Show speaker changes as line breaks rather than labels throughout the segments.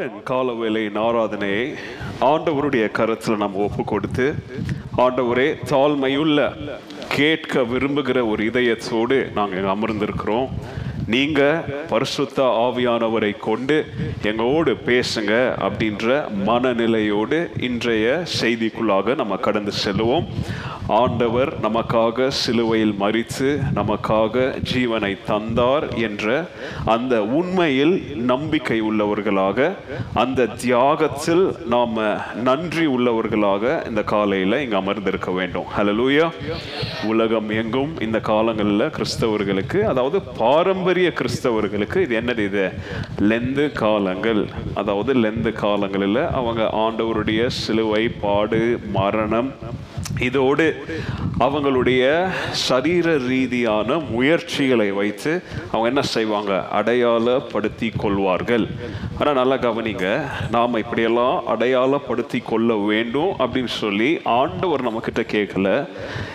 நாளின் காலவேளையின் ஆராதனையை ஆண்டவருடைய கரத்தில் நாம் ஒப்பு கொடுத்து ஆண்டவரே தாழ்மையுள்ள கேட்க விரும்புகிற ஒரு இதயத்தோடு நாங்கள் அமர்ந்திருக்கிறோம். நீங்க பரிசுத்த ஆவியானவரை கொண்டு எங்களோடு பேசுங்க அப்படின்ற மனநிலையோடு இன்றைய செய்திக்குள்ளாக நம்ம கடந்து செல்லுவோம். ஆண்டவர் நமக்காக சிலுவையில் மறித்து நமக்காக ஜீவனை தந்தார் என்ற அந்த உண்மையில் நம்பிக்கை உள்ளவர்களாக அந்த தியாகத்தில் நாம் நன்றி உள்ளவர்களாக இந்த காலையில் இங்கே அமர்ந்திருக்க வேண்டும். ஹலலூயா உலகம் எங்கும் இந்த காலங்களில் கிறிஸ்தவர்களுக்கு அதாவது பாரம்பரிய கிறிஸ்தவர்களுக்கு இது என்னது இது? லெந்து காலங்கள். அதாவது லெந்து காலங்களில் அவங்க ஆண்டவருடைய சிலுவை பாடு மரணம் இதோடு அவங்களுடைய சரீர ரீதியான முயற்சிகளை வைத்து அவங்க என்ன செய்வாங்க? அடையாளப்படுத்தி கொள்வார்கள் ஆனால் நல்லா கவனிங்க. நாம் இப்படியெல்லாம் அடையாளப்படுத்தி கொள்ள வேண்டும் அப்படின்னு சொல்லி ஆண்டவர் நம்மக்கிட்ட கேட்கல.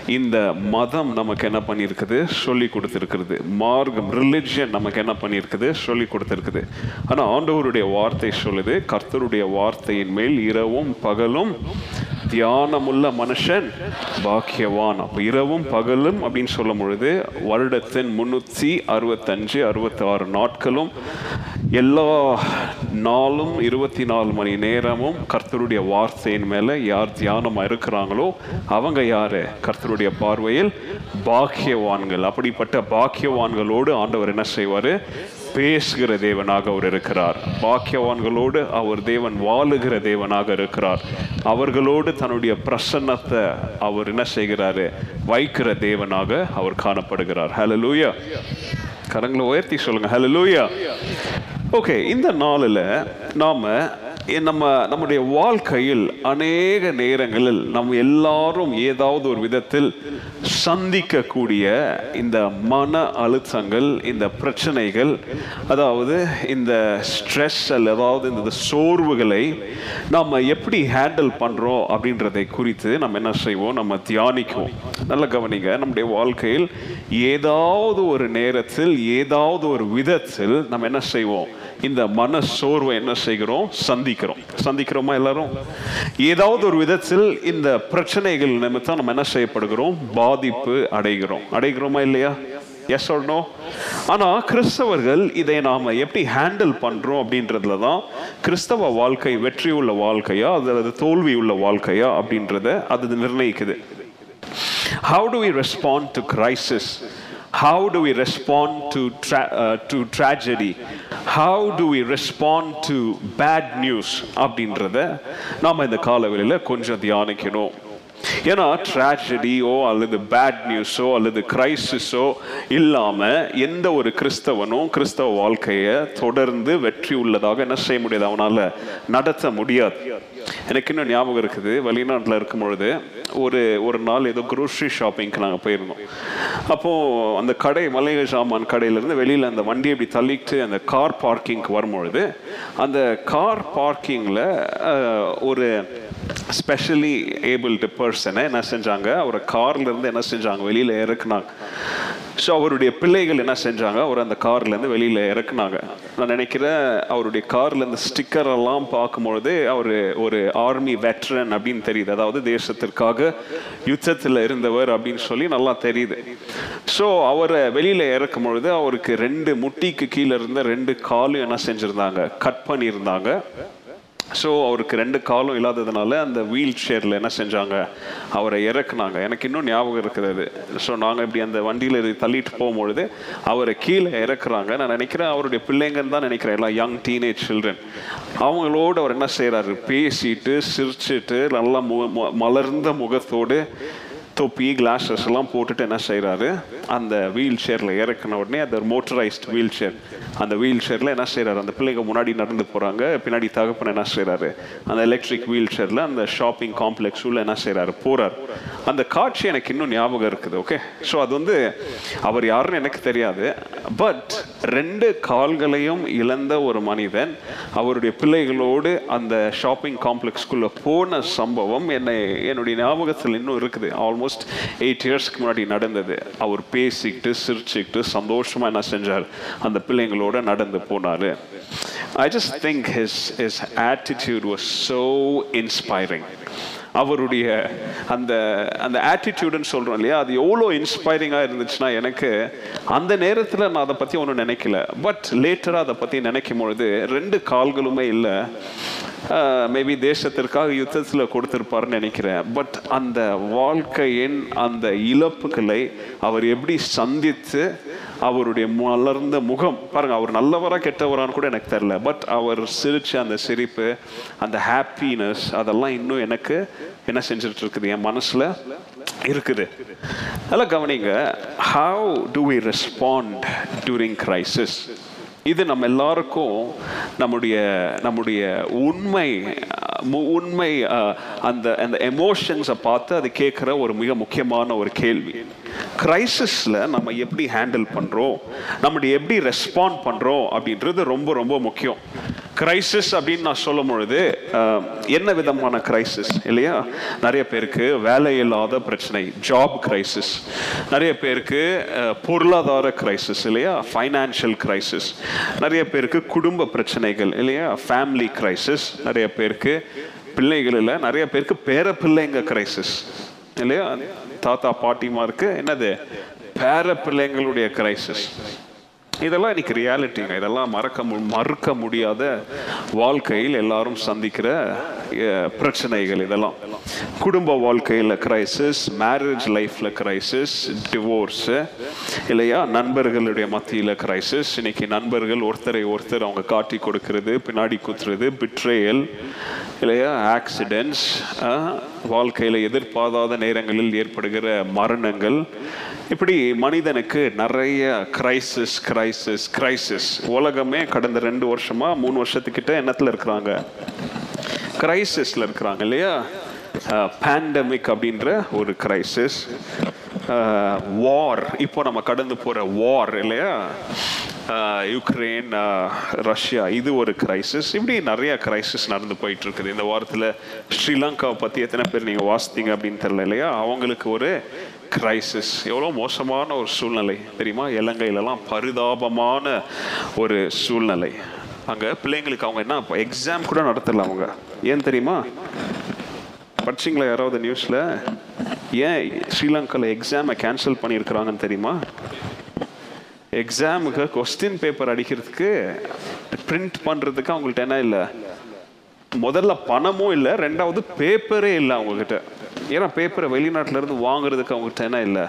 இந்த மதம் நமக்கு என்ன பண்ணியிருக்குது? சொல்லி கொடுத்துருக்குறது. மார்க்கம் ரிலிஜியன் நமக்கு என்ன பண்ணியிருக்குது? சொல்லி கொடுத்துருக்குது. ஆனால் ஆண்டவருடைய வார்த்தை சொல்லுது. கர்த்தருடைய வார்த்தையின் மேல் இரவும் பகலும் தியானமுள்ள மனுஷன் பாக்கியவான். அப்போ இரவும் பகலும் அப்படின்னு சொல்லும் பொழுது வருடத்தின் முன்னூற்றி அறுபத்தஞ்சு அறுபத்தாறு நாட்களும் எல்லா நாளும் இருபத்தி நாலு மணி நேரமும் கர்த்தருடைய வார்த்தையின் மேலே யார் தியானமாக இருக்கிறாங்களோ அவங்க யார்? கர்த்தருடைய பார்வையில் பாக்கியவான்கள். அப்படிப்பட்ட பாக்கியவான்களோடு ஆண்டவர் என்ன செய்வார்? பேசுகிற தேவனாக அவர் இருக்கிறார். பாக்கியவான்களோடு அவர் தேவன் வாழுகிற தேவனாக இருக்கிறார். அவர்களோடு தன்னுடைய பிரசன்னத்தை அவர் என்ன செய்கிறாரு? வைக்கிற தேவனாக அவர் காணப்படுகிறார். ஹலோ லூயா கரங்களை உயர்த்தி சொல்லுங்க. லூயா ஓகே இந்த நாளில் நாம நம்ம நம்முடைய வாழ்க்கையில் அநேக நேரங்களில் நம் எல்லாரும் ஏதாவது ஒரு விதத்தில் சந்திக்கக்கூடிய இந்த மன அழுத்தங்கள் இந்த பிரச்சனைகள் அதாவது இந்த ஸ்ட்ரெஸ் அல்ல அதாவது இந்த சோர்வுகளை நாம் எப்படி ஹேண்டில் பண்ணுறோம் அப்படின்றதை குறித்து நம்ம என்ன செய்வோம்? நம்ம தியானிக்குவோம். நல்ல கவனிங்க நம்முடைய வாழ்க்கையில் ஏதாவது ஒரு நேரத்தில் ஏதாவது ஒரு விதத்தில் நம்ம என்ன செய்வோம்? இந்த மன சோர்வை என்ன செய்கிறோம்? சந்திக்கிறோம். சந்திக்கிறோமா எல்லாரும்? ஏதாவது ஒரு விதத்தில் இந்த பிரச்சனைகள் நிமித்தம் நம்ம என்ன செய்யப்படுகிறோம்? பாதிப்பு அடைகிறோம். அடைகிறோமா இல்லையா? எஸ் நோ ஆனால் கிறிஸ்தவர்கள் இதை நாம் எப்படி ஹேண்டில் பண்ணுறோம் அப்படின்றதுல தான் கிறிஸ்தவ வாழ்க்கை வெற்றி உள்ள வாழ்க்கையா அல்லது தோல்வி உள்ள வாழ்க்கையா அப்படின்றத அது நிர்ணயிக்குது. How do we respond to crisis How do we respond to, tra- uh, to tragedy? How do we respond to bad news? அப்படின்றத நாம் இந்த காலவெளியில் கொஞ்சம் தியானிக்கணும் ஏன்னா ட்ராஜடியோ அல்லது பேட் நியூஸோ அல்லது கிரைசிஸோ இல்லாமல் எந்த ஒரு கிறிஸ்தவனும் கிறிஸ்தவ வாழ்க்கையை தொடர்ந்து வெற்றி உள்ளதாக என்ன செய்ய முடியாது? அவனால் நடத்த முடியாது. எனக்கு இன்னும் ஞாபகம் இருக்குது. வெளிநாட்டில் இருக்கும் பொழுது ஒரு ஒரு நாள் ஏதோ குரோசரி ஷாப்பிங்க்கு நாங்கள் போயிருந்தோம். அப்போது அந்த கடை மளிகை சாமான் கடையிலேருந்து வெளியில் அந்த வண்டியை இப்படி தள்ளிட்டு அந்த கார் பார்க்கிங்க்கு வரும்பொழுது அந்த கார் பார்க்கிங்கில் ஒரு ஸ்பெஷலி ஏபிள்டு பர்சனை என்ன செஞ்சாங்க? அவரை கார்லேருந்து என்ன செஞ்சாங்க? வெளியில் இறக்குனாங்க. ஸோ அவருடைய பிள்ளைகள் என்ன செஞ்சாங்க? அவர் அந்த கார்லேருந்து வெளியில் இறக்குனாங்க. நான் நினைக்கிறேன் அவருடைய கார்லேருந்து ஸ்டிக்கர் எல்லாம் பார்க்கும்பொழுது அவர் ஒரு ஆர்மி வெட்ரன் அப்படின்னு தெரியுது. அதாவது தேசத்திற்காக யுத்தத்தில் இருந்தவர் அப்படின்னு சொல்லி நல்லா தெரியுது. ஸோ அவரை வெளியில் இறக்கும் பொழுது அவருக்கு ரெண்டு முட்டிக்கு கீழே இருந்த ரெண்டு காலும் என்ன செஞ்சுருந்தாங்க? கட் பண்ணியிருந்தாங்க. ஸோ அவருக்கு ரெண்டு காலும் இல்லாததுனால அந்த வீல் சேரில் என்ன செஞ்சாங்க? அவரை இறக்குனாங்க. எனக்கு இன்னும் ஞாபகம் இருக்கிறது. ஸோ நாங்கள் இப்படி அந்த வண்டியில் தள்ளிட்டு போகும்பொழுது அவரை கீழே இறக்குறாங்க. நான் நினைக்கிறேன் அவருடைய பிள்ளைங்கன்னு தான் நினைக்கிறேன். எல்லாம் யங் டீனேஜ் சில்ட்ரன் அவங்களோடு அவர் என்ன செய்கிறாரு பேசிட்டு சிரிச்சிட்டு நல்லா மு- மலர்ந்த முகத்தோடு தொப்பி கிளாஸஸ் எல்லாம் போட்டுட்டு என்ன செய்கிறாரு அந்த வீல் சேரில் இறக்குன உடனே அந்த மோட்டரைஸ்ட் வீல் சேர் அந்த வீல் சேரில் என்ன செய்கிறாரு அந்த பிள்ளைங்க முன்னாடி நடந்து போகிறாங்க பின்னாடி தகப்பன் என்ன செய்கிறாரு அந்த எலக்ட்ரிக் வீல் சேரில் அந்த ஷாப்பிங் காம்ப்ளெக்ஸ் உள்ள என்ன செய்கிறாரு போகிறார் அந்த காட்சி எனக்கு இன்னும் ஞாபகம் இருக்குது ஓகே ஸோ அது வந்து அவர் யாருன்னு எனக்கு தெரியாது. பட் ரெண்டு கால்களையும் இழந்த ஒரு மனிதன் அவருடைய பிள்ளைகளோடு அந்த ஷாப்பிங் காம்ப்ளெக்ஸ்குள்ளே போன சம்பவம் என்னை என்னுடைய ஞாபகத்தில் இன்னும் இருக்குது. ஆல்மோஸ்ட் எயிட் இயர்ஸ்க்கு முன்னாடி நடந்தது. அவர் பேசிக்கிட்டு சிரிச்சுக்கிட்டு சந்தோஷமாக என்ன செஞ்சார்? அந்த பிள்ளைங்களோட நடந்து போனார். I just think his his attitude was so inspiring அவருடைய அந்த அந்த ஆட்டிடியூடுன்னு சொல்கிறோம் இல்லையா? அது எவ்வளோ இன்ஸ்பைரிங்காக இருந்துச்சுன்னா எனக்கு அந்த நேரத்தில் நான் அதை பற்றி ஒன்றும் நினைக்கல. பட் லேட்டராக அதை பற்றி நினைக்கும் பொழுது ரெண்டு கால்களுமே இல்லை. மேபி தேசத்திற்காக யுத்தத்தில் கொடுத்துருப்பாருன்னு நினைக்கிறேன். பட் அந்த வாழ்க்கையின் அந்த இழப்புகளை அவர் எப்படி சந்தித்து அவருடைய மலர்ந்த முகம். பாருங்க அவர் நல்லவரா கெட்டவரான்னு கூட எனக்கு தெரில பட் அவர் சிரிச்ச அந்த சிரிப்பு அந்த ஹாப்பினஸ் அதெல்லாம் இன்னும் எனக்கு என்ன செஞ்சுட்டு இருக்குது என் மனசுல இருக்குது. அதெல்லாம் கவனிங்க how do we respond during crisis இது நம்ம எல்லாருக்கும் நம்முடைய நம்முடைய உண்மை மு- உண்மை அந்த அந்த எமோஷன்ஸை பார்த்து அது கேட்குற ஒரு மிக முக்கியமான ஒரு கேள்வி. கிரைசிஸில் நம்ம எப்படி ஹேண்டில் பண்ணுறோம் நம்முடைய எப்படி ரெஸ்பாண்ட் பண்ணுறோம் அப்படின்றது ரொம்ப ரொம்ப முக்கியம். கிரைசிஸ் அப்படின்னு நான் சொல்லும் பொழுது என்ன விதமான கிரைசிஸ் இல்லையா? நிறைய பேருக்கு வேலை இல்லாத பிரச்சனை ஜாப் கிரைசிஸ் நிறைய பேருக்கு பொருளாதார கிரைசிஸ் இல்லையா? ஃபைனான்ஷியல் கிரைசிஸ் நிறைய பேருக்கு குடும்ப பிரச்சனைகள் இல்லையா? ஃபேமிலி கிரைசிஸ் நிறைய பேருக்கு பிள்ளைகள் இல்லை நிறைய பேருக்கு பேர பிள்ளைங்க கிரைசிஸ் இல்லையா? தாத்தா பாட்டிமாருக்கு என்னது? பேர பிள்ளைங்களுடைய கிரைசிஸ் இதெல்லாம் இன்னைக்கு ரியாலிட்டிங்க இதெல்லாம் மறக்க மு மறுக்க முடியாத வாழ்க்கையில் எல்லாரும் சந்திக்கிற பிரச்சனைகள் இதெல்லாம். குடும்ப வாழ்க்கையில் கிரைசிஸ் மேரேஜ் லைஃப்பில் கிரைசிஸ் டிவோர்ஸு இல்லையா? நண்பர்களுடைய மத்தியில் கிரைசிஸ் இன்னைக்கு நண்பர்கள் ஒருத்தரை ஒருத்தர் அவங்க காட்டி கொடுக்கறது பின்னாடி குத்துறது பிட்ரேயல் இல்லையா? ஆக்சிடென்ட்ஸ் வாழ்க்கையில் எதிர்பாராத நேரங்களில் ஏற்படுகிற மரணங்கள் இப்படி மனிதனுக்கு நிறைய கிரைசிஸ் கிரைசிஸ் கிரைசிஸ் உலகமே கடந்த ரெண்டு வருஷமா மூணு வருஷத்துக்கிட்ட எண்ணத்தில் இருக்கிறாங்க? கிரைசிஸில் இருக்கிறாங்க இல்லையா? பேண்டமிக் அப்படின்ற ஒரு கிரைசிஸ் வார் இப்போ நம்ம கடந்து போகிற வார் இல்லையா? யுக்ரைன் ரஷ்யா இது ஒரு கிரைசிஸ் இப்படி நிறைய கிரைசிஸ் நடந்து போயிட்டு இருக்குது இந்த வாரத்தில் ஸ்ரீலங்காவை பற்றி எத்தனை பேர் நீங்கள் வாசித்தீங்க அப்படின்னு தெரில இல்லையா? அவங்களுக்கு ஒரு கிரைசிஸ் எவ்வளோ மோசமான ஒரு சூழ்நிலை தெரியுமா? இலங்கையிலலாம் பரிதாபமான ஒரு சூழ்நிலை. அங்கே பிள்ளைங்களுக்கு அவங்க என்ன எக்ஸாம் கூட நடத்தல அவங்க. ஏன் தெரியுமா? படிச்சிங்களா யாராவது நியூஸில் ஏன் ஸ்ரீலங்காவில் எக்ஸாமை கேன்சல் பண்ணியிருக்கிறாங்கன்னு தெரியுமா? எக்ஸாமுக்கு கொஸ்டின் பேப்பர் அடிக்கிறதுக்கு பிரிண்ட் பண்ணுறதுக்கு அவங்கள்ட்ட என்ன இல்லை? முதல்ல பணமும் இல்லை ரெண்டாவது பேப்பரே இல்லை அவங்கக்கிட்ட ஏன்னா பேப்பரை வெளிநாட்டிலேருந்து வாங்குறதுக்கு அவங்ககிட்ட என்ன இல்லை?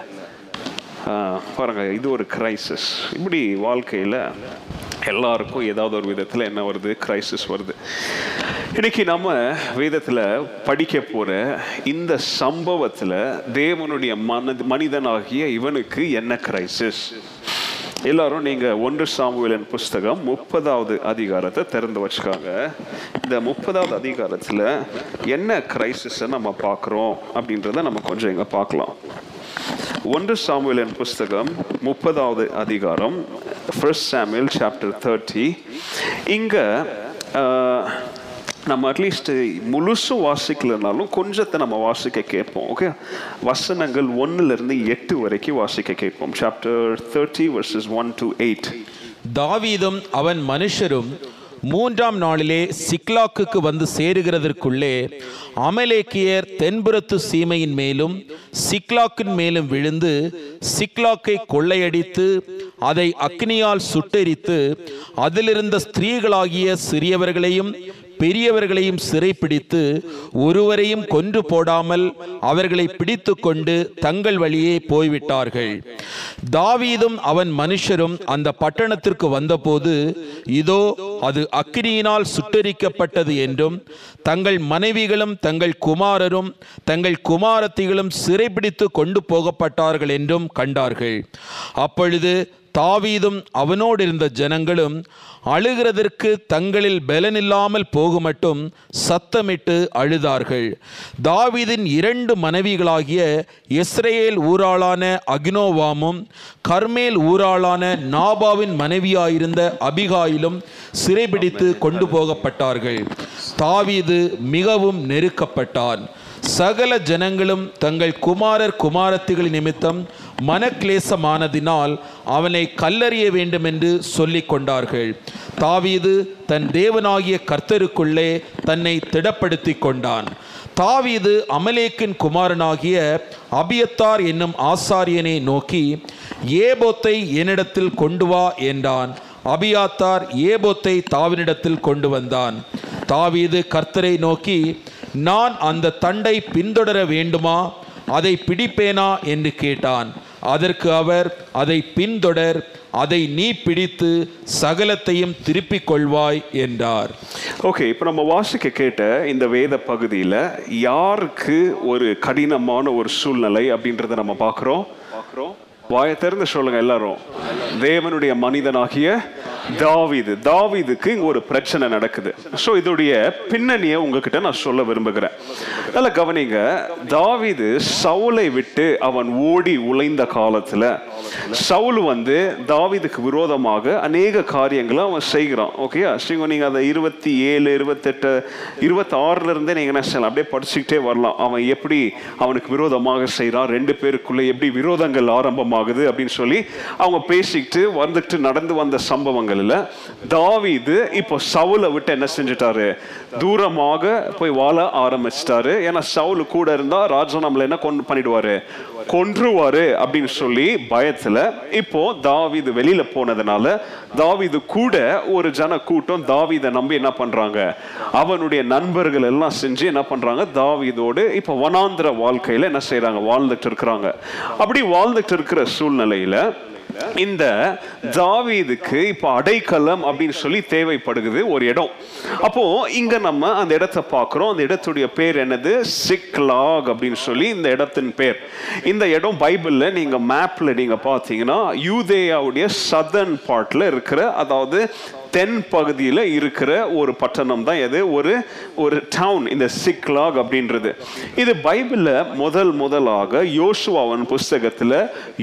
பாருங்கள் பாருங்க இது ஒரு கிரைசிஸ் இப்படி வாழ்க்கையில் எல்லாருக்கும் ஏதாவது ஒரு விதத்தில் என்ன வருது? கிரைசிஸ் வருது. இன்னைக்கு நம்ம வேதத்தில் படிக்க போகிற இந்த சம்பவத்தில் தேவனுடைய மன மனிதனாகிய இவனுக்கு என்ன கிரைசிஸ் எல்லாரும் நீங்க ஒன்று சாமுவேலின் புஸ்தகம் முப்பதாவது அதிகாரத்தை திறந்து வச்சுக்காங்க. இந்த முப்பதாவது அதிகாரத்துல என்ன கிரைசிஸ் நம்ம பார்க்குறோம் அப்படின்றத நம்ம கொஞ்சம் இங்க பார்க்கலாம். ஒன்று சாமுவேலின் புஸ்தகம் முப்பதாவது அதிகாரம் ஃபர்ஸ்ட் சாமுவேல் சாப்டர் தேர்ட்டி இங்க நம்ம அட்லீஸ்ட் முழுசும் வாசிக்கலனாலும் கொஞ்சத்தை நம்ம வாசிக்க கேட்போம் ஓகே வசனங்கள் ஒன்னுலேருந்து எட்டு வரைக்கும் வாசிக்க கேட்போம். Chapter thirty verses one to eight
தாவீதும் அவன் மனுஷரும் மூன்றாம் நாளிலே சிக்லாக்குக்கு வந்து சேருகிறதற்குள்ளே அமலேக்கியர் தென்புறத்து சீமையின் மேலும் சிக்லாக்கின் மேலும் விழுந்து சிக்லாக்கை கொள்ளையடித்து அதை அக்னியால் சுட்டெரித்து அதிலிருந்த ஸ்திரீகளாகிய சிறியவர்களையும் பெரியவர்களையும் சிறைப்பிடித்து ஒருவரையும் கொன்று போடாமல் அவர்களை பிடித்து கொண்டு தங்கள் வழியே போய்விட்டார்கள். தாவீதும் அவன் மனுஷரும் அந்த பட்டணத்திற்கு வந்தபோது இதோ அது அக்கினியினால் சுட்டரிக்கப்பட்டது என்றும் தங்கள் மனைவிகளும் தங்கள் குமாரரும் தங்கள் குமாரத்திகளும் சிறைப்பிடித்து கொண்டு போகப்பட்டார்கள் என்றும் கண்டார்கள். அப்பொழுது தாவீதும் அவனோடு இருந்த ஜனங்களும் அழுகிறதற்கு தங்களில் பலனில்லாமல் போகுமட்டும் சத்தமிட்டு அழுதார்கள். தாவீதின் இரண்டு மனைவிகளாகிய இஸ்ரேல் ஊராளான அக்னோவாமும் கர்மேல் ஊராளான நாபாவின் மனைவியாயிருந்த அபிகாயிலும் சிறைபிடித்து கொண்டு போகப்பட்டார்கள் தாவீது மிகவும் நெருக்கப்பட்டான். சகல ஜனங்களும் தங்கள் குமாரர் குமாரத்திகள் நிமித்தம் மனக்லேசமானதினால் அவனை கல்லறிய வேண்டும் என்று சொல்லிக் கொண்டார்கள் தாவீது தன் தேவனாகிய கர்த்தருக்குள்ளே தன்னை திடப்படுத்தி கொண்டான் தாவீது அமலேக்கின் குமாரனாகிய அபியத்தார் என்னும் ஆசாரியனை நோக்கி ஏபோத்தை என்னிடத்தில் கொண்டு வா என்றான். அபியாத்தார் ஏபோத்தை தாவினிடத்தில் கொண்டு வந்தான். தாவீது கர்த்தரை நோக்கி நான் அந்த தண்டை பின்தொடர வேண்டுமா? அதை பிடிப்பேனா? என்று கேட்டான். அதற்கு அவர் அதை பின்தொடர் அதை நீ பிடித்து சகலத்தையும் திருப்பிக் கொள்வாய் என்றார்.
ஓகே இப்போ நம்ம வாசிக்க கேட்ட இந்த வேத பகுதியில் யாருக்கு ஒரு கடினமான ஒரு சூழ்நிலை அப்படின்றத நம்ம பார்க்குறோம்? பார்க்குறோம். வாயை திறந்து சொல்லுங்க எல்லாரும். தேவனுடைய மனிதனாகிய தாவீது தாவீதுக்கு இங்க ஒரு பிரச்சனை நடக்குது. ஸோ இதோடைய பின்னணியை உங்ககிட்ட நான் சொல்ல விரும்புகிறேன். நல்லா கவனிங்க தாவீது சவுலை விட்டு அவன் ஓடி உழைந்த காலத்துல சவுல் வந்து தாவீதுக்கு விரோதமாக அநேக காரியங்களை அவன் செய்கிறான். ஓகேயா ஸ்ரீங்க நீங்க அதை இருபத்தி ஏழு இருபத்தெட்டு இருபத்தி ஆறுல இருந்தே நீங்க என்ன செய்யலாம்? அப்படியே படிச்சுக்கிட்டே வரலாம். அவன் எப்படி அவனுக்கு விரோதமாக செய்கிறான்? ரெண்டு பேருக்குள்ள எப்படி விரோதங்கள் ஆரம்பமாகுது அப்படின்னு சொல்லி அவங்க பேசிக்கிட்டு வந்துட்டு நடந்து வந்த சம்பவங்கள். சம்பவங்கள்ல தாவீது இப்போ சவுலை விட்டு என்ன செஞ்சுட்டாரு? தூரமாக போய் வாழ ஆரம்பிச்சிட்டாரு. ஏன்னா சவுல் கூட இருந்தால் ராஜா நம்மளை என்ன கொண்டு பண்ணிடுவாரு? கொன்றுவாரு அப்படின்னு சொல்லி பயத்துல இப்போ தாவிது வெளியில போனதுனால தாவிது கூட ஒரு ஜன கூட்டம் தாவீதை நம்பி என்ன பண்றாங்க? அவனுடைய நண்பர்கள் எல்லாம் செஞ்சு என்ன பண்றாங்க? தாவீதோடு இப்போ வனாந்திர வாழ்க்கையில என்ன செய்யறாங்க வாழ்ந்துட்டு இருக்கிறாங்க. அப்படி வாழ்ந்துட்டு இருக்கிற சூழ்நிலையில இந்த தாவீதுக்கு இப்போ அடைக்கலம் அப்படின்னு சொல்லி தேவைப்படுகிறது ஒரு இடம். அப்போ இங்க நம்ம அந்த இடத்தை பார்க்குறோம். அந்த இடத்துடைய பேர் என்னது? சிக்லாக் அப்படின்னு சொல்லி இந்த இடத்தின் பேர். இந்த இடம் பைபிளில் நீங்கள் மேப்பில் நீங்கள் பார்த்தீங்கன்னா யூதேயாவுடைய சதர்ன் பார்ட்டில் இருக்கிற அதாவது தென் பகுதியில் இருக்கிற ஒரு பட்டணம் தான் எது? ஒரு ஒரு டவுன் இந்த சிக்லாக் அப்படின்றது. இது பைபிளில் முதல் முதலாக யோசுவாவின் புஸ்தகத்தில்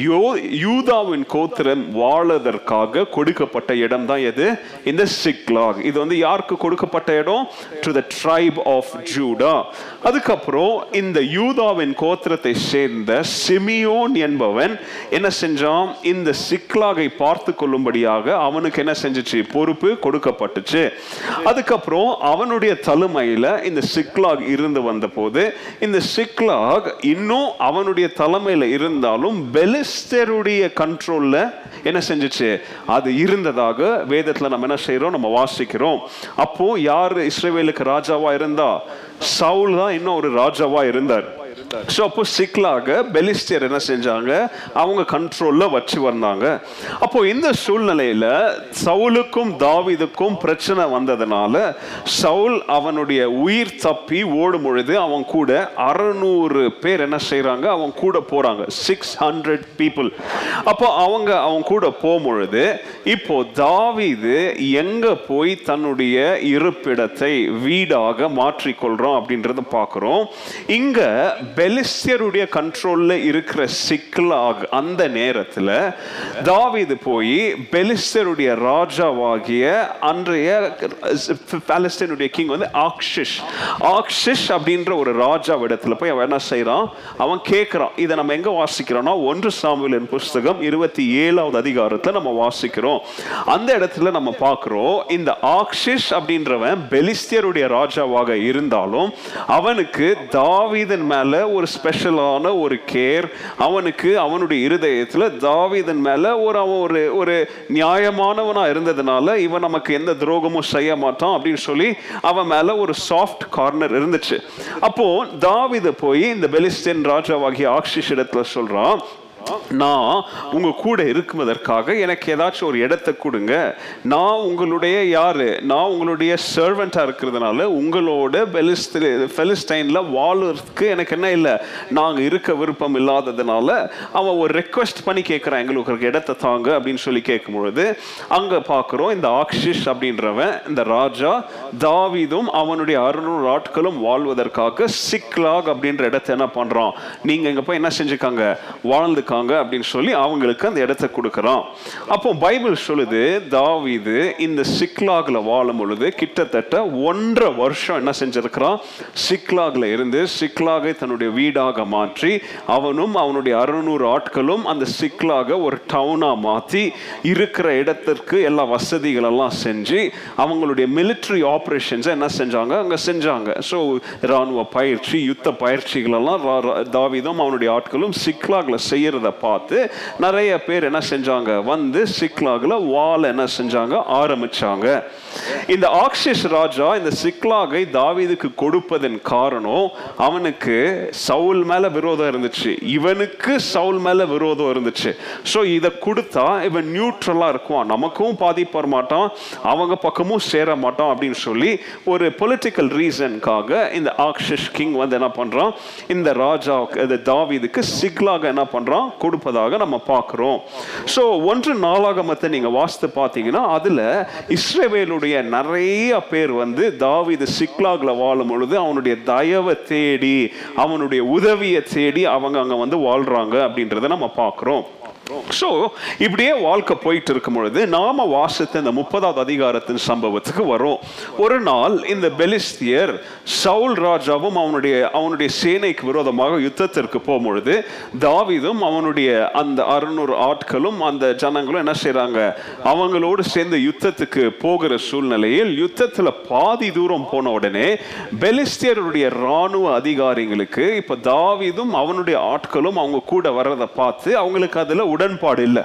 யோ யூதாவின் கோத்திரம் வாழதற்காக கொடுக்கப்பட்ட இடம் தான் எது? இந்த சிக்லாக் இது வந்து யாருக்கு கொடுக்கப்பட்ட இடம்? To the tribe of Judah அதுக்கப்புறம் இந்த யூதாவின் கோத்திரத்தை சேர்ந்த சிமியோன் என்பவன் என்ன செஞ்சான்? இந்த சிக்லாகை பார்த்து கொள்ளும்படியாக அவனுக்கு என்ன செஞ்சிச்சு? பொறுப்பு கொடுக்கப்பட்டுச்சு. அதுக்கப்புறம் அவனுடைய தலைமையில் இந்த சிக்லாக் இருந்து வந்த போது இந்த சிக்லாக் இன்னும் அவனுடைய தலைமையில் இருந்தாலும் பெலிஸ்தருடைய கண்ட்ரோல்ல என்ன செஞ்சுச்சு? அது இருந்ததாக வேதத்தில் நம்ம என்ன செய்கிறோம் நம்ம வாசிக்கிறோம். அப்போ யார் இஸ்ரேவேலுக்கு ராஜாவாக இருந்தா? சவுல் தான் இன்னும் ஒரு ராஜாவாக இருந்தார். ஸோ அப்போ சிக்லாக பெலிஸ்டியர் என்ன செஞ்சாங்க? அவங்க கண்ட்ரோலில் வச்சு வந்தாங்க. அப்போ இந்த சூழ்நிலையில் சவுலுக்கும் தாவிதுக்கும் பிரச்சனை வந்ததுனால சவுல் அவனுடைய உயிர் தப்பி ஓடும் பொழுது அவன் கூட அறநூறு பேர் என்ன செய்கிறாங்க அவன் கூட போகிறாங்க சிக்ஸ் ஹண்ட்ரட் பீப்புள் அப்போ அவங்க அவன் கூட போகும்பொழுது இப்போ தாவிது எங்கே போய் தன்னுடைய இருப்பிடத்தை வீடாக மாற்றிக்கொள்கிறோம் அப்படின்றத பார்க்குறோம். இங்கே பெலிஸ்தியருடைய கண்ட்ரோல்ல இருக்கிற சிக்லாக் அந்த நேரத்துல தாவீது போய் பெலிஸ்தியருடைய ராஜாவாகிய அன்றைய பாலஸ்தீனுடைய கிங் வந்து ஆக்ஷிஷ். ஆக்ஷிஷ் அப்படின்ற ஒரு ராஜாவிடத்துல போய் அவன் என்ன செய்கிறான் அவன் கேட்கிறான் இதை நம்ம எங்க வாசிக்கிறோம்னா ஒன்று சாமியலின் புஸ்தகம் இருபத்தி ஏழாவது அதிகாரத்துல நம்ம வாசிக்கிறோம். அந்த இடத்துல நம்ம பார்க்கிறோம் இந்த ஆக்ஷிஷ் அப்படின்றவன் பெலிஸ்தியருடைய ராஜாவாக இருந்தாலும் அவனுக்கு தாவீதன் மேல ஒரு ஸ்பெஷலான ஒரு கேர் அவனுக்கு அவனுடைய இருதயத்தில் தாவிதன் மேல ஒரு அவன் ஒரு ஒரு நியாயமானவனா இருந்ததுனால இவன் நமக்கு எந்த துரோகமும் செய்ய மாட்டான் அப்படின்னு சொல்லி அவன் மேல ஒரு சாஃப்ட் கார்னர் இருந்துச்சு. அப்போ தாவிதை போய் இந்த பெலிஸ்தீன் ராஜாவாகிய ஆக்ஷிஷ் இடத்துல சொல்றான் நான் உங்க கூட இருக்குவதற்காக எனக்கு ஏதாச்சும் ஒரு இடத்தை கொடுங்க. நான் உங்களுடைய யாரு? நான் உங்களுடைய சர்வெண்டா இருக்கிறதுனால உங்களோட பெலிஸ்டைன்ல வாழ்றதுக்கு எனக்கு என்ன இல்லை? நாங்கள் இருக்க விருப்பம் இல்லாததுனால அவன் ஒரு ரெக்வெஸ்ட் பண்ணி கேட்குறான் எங்களுக்கு ஒரு இடத்தை தாங்க அப்படின்னு சொல்லி கேட்கும் பொழுது பார்க்குறோம் இந்த ஆக்ஷிஷ் அப்படின்றவன் இந்த ராஜா தாவிதும் அவனுடைய அறுநூறு ஆட்களும் வாழ்வதற்காக சிக்லாக் அப்படின்ற இடத்தை என்ன பண்ணுறான் நீங்கள் இங்கே போய் என்ன செஞ்சுக்காங்க? வாழ்ந்துக்காங்க. இருக்காங்க அப்படின்னு சொல்லி அவங்களுக்கு அந்த இடத்த கொடுக்குறான். அப்போ பைபிள் சொல்லுது தாவிது இந்த சிக்லாகில் வாழும் பொழுது கிட்டத்தட்ட ஒன்றரை வருஷம் என்ன செஞ்சிருக்கிறான்? சிக்லாகில் இருந்து சிக்லாகை தன்னுடைய வீடாக மாற்றி அவனும் அவனுடைய அறுநூறு ஆட்களும் அந்த சிக்லாக ஒரு டவுனா மாற்றி இருக்கிற இடத்திற்கு எல்லா வசதிகளெல்லாம் செஞ்சு அவங்களுடைய மிலிட்ரி ஆப்ரேஷன்ஸை என்ன செஞ்சாங்க? அங்க செஞ்சாங்க. ஸோ ராணுவ பயிற்சி யுத்த பயிற்சிகளெல்லாம் தாவிதம் அவனுடைய ஆட்களும் சிக்லாக்ல செய்யறத பார்த்து நிறைய பேர் என்ன செஞ்சாங்க? வந்து சிக்லாகில் வால் என்ன செஞ்சாங்க? ஆரம்பிச்சாங்க. இந்த ஆக்ஷிஷ் ராஜா இந்த சிக்லாகை தாவீதுக்கு கொடுப்பதன் காரணம் அவனுக்கு சவுல் மேல விரோதம் இருந்துச்சு. இவனுக்கு சவுல் மேல விரோதம் இருந்துச்சு. ஸோ இதை கொடுத்தா இவன் நியூட்ரலா இருக்குவான். நமக்கும் பாதிப்பு வர மாட்டான். அவங்க பக்கமும் சேர மாட்டான் அப்படின்னு சொல்லி ஒரு பொலிட்டிக்கல் ரீசனுக்காக இந்த ஆக்ஷிஷ் கிங் வந்து என்ன பண்றான்? இந்த ராஜா இந்த தாவீதுக்கு சிக்லாக என்ன பண்றான்? கொடுப்பதாக நம்ம பார்க்குறோம். ஸோ ஒன்று நாளாகமத்தை நீங்கள் வாசித்து பார்த்தீங்கன்னா அதில் இஸ்ரேவேலுடைய நிறைய பேர் வந்து தாவீது சிக்லாகில் வாழும் பொழுது அவனுடைய தயவை தேடி அவனுடைய உதவியை தேடி அவங்க அங்கே வந்து வாழ்கிறாங்க அப்படின்றத நம்ம பார்க்குறோம். ஸோ இப்படியே வாழ்க்கை போயிட்டு இருக்கும் பொழுது நாம வாசித்த இந்த முப்பதாவது அதிகாரத்தின் சம்பவத்துக்கு வரும். ஒரு நாள் இந்த பெலிஸ்தியர் சவுல் ராஜாவும் அவனுடைய அவனுடைய சேனைக்கு விரோதமாக யுத்தத்திற்கு போகும்பொழுது தாவிதும் அவனுடைய அந்த அறுநூறு ஆட்களும் அந்த ஜனங்களும் என்ன செய்கிறாங்க அவங்களோடு சேர்ந்து யுத்தத்துக்கு போகிற சூழ்நிலையில் யுத்தத்தில் பாதி தூரம் போன உடனே பெலிஸ்தியருடைய ராணுவ அதிகாரிகளுக்கு இப்போ தாவிதும் அவனுடைய ஆட்களும் அவங்க கூட வர்றதை பார்த்து அவங்களுக்கு அதில் உடன்பாடு இல்லை.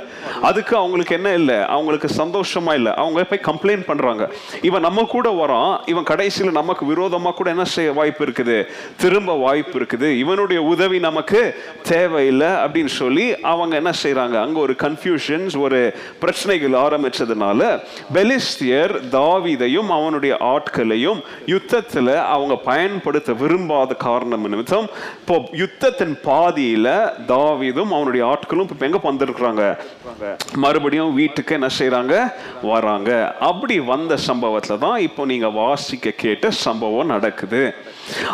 அதுக்கு அவங்களுக்கு என்ன இல்லை? அவங்களுக்கு சந்தோஷமா இல்லை. அவங்க போய் கம்ப்ளைண்ட் பண்றாங்க. இவன் நம்ம கூட வரான். இவன் கடைசியில் நமக்கு விரோதமாக கூட என்ன செய்ய வாய்ப்பு இருக்குது? திரும்ப வாய்ப்பு இருக்குது. இவனுடைய உதவி நமக்கு தேவையில்லை அப்படின்னு சொல்லி அவங்க என்ன செய்கிறாங்க அங்கே ஒரு கன்ஃபியூஷன்ஸ் ஒரு பிரச்சனைகள் ஆரம்பிச்சதுனால பெலிஸ்தியர் தாவிதையும் அவனுடைய ஆட்களையும் யுத்தத்தில் அவங்க பயன்படுத்த விரும்பாத காரணம் நிமித்தம் இப்போ யுத்தத்தின் பாதியில் தாவிதும் அவனுடைய ஆட்களும் இப்போ எங்க வந்திருக்கிறாங்க. மறுபடியும் வீட்டுக்கு என்ன செய்கிறாங்க வராங்க. அப்படி வந்த சம்பவத்தில் தான் இப்போ நீங்கள் வாசிக்க கேட்ட சம்பவம் நடக்குது.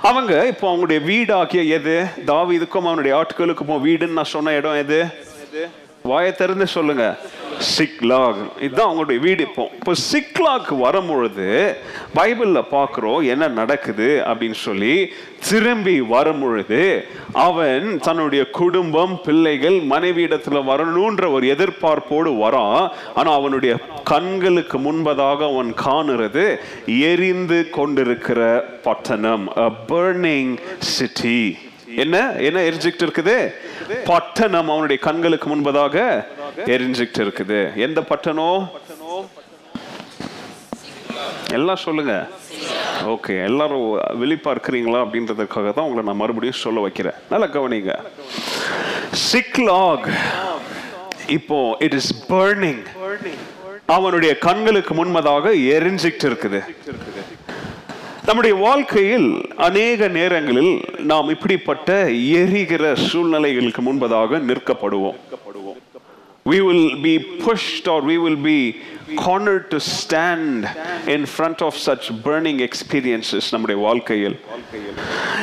அவங்க இப்போ அவங்களுடைய வீடாகிய எது? தாவீதுக்கும் அவனுடைய ஆட்களுக்கும் வீடுன்னு நான் சொன்ன இடம் எது? வாயை திறந்து சொல்லுங்க. சிக்லாக் இதுதான் அவங்களுடைய வீடு இப்போ. இப்போ சிக்லாக் வரும்பொழுது பைபிளில் பார்க்குறோம் என்ன நடக்குது அப்படின்னு சொல்லி திரும்பி வரும்பொழுது அவன் தன்னுடைய குடும்பம் பிள்ளைகள் மனைவியிடத்தில் வரணுன்ற ஒரு எதிர்பார்ப்போடு வரான். ஆனால் அவனுடைய கண்களுக்கு முன்பதாக அவன் காணுறது எரிந்து கொண்டிருக்கிற பட்டணம் அ burning சிட்டி என்ன? என்ன எரிஞ்சுக்கிட்டு இருக்குது? பட்டணம் அவனுடைய கண்களுக்கு முன்பதாக எரிஞ்சுக்கிட்டு இருக்குது. எந்த பட்டணம்? எல்லாம் சொல்லுங்க. ஓகே எல்லாரும் விழிப்பா இருக்கிறீங்களா அப்படின்றதுக்காக தான் உங்களை நான் மறுபடியும் சொல்ல வைக்கிறேன். நல்லா கவனிங்க. சிக்லாக் இப்போ இட் இஸ் பர்னிங் அவனுடைய கண்களுக்கு முன்பதாக எரிஞ்சிக்கிட்டு இருக்குது. நம்முடைய வாழ்க்கையில் அநேக நேரங்களில் நாம் இப்படிப்பட்ட எரிகிற சூழ்நிலைகளுக்கு முன்பதாக நிற்கப்படுவோம். We will be pushed or we will be corner to stand in front of such burning experiences நம்முடைய வாழ்க்கையில்.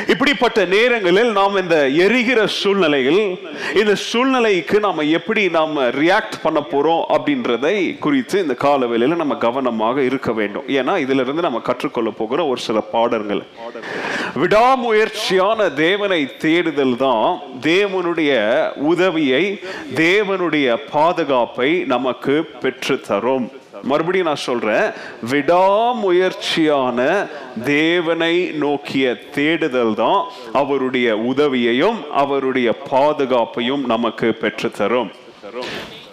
இப்படிப்பட்ட நேரங்களில் நாம் இந்த எரிகிற சூழ்நிலையில் இந்த சூழ்நிலைக்கு நாம் எப்படி நாம் ரியாக்ட் பண்ண போகிறோம் அப்படின்றதை குறித்து இந்த கால நம்ம கவனமாக இருக்க வேண்டும். ஏன்னா இதுல இருந்து நம்ம கற்றுக்கொள்ள போகிற ஒரு சில பாடங்கள். விடாமுயற்சியான தேவனை தேடுதல் தான் தேவனுடைய உதவியை தேவனுடைய பாதுகாப்பை நமக்கு பெற்று தரும் மறுபடியும் நான் சொல்றேன் விடாமுயற்சியான தேவனை நோக்கிய தேடுதல் தான் அவருடைய உதவியையும் அவருடைய பாதுகாப்பையும் நமக்கு பெற்று தரும்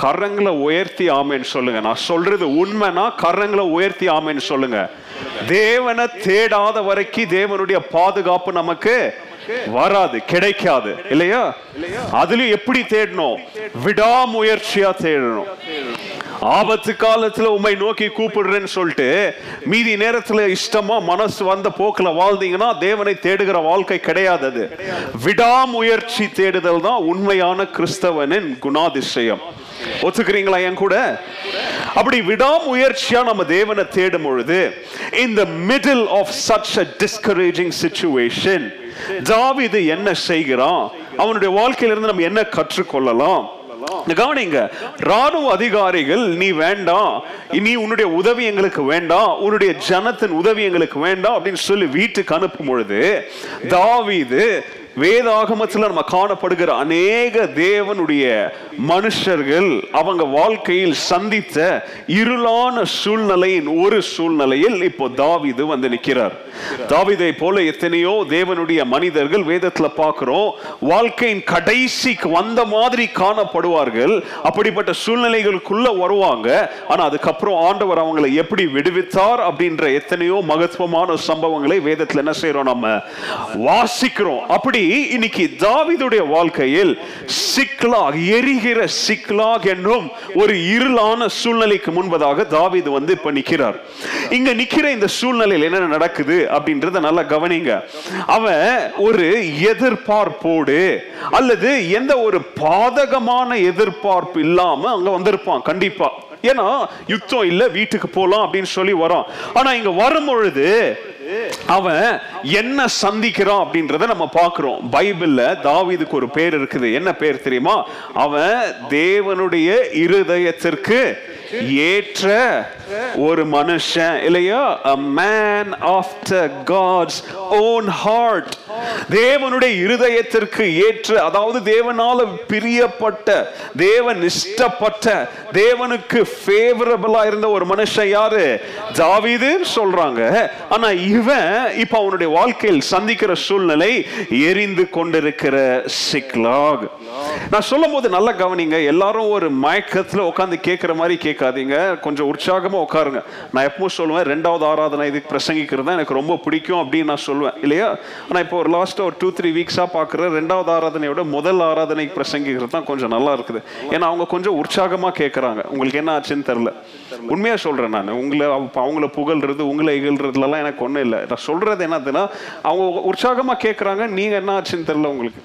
கரங்களை உயர்த்தி ஆமைன்னு சொல்லுங்க. நான் சொல்றது உண்மைனா கரங்களை உயர்த்தி ஆமைன்னு சொல்லுங்க. தேவனை தேடாத வரைக்கும் தேவனுடைய பாதுகாப்பு நமக்கு வராது கிடைக்காது. இல்லையா? அதுலயும் எப்படி தேடணும்? விடாமுயற்சியா தேடணும். ஆபத்து காலத்துல உண்மை நோக்கி கூப்பிடுறேன்னு சொல்லிட்டு மீதி நேரத்துல இஷ்டமா மனசு வந்த போக்குல வாழ்ந்தீங்கன்னா தேவனை தேடுகிற வாழ்க்கை கிடையாது அது. விடாமுயற்சி தேடுதல் தான் உண்மையான கிறிஸ்தவனின் குணாதிசயம். ஒத்துக்கிறீங்களா என் கூட? அப்படி விடாமுயற்சியா நம்ம தேவனை தேடும் பொழுது in the middle of such a discouraging situation தாவிது என்ன செய்கிறான்? அவனுடைய வாழ்க்கையிலிருந்து நம்ம என்ன கற்றுக்கொள்ளலாம்? கவனிங்க ராணுவ அதிகாரிகள் நீ வேண்டாம். நீ உன்னுடைய உதவி எங்களுக்கு வேண்டாம். உன்னுடைய ஜனத்தின் உதவி எங்களுக்கு வேண்டாம். அப்படின்னு சொல்லி வீட்டுக்கு அனுப்பும் பொழுது தாவீது வேதாகமத்தில் நம்ம காணப்படுகிற அநேக தேவனுடைய மனுஷர்கள் அவங்க வாழ்க்கையில் சந்தித்த இருளான சூழ்நிலையின் ஒரு சூழ்நிலையில் இப்போ தாவிது வந்து நிற்கிறார். தாவிதை போல எத்தனையோ தேவனுடைய மனிதர்கள் வேதத்தில் பார்க்கிறோம் வாழ்க்கையின் கடைசிக்கு வந்த மாதிரி காணப்படுவார்கள். அப்படிப்பட்ட சூழ்நிலைகளுக்குள்ள வருவாங்க. ஆனா அதுக்கப்புறம் ஆண்டவர் அவங்களை எப்படி விடுவித்தார் அப்படின்ற எத்தனையோ மகத்துவமான சம்பவங்களை வேதத்தில் என்ன செய்கிறோம் நம்ம வாசிக்கிறோம். அப்படி இன்னைக்கு தாவிதுடைய வாழ்க்கையில் சிக்லாக் எரிகிற சிக்லாக் என்னும் ஒரு இருளான சூழ்நிலைக்கு முன்பதாக தாவிது வந்து இப்ப நிக்கிறார். இங்க நிக்கிற இந்த சூழ்நிலையில் என்ன நடக்குது அப்படின்றத நல்லா கவனிங்க. அவன் ஒரு எதிர்பார்ப்போடு அல்லது எந்த ஒரு பாதகமான எதிர்பார்ப்பு இல்லாம அங்க வந்திருப்பான் கண்டிப்பா. ஏன்னா யுத்தம் இல்ல வீட்டுக்கு போலாம் அப்படின்னு சொல்லி வரான். ஆனா இங்க வரும் பொழுது அவன் என்ன சந்திக்கிறான் அப்படின்றத நம்ம பார்க்கிறோம். பைபிள்ல தாவிதுக்கு ஒரு பேர் இருக்குது. என்ன பேர் தெரியுமா? அவன் தேவனுடைய இருதயத்திற்கு ஏற்ற ஒரு மனுஷன் இல்லையா? A man after God's own heart. தேவனுடைய இருதயத்திற்கு ஏற்ற அதாவது தேவனால பிரியப்பட்ட தேவன் இஷ்டப்பட்ட தேவனுக்கு ஃபேவரபிளா இருந்த ஒரு மனுஷன் யாரு? தாவீதுன்னு சொல்றாங்க. ஆனா இவன் இப்ப அவனுடைய வாழ்க்கையில் சந்திக்கிற சூழ்நிலை எரிந்து கொண்டிருக்கிற சிக்லாக். நான் சொல்லும் போது நல்லா கவனிங்க எல்லாரும் ஒரு மயக்கத்துல உட்காந்து கேட்கிற மாதிரி கேட்காதீங்க கொஞ்சம் உற்சாகமா உட்காருங்க. நான் எப்பவும் சொல்லுவேன் ரெண்டாவது ஆராதனை இதுக்கு பிரசங்கிக்கிறது தான் எனக்கு ரொம்ப பிடிக்கும் அப்படின்னு நான் சொல்லுவேன் இல்லையா? ஆனா இப்போ ஒரு லாஸ்ட் ஒரு டூ த்ரீ வீக்ஸா பாக்குற ரெண்டாவது ஆராதனையோட முதல் ஆராதனைக்கு பிரசங்கிக்கிறது தான் கொஞ்சம் நல்லா இருக்குது. ஏன்னா அவங்க கொஞ்சம் உற்சாகமா கேட்கறாங்க உங்களுக்கு என்ன ஆச்சுன்னு தெரியல. உண்மையா சொல்றேன் நான். உங்களை அவ- அவங்கள புகழ்றது உங்களை இகழ்றதுலாம் எனக்கு ஒன்றும் இல்லை. நான் சொல்றது என்னதுன்னா அவங்க உற்சாகமா கேட்குறாங்க நீங்க என்ன ஆச்சுன்னு தெரியல உங்களுக்கு.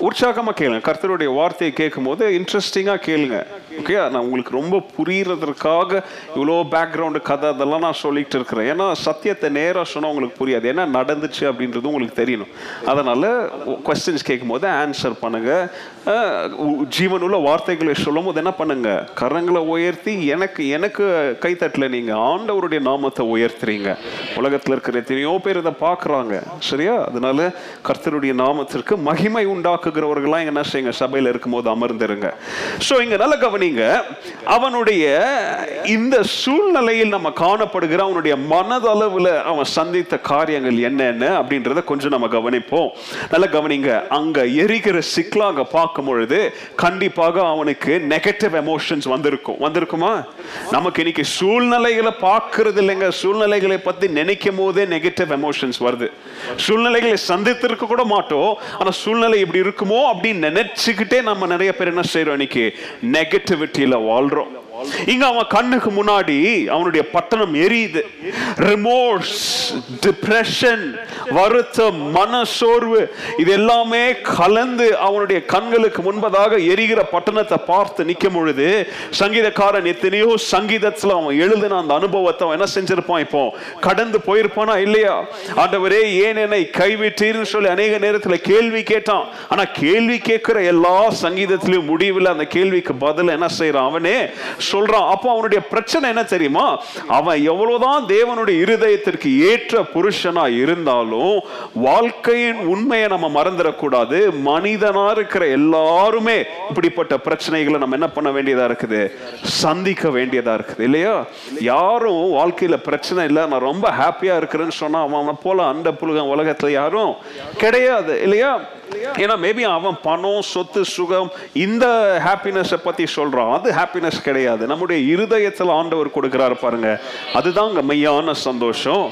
உற்சாகமா கேளுங்க. கர்த்தருடைய வார்த்தையை கேட்கும் போது இன்ட்ரெஸ்டிங்கா கேளுங்க. ஓகே நான் உங்களுக்கு ரொம்ப புரியறதற்காக இவ்வளோ பேக்ரவுண்டு கதை அதெல்லாம் நான் சொல்லிகிட்டு இருக்கிறேன். ஏன்னா சத்தியத்தை நேராக சொன்னால் உங்களுக்கு புரியாது. என்ன நடந்துச்சு அப்படின்றது உங்களுக்கு தெரியணும். அதனால் கொஸ்டின்ஸ் கேட்கும்போது ஆன்சர் பண்ணுங்க. ஜீவனுள்ள வார்த்தைகளை சொல்லும் போது என்ன பண்ணுங்க? கரங்களை உயர்த்தி எனக்கு எனக்கு கைத்தட்டில் நீங்கள் ஆண்டவருடைய நாமத்தை உயர்த்துறீங்க. உலகத்தில் இருக்கிற எத்தனையோ பேர் இதை பார்க்குறாங்க. சரியா? அதனால கர்த்தருடைய நாமத்திற்கு மகிமை உண்டாக்குகிறவர்களாம் என்ன செய்யுங்க? சபையில் இருக்கும்போது அமர்ந்துருங்க. ஸோ இங்க நல்ல கவனிங்க அவனுடைய இந்த சூழ்நிலையில் நம்ம காணப்படுகிற அவனுடைய மனதளவுல அவன் சந்தித்த காரியங்கள் என்னென்ன அப்படின்றத கொஞ்சம் நம்ம கவனிப்போம். நல்லா கவனிங்க. அங்க எரிகிற சிக்கலாக பார்க்கும் பொழுது கண்டிப்பாக அவனுக்கு நெகட்டிவ் எமோஷன்ஸ் வந்திருக்கும். வந்திருக்குமா? நமக்கு இன்னைக்கு சூழ்நிலைகளை பார்க்கறது இல்லைங்க. சூழ்நிலைகளை பத்தி நினைக்கும் போதே நெகட்டிவ் எமோஷன்ஸ் வருது. சூழ்நிலைகளை சந்தித்திருக்க கூட மாட்டோம். ஆனா சூழ்நிலை இப்படி இருக்குமோ அப்படின்னு நினைச்சுக்கிட்டே நம்ம நிறைய பேர் என்ன செய்யறோம் இன்னைக்கு? கனெக்டிவிட்டியில் வாழ்கிறோம் இங்க அவன் கண்ணுக்கு முன்னாடி அவனுடைய பட்டணம் எரியுது. ரிமோர்ஸ் டிப்ரெஷன் வருத்தம் மனசோர்வு இது எல்லாமே கலந்து அவனுடைய கண்களுக்கு முன்பதாக எரிகிற பட்டணத்தை பார்த்து நிற்கும் பொழுது சங்கீதக்காரன் எத்தனையோ சங்கீதத்தில் அவன் எழுதின அந்த அனுபவத்தை அவன் என்ன செஞ்சிருப்பான் இப்போ? கடந்து போயிருப்பானா இல்லையா? ஆண்டவரே ஏன் என்னை கைவிட்டீர்னு சொல்லி அநேக நேரத்தில் கேள்வி கேட்டான். ஆனா கேள்வி கேட்கிற எல்லா சங்கீதத்திலையும் முடிவில் அந்த கேள்விக்கு பதில் என்ன செய்யறான் அவனே சொல்றான். அப்போ அவனுடைய பிரச்சனை என்ன தெரியுமா? அவன் எவ்வளவுதான் தேவனுடைய இருதயத்திற்கு ஏற்ற புருஷனா இருந்தாலும் வாழ்க்கையின் உண்மையை நம்ம மறந்துடக்கூடாது. மனிதனா இருக்கிற எல்லாருமே இப்படிப்பட்ட பிரச்சனைகளை நம்ம என்ன பண்ண வேண்டியதா இருக்குது? சந்திக்க வேண்டியதா இருக்குது இல்லையா? யாரும் வாழ்க்கையில பிரச்சனை இல்லை. நான் ரொம்ப ஹாப்பியா இருக்கிறேன்னு சொன்னா அவன் போல அந்த புலகம் உலகத்துல யாரும் கிடையாது இல்லையா? ஏன்னா மேபி அவன் பணம் சொத்து சுகம் இந்த ஹாப்பினஸை பத்தி சொல்றான். அது ஹாப்பினஸ் கிடையாது. நம்முடைய இருதயத்தில் ஆண்டவர் கொடுக்கிறாரு பாருங்க. அதுதாங்க மெய்யான சந்தோஷம்.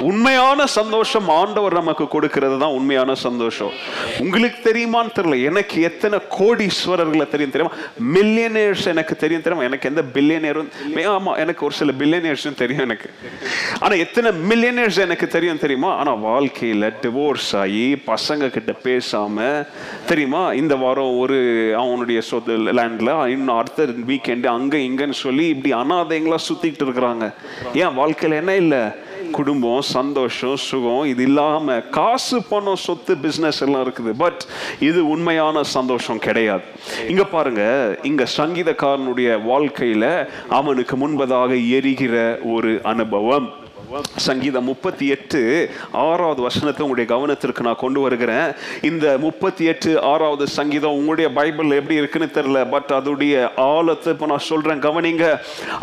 உண்மையான சந்தோஷம் ஆண்டவர் நமக்கு கொடுக்கறது தான் உண்மையான சந்தோஷம். உங்களுக்கு தெரியுமான்னு தெரியல. எனக்கு எத்தனை கோடீஸ்வரர்களை தெரியும் தெரியுமா? மில்லியனேர்ஸ் எனக்கு தெரியும் தெரியுமா? எனக்கு எந்த பில்லியனேரும் ஆமா எனக்கு ஒரு சில பில்லியனேர்ஸும் தெரியும் எனக்கு. ஆனா எத்தனை மில்லியனேர்ஸ் எனக்கு தெரியும் தெரியுமா? ஆனா வாழ்க்கையில டிவோர்ஸ் ஆகி பசங்க கிட்ட பேச பேசாமல் தெரியுமா? இந்த வாரம் ஒரு அவனுடைய சொத்து லேண்ட்ல இன்னும் அடுத்த வீக்கெண்டு அங்கே இங்கேன்னு சொல்லி இப்படி அனாதைங்களா சுற்றிக்கிட்டு இருக்கிறாங்க. ஏன்? வாழ்க்கையில என்ன இல்லை? குடும்பம் சந்தோஷம் சுகம் இது இல்லாமல் காசு பணம் சொத்து பிஸ்னஸ் எல்லாம் இருக்குது. பட் இது உண்மையான சந்தோஷம் கிடையாது. இங்கே பாருங்க இங்கே சங்கீதக்காரனுடைய வாழ்க்கையில் அவனுக்கு முன்பதாக எரிகிற ஒரு அனுபவம். சங்கீதம் முப்பத்தி எட்டு ஆறாவது வசனத்தை உங்களுடைய கவனத்திற்கு நான் கொண்டு வருகிறேன். இந்த முப்பத்தி எட்டு ஆறாவது சங்கீதம் உங்களுடைய பைபிள் எப்படி இருக்குன்னு தெரியல பட் அதோடைய ஆழத்தை இப்போ நான் சொல்றேன். கவனிங்க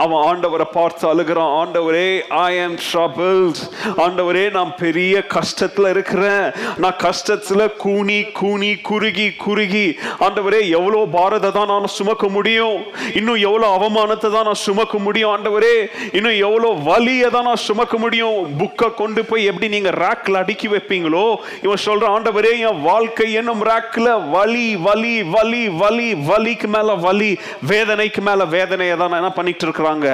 அவன் ஆண்டவரை பார்த்து அழுகிறான். ஆண்டவரே ஐ ஆம் ட்ரபிள்ஸ் ஆண்டவரே நான் பெரிய கஷ்டத்தில் இருக்கிறேன். நான் கஷ்டத்தில் கூனி கூனி குறுகி குறுகி. ஆண்டவரே எவ்வளோ பாரத தான் நான் சுமக்க முடியும்? இன்னும் எவ்வளோ அவமானத்தை தான் நான் சுமக்க முடியும்? ஆண்டவரே இன்னும் எவ்வளோ வலியை தான் நான் சுமக்க முடியும்? புக்கை கொண்டு போய் எப்படி நீங்க ரேக்ல அடுக்கி வைப்பீங்களோ? இவன் சொல்ற ஆண்டவரே என் வாழ்க்கை என்னும் ரேக்ல வலி வலி வலி வலி வலிக்கு மேல வலி வேதனைக்கு மேல வேதனையை தான் என்ன பண்ணிட்டு இருக்கிறாங்க?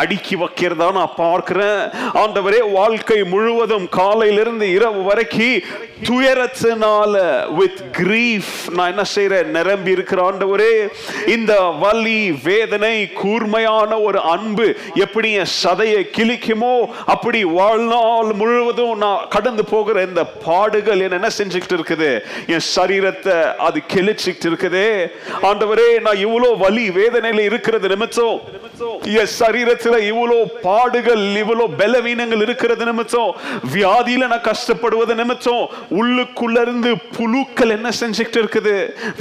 அடுக்கி வைக்கிறதா நான் பார்க்கிறேன். ஆண்டவரே வாழ்க்கை முழுவதும் காலையிலிருந்து இரவு வரைக்கும் துயரத்தினால வித் கிரீஃப் நான் என்ன செய்யறேன் நிரம்பி இருக்கிற ஆண்டவரே இந்த வலி வேதனை கூர்மையான ஒரு அன்பு எப்படி என் சதையை கிழிக்குமோ அப்படி வாழ்நாள் முழுவதும் நான் கடந்து போகிற இந்த பாடுகள் என்ன செஞ்சுக்கிட்டு இருக்குது? என் சரீரத்தை அது கெழிச்சுக்கிட்டு இருக்குது. ஆண்டவரே நான் இவ்வளோ வலி வேதனையில் இருக்கிறது நிமித்தம். என் சரீரத்தில் இவ்வளோ பாடுகள் இவ்வளோ பலவீனங்கள் இருக்கிறது நிமித்தம். வியாதியில நான் கஷ்டப்படுவது நிமித்தம். உள்ளுக்குள்ள இருந்து புழுக்கள் என்ன செஞ்சுக்கிட்டு இருக்குது?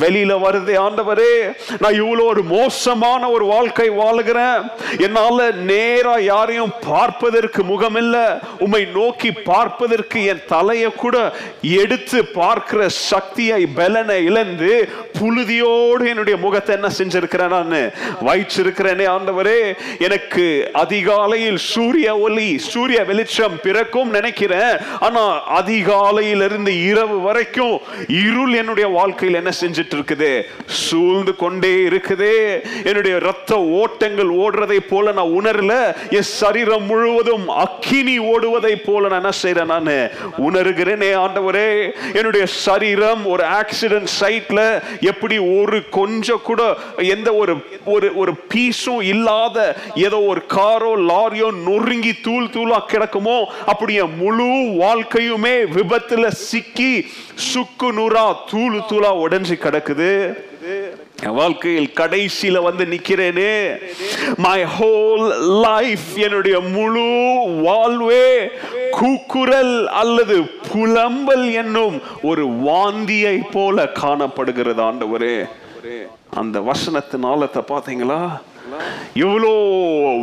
வெளியில வருது ஆண்டவரே நான் இவ்வளோ ஒரு மோசமான ஒரு வாழ்க்கை வாழுகிறேன். என்னால் நேராக யாரையும் பார்ப்பதற்கு முகம் இல்ல உம்மை நோக்கி பார்ப்பதற்கு என் தலையை கூட எடுத்து பார்க்கிற சக்தியை பலனை இழந்து புழுதியோடு என்னுடைய முகத்தை என்ன செஞ்சிருக்கிறேன் நான்? வைச்சிருக்கிறேனே ஆண்டவரே. எனக்கு அதிகாலையில் சூரிய ஒளி சூரிய வெளிச்சம் பிறக்கும் நினைக்கிறேன். ஆனா அதிகாலையிலிருந்து இரவு வரைக்கும் இருள் என்னுடைய வாழ்க்கையில் என்ன செஞ்சிட்டு இருக்குது சூழ்ந்து கொண்டே இருக்குது. என்னுடைய ரத்த ஓட்டங்கள் ஓடுறதை போல நான் உணரல. என் சரீரம் முழுவதும் அக் அக்கினி ஓடுவதை போல நான் என்ன செய்யறேன் நான்? உணர்கிறேனே ஆண்டவரே. என்னுடைய சரீரம் ஒரு ஆக்சிடென்ட் சைட்ல எப்படி ஒரு கொஞ்சம் கூட எந்த ஒரு ஒரு ஒரு பீஸும் இல்லாத ஏதோ ஒரு காரோ லாரியோ நொறுங்கி தூள் தூளா கிடக்குமோ அப்படியே முழு வாழ்க்கையுமே விபத்துல சிக்கி சுக்கு நூறா தூள் தூளா உடைஞ்சு கிடக்குது. என் வாழ்க்கையில் கடைசியில வந்து நிக்கிறேனே. மை ஹோல் லைஃப் என்னுடைய முழு வாழ்வே கூக்குரல் அல்லது புலம்பல் என்னும் ஒரு வாந்தியை போல காணப்படுகிறது ஆண்டவரே. அந்த வசனத்தின் ஆழத்தை பார்த்தீங்களா? இவ்வளோ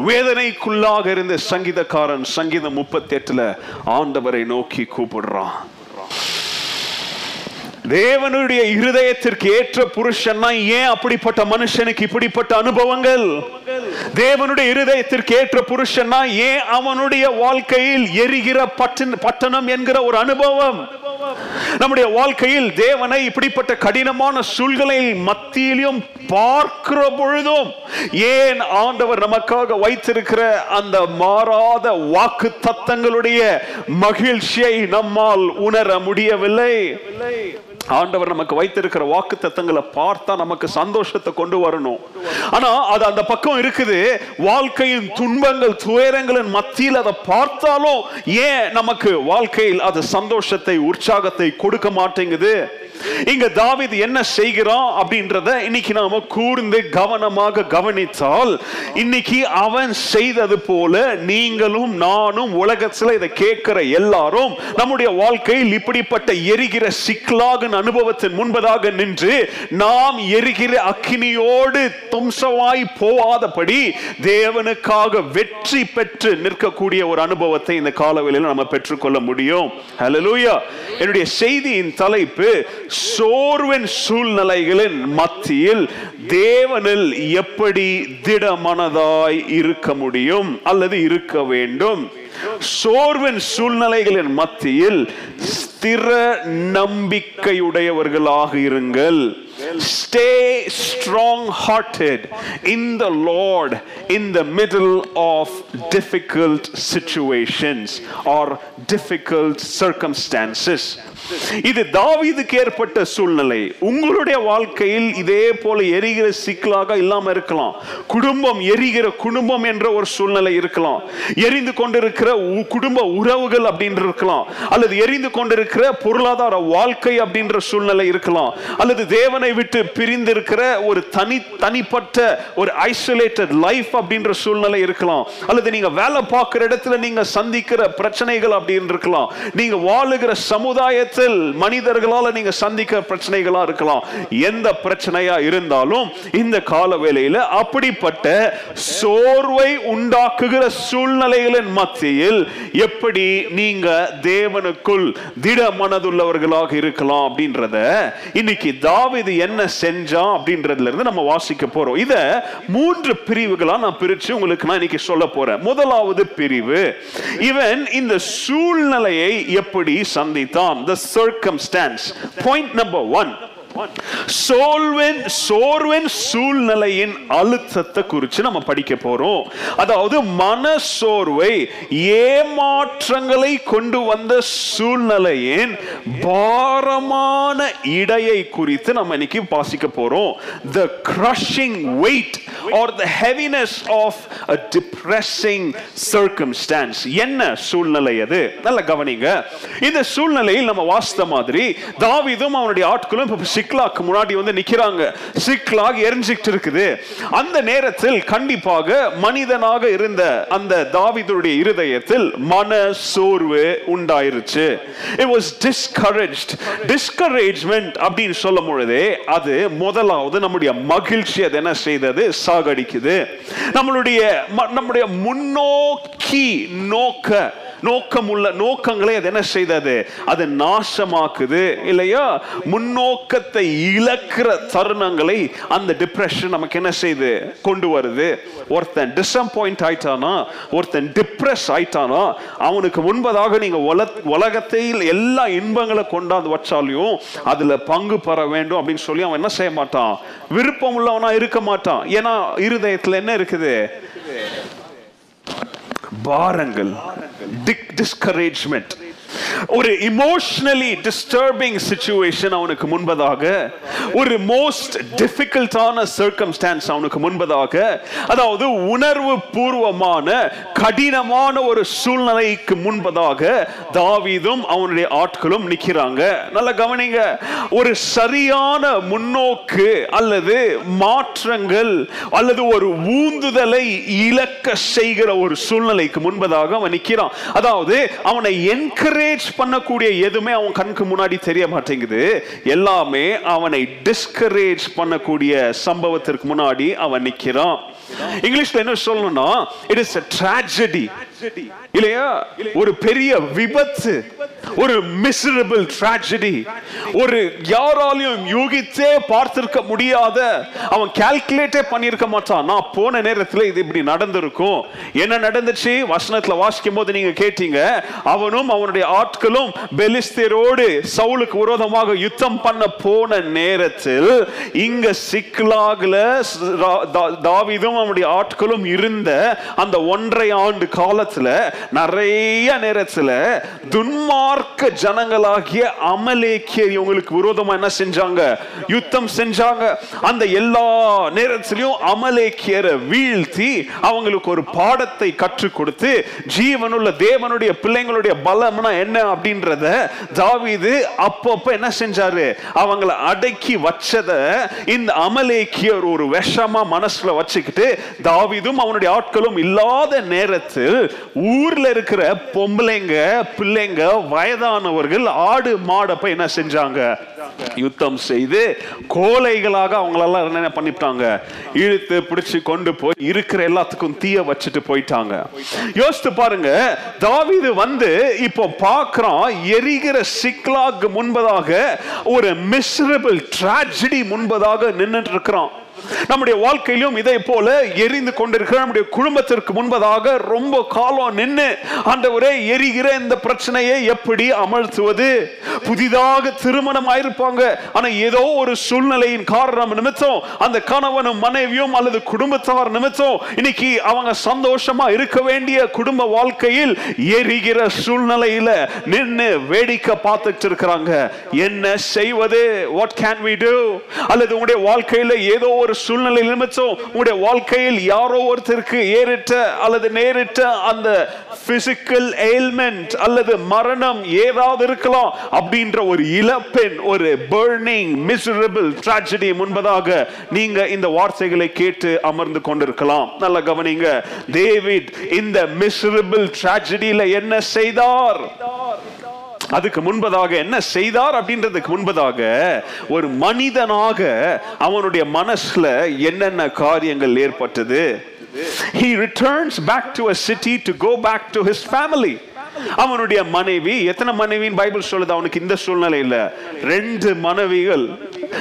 வேதனைக்குள்ளாக இருந்த சங்கீதக்காரன் சங்கீதம் முப்பத்தி எட்டுல ஆண்டவரை நோக்கி கூப்பிடுறான். தேவனுடைய இருதயத்திற்கு ஏற்ற புருஷன்னா ஏன் அப்படிப்பட்ட மனுஷனுக்கு இப்படிப்பட்ட அனுபவங்கள்? தேவனுடைய இருதயத்திற்கு ஏற்ற புருஷன்னா ஏன் அவனுடைய வாழ்க்கையில் எரிகிற பட்டணம் என்கிற ஒரு அனுபவம்? நம்முடைய வாழ்க்கையில் தேவனை இப்படிப்பட்ட கடினமான சூழ்நிலையில் மத்தியிலும் பார்க்கிற பொழுதும் ஏன் ஆண்டவர் நமக்காக வைத்திருக்கிற அந்த மாறாத வாக்கு தத்தங்களுடைய மகிழ்ச்சியை நம்மால் உணர முடியவில்லை? ஆண்டவர் நமக்கு வைத்திருக்கிற வாக்கு தத்தங்களை பார்த்தா நமக்கு சந்தோஷத்தை கொண்டு வரணும். ஆனா அது அந்த பக்கம் இருக்குது. வாழ்க்கையின் துன்பங்கள் துயரங்களின் மத்தியில் அதை பார்த்தாலும் ஏன் நமக்கு வாழ்க்கையில் அது சந்தோஷத்தை உற்சாகத்தை கொடுக்க மாட்டேங்குது? இங்க தாவிது என்ன செய்கிறான் அப்படின்றத இன்னைக்கு நாம கூர்ந்து கவனமாக கவனித்தால் இன்னைக்கு அவன் செய்தது போல நீங்களும் நானும் உலகத்துல இதை கேட்கிற எல்லாரும் நம்முடைய வாழ்க்கையில் இப்படிப்பட்ட எரிகிற சிக்கலாக அனுபவத்தின் முன்பதாக நின்று நாம் எரிகிற அக்கினியோடு தும்சமாய் போவாதபடி தேவனுக்காக வெற்றி பெற்று நிற்கக்கூடிய ஒரு அனுபவத்தை இந்த காலவெளியில் நம்ம பெற்றுக்கொள்ள முடியும். என்னுடைய செய்தியின் தலைப்பு சோர்வின் சூழ்நிலைகளின் மத்தியில் தேவனில் எப்படி திடமனதாய் இருக்க முடியும் அல்லது இருக்க வேண்டும்? சோர்வின் சூழ்நிலைகளின் மத்தியில் ஸ்திர நம்பிக்கையுடையவர்களாக இருங்கள். Stay strong hearted in the Lord in the middle of difficult situations or difficult circumstances இது தாவீதுக்கு ஏற்பட்ட சூழ்நிலை. உங்களுடைய வாழ்க்கையில் இதே போல எரிகிற சிக்கலாக இல்லாம இருக்கலாம். குடும்பம் எரிகிற குடும்பம் என்ற ஒரு சூழ்நிலை இருக்கலாம். எரிந்து கொண்டிருக்கிற குடும்ப உறவுகள் அப்படின்ற இருக்கலாம். அல்லது எரிந்து கொண்டிருக்கிற பொருளாதார வாழ்க்கை அப்படின்ற சூழ்நிலை இருக்கலாம். அல்லது தேவனை விட்டு பிரிந்திருக்கிற ஒரு தனி தனிப்பட்ட ஒரு ஐசோலேட்டட் லைஃப் அப்படின்ற சூழ்நிலை இருக்கலாம். அல்லது நீங்க வேலை பார்க்குற இடத்துல நீங்க சந்திக்கிற பிரச்சனைகள் அப்படின்னு இருக்கலாம். நீங்க வாழுகிற சமுதாயத்தில் மனிதர்களால் நீங்க சந்திக்க பிரச்சனைகளா இருக்கலாம். எந்த பிரச்சனையா இருந்தாலும் இந்த கால வேலையில அப்படிப்பட்ட சோர்வை உண்டாக்குகிற சூழ்நிலைகளின் மத்தியில் எப்படி நீங்க தேவனுக்குள் திட மனதுள்ளவர்களாக இருக்கலாம் அப்படின்றத இன்னைக்கு தாவிது என்ன செஞ்சான் அப்படின்றதுல இருந்து நம்ம வாசிக்க போறோம். இத மூன்று பிரிவுகளா நான் பிரிச்சு உங்களுக்கு நான் இன்னைக்கு சொல்ல போறேன். முதலாவது பிரிவு இவன் இந்த சூழ்நிலையை எப்படி சந்தித்தான். The circumstance. Point number one சோல்வென் சோர்வென் சூழ்நிலையின் அழுத்தத்தை குறித்து நம்ம படிக்க போறோம். அதாவது மன சோர்வை ஏமாற்றங்களை கொண்டு வந்த சூழ்நிலையின் பாரமான இடையை குறித்து நம்ம இன்னைக்கு வாசிக்க போறோம். The crushing weight or the heaviness of a depressing circumstance என்ன சூழ்நிலை அது? நல்ல கவனிங்க. இந்த சூழ்நிலையில் நம்ம வாசித்த மாதிரி தாவிதும் அவனுடைய ஆட்களும் சிக்லாக் முன்னாடி வந்து நிக்கிறாங்க. சிக்லாக் எரிஞ்சிட்டு இருக்குது. அந்த நேரத்தில் கண்டிப்பாக மனிதனாக இருந்த அந்த தாவிதருடைய இருதயத்தில் மன சோர்வு உண்டாயிருச்சு. It was discouraged. டிஸ்கரேஜ்மெண்ட் அப்படின்னு சொல்லும் பொழுதே அது முதலாவது நம்முடைய மகிழ்ச்சி அது என்ன செய்தது? சாகடிக்குது. நம்மளுடைய நம்முடைய முன்னோக்கி நோக்க நோக்கம் உள்ள நோக்கங்களை அது என்ன செய்தது? அது நாசமாக்குது. இல்லையா? முன்னோக்கத்தை இழக்கிற தருணங்களை அந்த டிப்ரெஷன் நமக்கு என்ன செய்யுது கொண்டு வருது. ஒருத்தன் டிசப்பாயிண்ட் ஆயிட்டானா ஒருத்தன் டிப்ரெஸ் ஆயிட்டானா அவனுக்கு முன்பதாக நீங்க உலகத்தில் எல்லா இன்பங்களை கொண்டாந்து வச்சாலையும் அதுல பங்கு பெற வேண்டும் அப்படின்னு சொல்லி அவன் என்ன செய்ய மாட்டான்? விருப்பம் உள்ளவனா இருக்க மாட்டான். ஏன்னா இருதயத்துல என்ன இருக்குது? பாரங்கள் டிஸ்கரேஜ்மெண்ட் ஒரு இமோஷனலி டிஸ்டர்பிங் சுச்சுவேஷன் அவனுக்கு முன்பதாக ஒரு மோஸ்ட் டிஃபிகல்ட்டான சர்க்கம்ஸ்டான்ஸ் அவனுக்கு முன்பதாக அதாவது உணர்வு பூர்வமான கடினமான ஒரு சூழ்நிலைக்கு முன்பதாக தாவீதும் அவனுடைய ஆட்களும் நிக்கிறாங்க. நல்ல கவனிங்க ஒரு சரியான முன்னோக்கு அல்லது மாற்றங்கள் அல்லது ஒரு ஊந்துதலை இழக்க செய்கிற ஒரு சூழ்நிலைக்கு முன்பதாக அவன் நிற்கிறான் அதாவது அவனை என்கரேஜ் பண்ணக்கூடிய எதுவுமே அவன் கண்ணுக்கு முன்னாடி தெரிய மாட்டேங்குது. எல்லாமே அவனை டிஸ்கரேஜ் பண்ணக்கூடிய சம்பவத்திற்கு முன்னாடி அவன் நிக்கிறான். இங்கிலீஷ்ல என்ன சொல்லணும்னா இட் இஸ் அ ட்ராஜடி இல்லையா? ஒரு பெரிய விபத்து. ஒரு மிசரபிள் ட்ராஜடி ஒரு யாராலையும் யூகித்தே பார்த்திருக்க முடியாத அவன் கால்குலேட்டே பண்ணியிருக்க மாட்டான். நான் போன நேரத்தில் இது இப்படி நடந்திருக்கும். என்ன நடந்துச்சு? வசனத்தில் வாசிக்கும் போது நீங்க கேட்டீங்க அவனும் அவனுடைய ஆட்களும் பெலிஸ்தரோடு சவுலுக்கு விரோதமாக யுத்தம் பண்ண போன நேரத்தில் இங்க சிக்லாகுல தாவிதும் அவனுடைய ஆட்களும் இருந்த அந்த ஒன்றை ஆண்டு காலத்தில் நிறைய நேரத்தில் துன்மார் துன்மார்க்க ஜனங்களாகிய அமலேக்கியர் இவங்களுக்கு விரோதமா என்ன செஞ்சாங்க? யுத்தம் செஞ்சாங்க. அந்த எல்லா நேரத்திலையும் அமலேக்கியரை வீழ்த்தி அவங்களுக்கு ஒரு பாடத்தை கற்றுக் கொடுத்து ஜீவனுள்ள தேவனுடைய பிள்ளைங்களுடைய பலம்னா என்ன அப்படின்றத தாவிது அப்பப்ப என்ன செஞ்சாரு? அவங்கள அடக்கி வச்சத இந்த அமலேக்கியர் ஒரு விஷமா மனசுல வச்சுக்கிட்டு தாவீதும் அவனுடைய ஆட்களும் இல்லாத நேரத்தில் ஊர்ல இருக்கிற பொம்பளைங்க பிள்ளைங்க வயதானவர்கள் ஆடு மாடப்ப என்ன செஞ்சாங்க? யுத்தம் செய்து கோலைகளாக அவங்களெல்லாம் என்ன பண்ணிட்டாங்க? இழுத்து பிடிச்சு கொண்டு போய் இருக்கிற எல்லாத்துக்கும் தீய வச்சுட்டு போயிட்டாங்க. யோசித்து பாருங்க தாவிது வந்து இப்போ பார்க்கறான் எரிகிற சிக்லாக்கு முன்பதாக ஒரு மிஸ்ரபிள் ட்ராஜடி முன்பதாக நின்னுட்டு இருக்கிறான். நம்முடைய வாழ்க்கையிலும் இதை போல எரிந்து கொண்டிருக்கிற நம்முடைய குடும்பத்திற்கு முன்பதாக ரொம்ப காலம் நின்று ஆண்டவரே எரிகிற இந்த பிரச்சனையை எப்படி அமழ்த்துவது புதிதாக திருமணம் ஆயிருப்பாங்க ஆனா ஏதோ ஒரு சூழ்நிலையின் காரணம் நிமித்தம் அந்த கணவனும் மனைவியும் அல்லது குடும்பத்தார் நிமித்தம் இன்னைக்கு அவங்க சந்தோஷமா இருக்க வேண்டிய குடும்ப வாழ்க்கையில் எரிகிற சூழ்நிலையில நின்று வேடிக்கை பார்த்துட்டு இருக்கிறாங்க. என்ன செய்வது? வாட் கேன் வி டூ அல்லது உங்களுடைய வாழ்க்கையில ஏதோ ஒரு சூழ்நிலை நிமித்தம் உங்களுடைய வாழ்க்கையில் யாரோ ஒருத்தருக்கு ஏறிட்ட அல்லது நேரிட்ட அந்த பிசிக்கல் எயில்மெண்ட் அல்லது மரணம் ஏதாவது இருக்கலாம் அப்படின்ற ஒரு இழப்பெண் ஒரு பேர்னிங் மிசரபிள் tragedy முன்பதாக நீங்க இந்த வார்த்தைகளை கேட்டு அமர்ந்து கொண்டிருக்கலாம். நல்ல கவனிங்க டேவிட் இந்த மிசரபிள் tragedy-ல என்ன செய்தார்? அதுக்கு முன்பதாக என்ன செய்தார் அப்படின்றதுக்கு முன்பதாக ஒரு மனிதனாக அவனுடைய மனசுல என்னென்ன காரியங்கள் ஏற்பட்டது? He returns back to a city to go back to his family. அவனுடைய மனைவி எத்தனை மனைவின்னு பைபிள் சொல்லுது? அவனுக்கு இந்த சூழ்நிலை இல்ல. ரெண்டு மனைவிகள்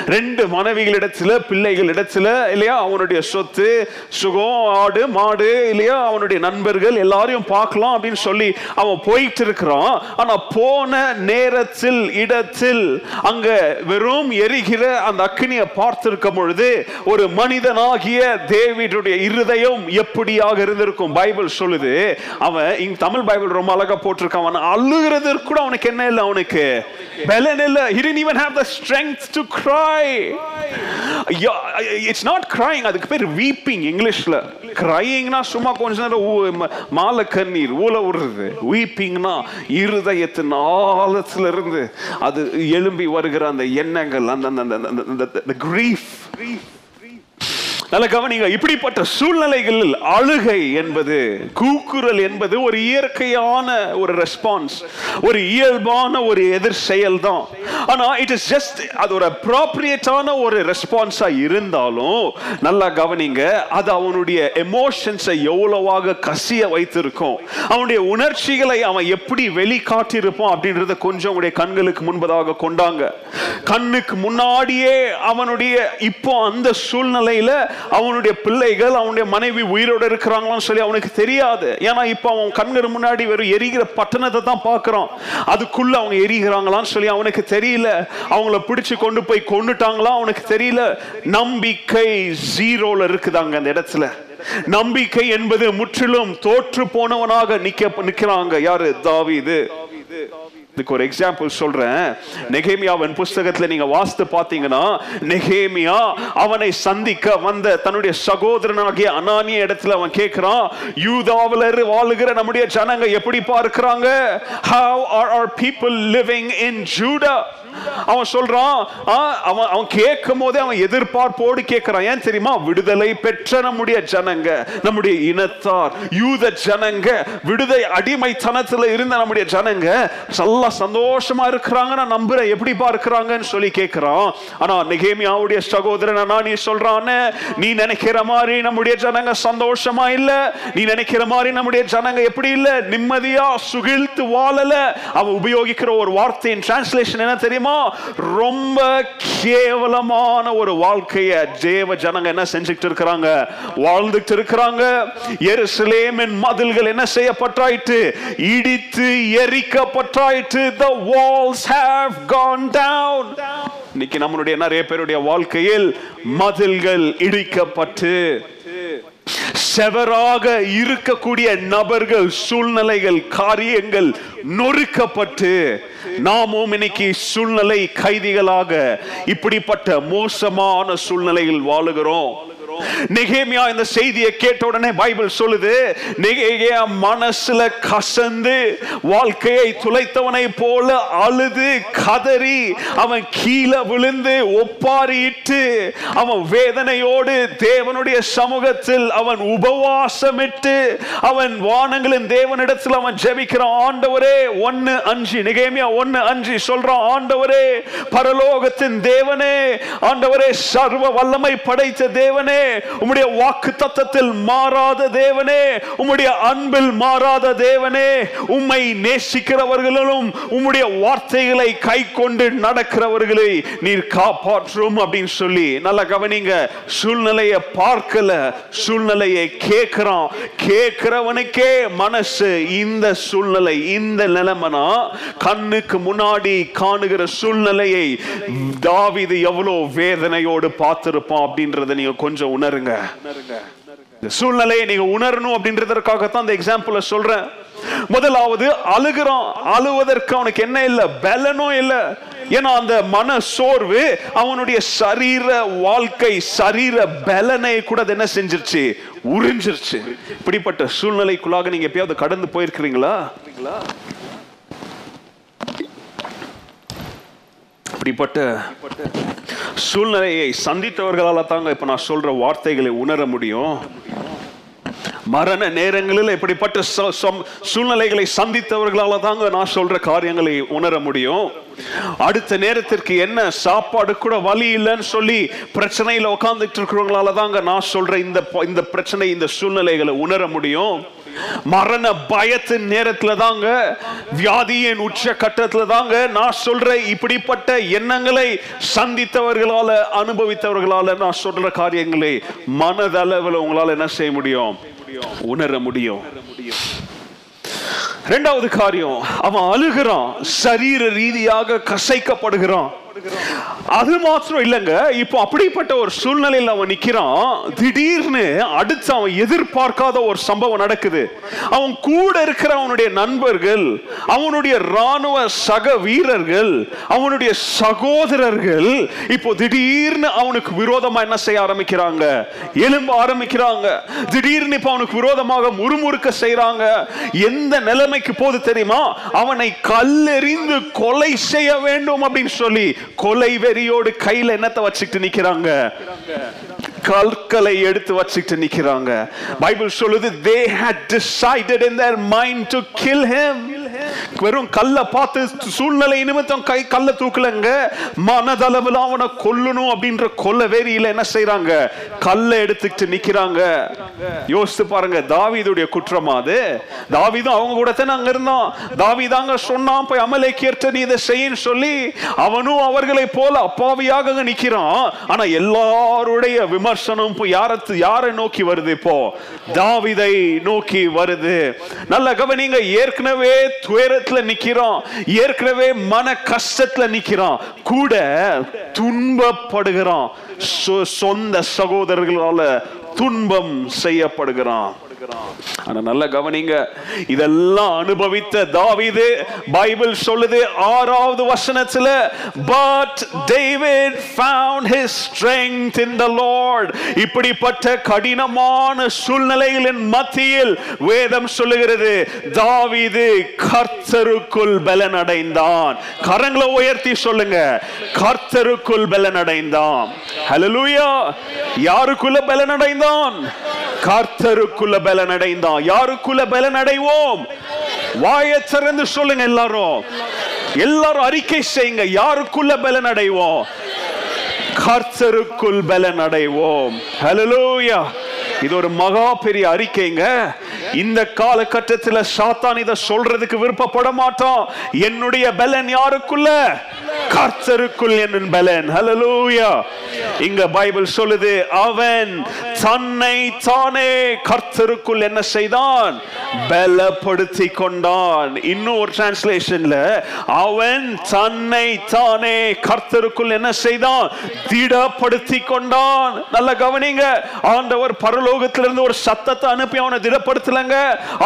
ரெண்டு மனைவிகள் இடத்துல பிள்ளைகள் இடத்துல இல்லையா? அவனுடைய சொத்து சுகம் ஆடு மாடு இல்லையா? அவனுடைய நண்பர்கள் எல்லாரையும் பார்க்கலாம் அப்படின்னு சொல்லி அவன் போயிட்டு இருக்கிறான். ஆனா போன நேரத்தில் இடத்தில் அங்க வெறும் எரிகிற அந்த அக்கினியை பார்த்திருக்கும் பொழுது ஒரு மனிதனாகிய தேவியுடைய இருதயம் எப்படியாக இருந்திருக்கும்? பைபிள் சொல்லுது. அவன் இங்க தமிழ் பைபிள் ரொம்ப அழகா போட்டிருக்கான். அவன் அழுகிறதற்கு கூட அவனுக்கு என்ன இல்லை அவனுக்கு? பலன் இல்லை. He didn't even have the strength to cry. It's not crying. அதுக்கு பேர் weeping இங்கிலீஷ்ல. Cryingனா சும்மா கொஞ்ச நேரம் மால மாலை கண்ணீர் ஊல விடுறது. Weepingனா இருதயத்தின் ஆழத்துல இருந்து அது எழும்பி வருகிற அந்த எண்ணங்கள் அந்த அந்த அந்த- அந்த- grief. நல்ல கவனிங்க இப்படிப்பட்ட சூழ்நிலைகளில் அழுகை என்பது கூக்குரல் என்பது ஒரு இயற்கையான ஒரு ரெஸ்பான்ஸ் ஒரு இயல்பான ஒரு எதிர் செயல் தான் ஆனா இட் இஸ் ஜஸ்ட் அது ஒரு அப்ராப்ரியேட்டான ஒரு ரெஸ்பான்ஸா இருந்தாலும் நல்லா கவனிங்க அது அவனுடைய எமோஷன்ஸை எவ்வளவாக கசிய வைத்திருக்கும் அவனுடைய உணர்ச்சிகளை அவன் எப்படி வெளிக்காட்டியிருப்பான் அப்படின்றத கொஞ்சம் உடைய கண்களுக்கு முன்பதாக கொண்டாங்க. கண்ணுக்கு முன்னாடியே அவனுடைய இப்போ அந்த சூழ்நிலையில அவனுடைய பிள்ளைகள் அவனுடைய மனைவி உயிரோட இருக்கிறாங்களான்னு சொல்லி அவனுக்கு தெரியாது. ஏன்னா இப்போ அவன் கண்கள் முன்னாடி வெறும் எரிகிற பட்டணத்தை தான் பார்க்குறான். அதுக்குள்ள அவங்க எரிகிறாங்களான்னு சொல்லி அவனுக்கு தெரியல. அவங்கள பிடிச்சு கொண்டு போய் கொண்டுட்டாங்களா அவனுக்கு தெரியல. நம்பிக்கை ஜீரோல இருக்குதாங்க அந்த இடத்துல. நம்பிக்கை என்பது முற்றிலும் தோற்று போனவனாக நிக்க நிக்கிறாங்க. யாரு? தாவி இது இதுக்கு ஒரு எக்ஸாம்பிள் சொல்றேன். நெகேமியாவின் புஸ்தகத்துல நீங்க வாசித்து பார்த்தீங்கன்னா நெகேமியா அவனை சந்திக்க வந்த தன்னுடைய சகோதரனாகிய அனானிய இடத்துல அவன் கேட்கிறான் யூதாவில வாழுகிற நம்முடைய ஜனங்க எப்படி பார்க்கிறாங்க? How are are people living in Judah அவன் சொல்றான் ஆ, அவன் அவன் கேட்கும் போதே அவன் எதிர்பார்ப்போடு கேட்கிறான். ஏன் தெரியுமா? விடுதலை பெற்ற நம்முடைய ஜனங்க நம்முடைய இனத்தார் யூத ஜனங்க விடுதலை அடிமைத்தனத்துல இருந்த நம்முடைய ஜனங்க நல்லா சந்தோஷமா இருக்கிறாங்க நான் நம்புறேன். எப்படி பார்க்கிறாங்கன்னு சொல்லி கேட்கிறான். ஆனா நிகேமியாவுடைய சகோதரன் ஆனா நீ சொல்றான்னு நீ நினைக்கிற மாதிரி நம்முடைய ஜனங்க சந்தோஷமா இல்ல? நீ நினைக்கிற மாதிரி நம்முடைய ஜனங்க எப்படி இல்ல? நிம்மதியா சுகிழ்த்து வாழல? அவன் உபயோகிக்கிற ஒரு வார்த்தையின் டிரான்ஸ்லேஷன் என்ன தெரியுமா? ரொம்ப கேவலமான ஒரு வாழ்க்கைய தேவ ஜனங்க என்ன செஞ்சுட்டு இருக்கிறாங்க? வாழ்ந்துட்டு இருக்கிறாங்க. எருசலேமின் மதில்கள் என்ன செய்யப்பட்டாயிற்று? இடித்து எரிக்கப்பட்டாயிற்று. The walls have gone down. இன்னைக்கு நம்மளுடைய நிறைய பேருடைய வாழ்க்கையில் மதில்கள் இடிக்கப்பட்டு செவராக இருக்கக்கூடிய நபர்கள் சூழ்நிலைகள் காரியங்கள் நொறுக்கப்பட்டு நாமும் இன்னைக்கு சூழ்நிலை கைதிகளாக இப்படிப்பட்ட மோசமான சூழ்நிலையில் வாழுகிறோம். நெகேமியா இந்த செய்தியை கேட்ட உடனே பைபிள் சொல்லுது நெகேமியா மனசுல கசந்து வாழ்க்கையை துளைத்தவனை போல அழுது கதறி அவன் கீழே விழுந்து ஒப்பாரிட்டு அவன் வேதனையோடு தேவனுடைய சமூகத்தில் அவன் உபவாசமிட்டு அவன் வானங்களின் தேவனிடத்தில் அவன் ஜெபிக்கிறான் ஆண்டவரே ஒன்னு அஞ்சு நிகேமியா ஒன்னு அஞ்சு சொல்றான் ஆண்டவரே பரலோகத்தின் தேவனே ஆண்டவரே சர்வ வல்லமை படைத்த தேவனே உம்முடைய வாக்கு தத்தத்தில் மாறாத தேவனே உம்முடைய அன்பில் மாறாத தேவனே உம்மை நேசிக்கிறவர்களும் உம்முடைய வார்த்தைகளை கை கொண்டு நடக்கிறவர்களை நீர் காப்பாற்றும் அப்படின்னு சொல்லி நல்லா கவனிங்க. சூழ்நிலையை பார்க்கல சூழ்நிலையை கேட்கிறோம் கேட்கிறவனுக்கே மனசு இந்த சூழ்நிலை இந்த நிலைமைனா கண்ணுக்கு முன்னாடி காணுகிற சூழ்நிலையை தாவிது எவ்வளவு வேதனையோடு பார்த்திருப்பான் அப்படின்றத நீங்க கொஞ்சம் உணருங்க. இந்த சூழ்நிலையை நீங்க உணரணும் அப்படின்றதற்காகத்தான் அந்த எக்ஸாம்பிள சொல்றேன். முதலாவது அழுகிறோம் அழுவதற்கு அவனுக்கு என்ன இல்ல? பலனும் இல்ல. ஏன்னா அந்த மன சோர்வு அவனுடைய சரீர வாழ்க்கை சரீர பலனை கூட அது என்ன செஞ்சிருச்சு? உறிஞ்சிருச்சு. இப்படிப்பட்ட சூழ்நிலைக்குள்ளாக நீங்க எப்பயாவது கடந்து போயிருக்கிறீங்களா? இப்படிப்பட்ட சூழ்நிலையை சந்தித்தவர்களால தாங்க இப்ப நான் சொல்ற வார்த்தைகளை உணர முடியும். மரண நேரங்களில் இப்படிப்பட்ட ச- சம்- சூழ்நிலைகளை சந்தித்தவர்களால தாங்க நான் சொல்ற காரியங்களை உணர முடியும். அடுத்த நேரத்திற்கு என்ன சாப்பாடு கூட வழி இல்லைன்னு சொல்லி பிரச்சனையில உட்கார்ந்துட்டு இருக்கிறவங்களால தாங்க நான் சொல்ற இந்த இந்த பிரச்சனை இந்த சூழ்நிலைகளை உணர முடியும். மரண பயத்தின் நேரத்துல தாங்க வியாதியின் உச்ச கட்டத்துல தாங்க நான் சொல்ற இப்படிப்பட்ட எண்ணங்களை சந்தித்தவர்களால அனுபவித்தவர்களால நான் சொல்ற காரியங்களை மனதளவில் உங்களால என்ன செய்ய முடியும்? உணர முடியும். இரண்டாவது காரியம் அவன் அழுகிறான் சரீர ரீதியாக கசைக்கப்படுகிறான். அது மாத்திரம் இல்லைங்க இப்போ அப்படிப்பட்ட ஒரு சூழ்நிலையில் அவன் நிற்கிறான் திடீர்னு அடுத்து அவன் எதிர்பார்க்காத ஒரு சம்பவம் நடக்குது. அவன் கூட இருக்கிற அவனுடைய நண்பர்கள் அவனுடைய ராணுவ சக வீரர்கள் அவனுடைய சகோதரர்கள் இப்போ திடீர்னு அவனுக்கு விரோதமா என்ன செய்ய ஆரம்பிக்கிறாங்க? எலும்ப ஆரம்பிக்கிறாங்க. திடீர்னு இப்போ அவனுக்கு விரோதமாக முறுமுறுக்க செய்கிறாங்க எந்த நிலைமைக்கு போது தெரியுமா? அவனை கல்லெறிந்து கொலை செய்ய வேண்டும் அப்படின்னு சொல்லி கொலை வெறியோடு கையில என்னத்தை வச்சுக்கிட்டு நிக்கிறாங்க? கற்களை எடுத்து வச்சுக்கிட்டு நிக்கிறாங்க. பைபிள் சொல்லுது they had decided in their mind to kill him. வெறும் கல்ல பார்த்து சூழ்நிலை நிமித்தம் கை கல்ல தூக்கலங்க. மனதளவில் அவனை கொல்லணும் அப்படின்ற கொல்ல வெறியில என்ன செய்யறாங்க கல்லை எடுத்துக்கிட்டு நிக்கிறாங்க. யோசித்து பாருங்க தாவிதுடைய குற்றமா அது? தாவிதும் அவங்க கூட தானே அங்க இருந்தான். தாவிதாங்க சொன்னான் போய் அமலை அமலேக்கியர்ட்ட நீ இதை செய்யன்னு சொல்லி அவனும் அவர்களை போல அப்பாவியாக நிக்கிறான். ஆனா எல்லாருடைய விமர்சனம் இப்போ யாரத்து யாரை நோக்கி வருது இப்போ? தாவிதை நோக்கி வருது. நல்ல கவனிங்க ஏற்கனவே துயரத்துல நிக்கிறோம். ஏற்கனவே மன கஷ்டத்துல நிக்கிறோம். கூட துன்பப்படுகிறான் சொ- சொந்த சகோதரர்களால துன்பம் ஆனா நல்ல கவனிங்க. இதெல்லாம் அனுபவித்த தாவிது பைபிள் சொல்லுது ஆறாவது வசனத்துல but David found his strength in the Lord இப்படிப்பட்ட கடினமான சூழ்நிலைகளின் மத்தியில் வேதம் சொல்லுகிறது தாவீது கர்த்தருக்குள் பலன் அடைந்தான் கரங்களை உயர்த்தி சொல்லுங்க கர்த்தருக்குள் பலன் அடைந்தான் ஹலலூயா யாருக்குள்ள பலன் அடைந்தான் கர்த்தருக்குள்ள பலனடைந்தான் யாருக்குள்ள பலனடைவோம்? வாயை திறந்து சொல்லுங்க எல்லாரும். எல்லாரும் அறிக்கை செய்யுங்க. யாருக்குள்ள பலன் அடைவோம் கர்த்தருக்குள் பலன் அடைவோம் ஹalleluya இது ஒரு மகா பெரிய அறிக்கைங்க. இந்த காலகட்டத்தில் சாத்தான் இதை சொல்றதுக்கு விருப்பப்பட மாட்டோம் என்னுடைய பலன் யாருக்குள்ள? கர்த்தருக்குள் என்னும் பலன். ஹலலூயா இங்க பைபிள் சொல்லுது அவன் தன்னை தானே கர்த்தருக்குள் என்ன செய்தான்? பலப்படுத்தி கொண்டான். இன்னும் ஒரு டிரான்ஸ்லேஷன்ல அவன் தன்னை தானே கர்த்தருக்குள் என்ன செய்தான்? திடப்படுத்தி கொண்டான். நல்ல கவனிங்க ஆண்டவர் பரலோகத்திலிருந்து ஒரு சத்தத்தை அனுப்பி அவனை திடப்படுத்தலங்க.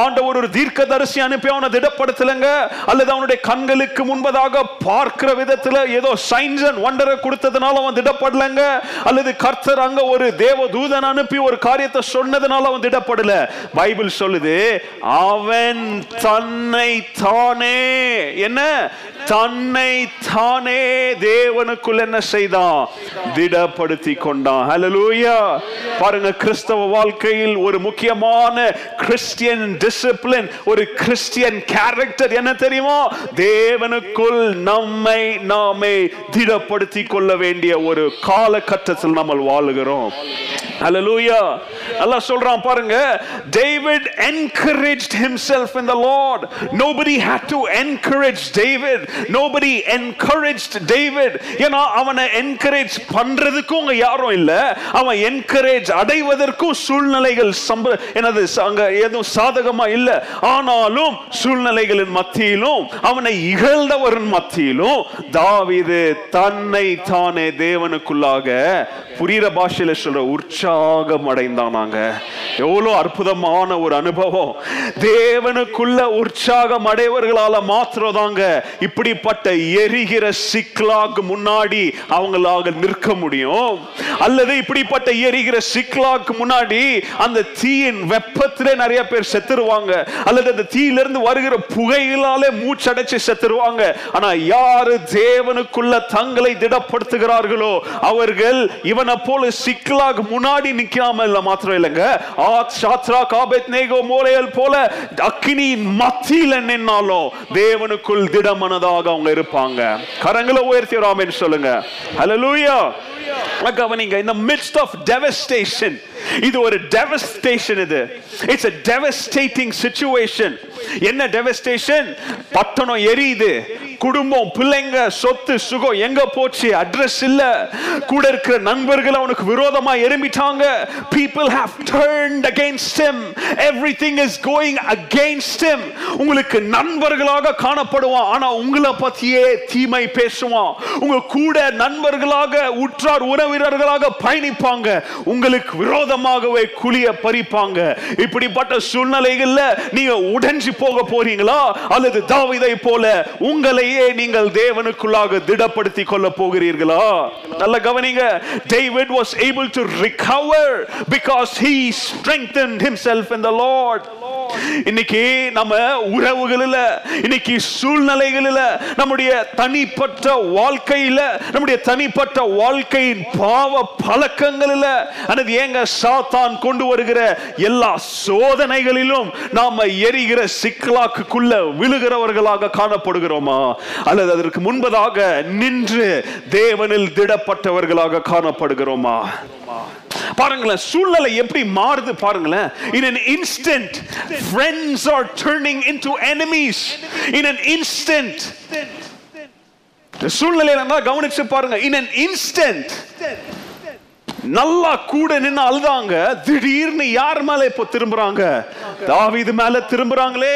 ஆண்டவர் ஒரு தீர்க்கதரிசி அனுப்பி அவனை திடப்படுத்தலங்க. அல்லது அவனுடைய கண்களுக்கு முன்பதாக பார்க்கிற விதத்துல ஏதோ சைன்ஸ் அண்ட் ஒண்டரை கொடுத்ததுனால அவன் திடப்படலங்க. அல்லது கர்த்தர் அங்க ஒரு தேவ தூதன் அனுப்பி ஒரு காரியத்தை சொன்னதுனால அவன் திடப்படல. பைபிள் சொல்லுது அவன் தன்னை தானே என்ன? தன்னை தானே தேவனுக்குள் என்ன செய்தான்? திடப்படுத்தி கொண்டான் ஹலலூயா பாருங்க கிறிஸ்தவ வாழ்க்கையில் ஒரு முக்கியமான கிறிஸ்டியன் டிசிப்ளின் ஒரு கிறிஸ்டியன் கேரக்டர் என்ன தெரியுமா? தேவனுக்குள் நம்மை நாமே திடப்படுத்தி கொள்ள வேண்டிய ஒரு காலகட்டத்தில் நம்ம வாழுகிறோம். ஹalleluya அல்லாஹ் சொல்றான் பாருங்க David encouraged himself in the lord. Nobody had to encourage david. Nobody encouraged David ஏன்னா அவனை என்கரேஜ் பண்றதுக்கும் அங்க யாரும் இல்ல. அவன் என்கரேஜ் அடைவதற்கும் சூழ்நிலைகள் சம்ப எனது அங்க எதுவும் சாதகமா இல்ல. ஆனாலும் சூழ்நிலைகளின் மத்தியிலும் அவனை இகழ்ந்தவரின் மத்தியிலும் தாவிது தன்னை தானே தேவனுக்குள்ளாக புரிகிற பாஷையில சொல்ற உற்சாகம் அடைந்தானாங்க எவ்வளோ அற்புதமான ஒரு அனுபவம். தேவனுக்குள்ள உற்சாகம் அடைவர்களால மாத்திரம் தாங்க இப்படிப்பட்ட எரிகிற சிக்லாக் முன்னாடி அவங்களாக நிற்க முடியும்? அல்லது இப்படிப்பட்ட எரிகிற சிக்லாக் முன்னாடி அந்த தீயின் வெப்பத்திலே நிறைய பேர் செத்துருவாங்க. அல்லது அந்த தீயிலிருந்து வருகிற புகையிலாலே மூச்சடைச்சு செத்துருவாங்க. ஆனா யாரு தேவனுக்குள்ள தங்களை திடப்படுத்துகிறார்களோ அவர்கள் இவனை போல சிக்லாக் முன்னாடி நிக்காம இல்ல மாத்திரம் இல்லைங்க. ஆத் சாத்ரா காபெத் நேகோ மோலையல் போல அக்கினியின் மத்தியில நின்னாலும் தேவனுக்குள் பிள்ளைகளாக அவங்க இருப்பாங்க கரங்களை உயர்த்தி ராமின்னு சொல்லுங்க ஹலலூயா கவனிங்க இந்த மிட்ஸ்ட் ஆஃப் டெவஸ்டேஷன் இது ஒரு டெவஸ்டேஷன் இது இட்ஸ் அ டெவஸ்டேட்டிங் சிச்சுவேஷன் என்ன டெவஸ்டேஷன் பட்டணம் எரியுது குடும்பம் பிள்ளைங்க சொத்து சுகம் எங்க போச்சு? அட்ரஸ் இல்ல. கூட இருக்கிற நண்பர்கள் அவனுக்கு விரோதமா எறும்பிட்டாங்க people have turned against him. Everything is going against him. உங்களுக்கு நண்பர்களாக காணப்படுவான். ஆனா உங்களை பத்தியே தீமை பேசுவான். உங்க கூட நண்பர்களாக உற்றார் உறவினர்களாக பயணிப்பாங்க. உங்களுக்கு விரோதமாகவே குளிய பறிப்பாங்க. இப்படிப்பட்ட சூழ்நிலைகள்ல நீங்க உடைஞ்சு போக போறீங்களா? அல்லது தாவிதை போல உங்களை உங்களையே நீங்கள் தேவனுக்குள்ளாக திடப்படுத்திக் கொள்ள போகிறீர்களா? நல்ல கவனிங்க. David was able to recover because he strengthen himself in the Lord இன்னைக்கு நம்ம உறவுகளில் இன்னைக்கு சூழ்நிலைகளில் நம்முடைய தனிப்பட்ட வாழ்க்கையில நம்முடைய தனிப்பட்ட வாழ்க்கையின் பாவ பழக்கங்களில் அல்லது ஏங்க சாத்தான் கொண்டு வருகிற எல்லா சோதனைகளிலும் நாம எரிகிற சிக்கலாக்குக்குள்ள விழுகிறவர்களாக காணப்படுகிறோமா? அல்லது அதற்கு முன்பதாக நின்று தேவனில் திடப்பட்டவர்களாக காணப்படுகிறோமா? பாருங்களேன் சூழ்நிலை எப்படி மாறுது பாருங்களேன். In an instant friends are turning into enemies. In an instant. சூழ்நிலை சூழ்நிலையில கவனிச்சு பாருங்க. In an instant நல்லா கூட நின்று அழுதாங்க. திடீர்னு யார் மேல இப்போ திரும்புறாங்க? தாவிது மேல திரும்புறாங்களே.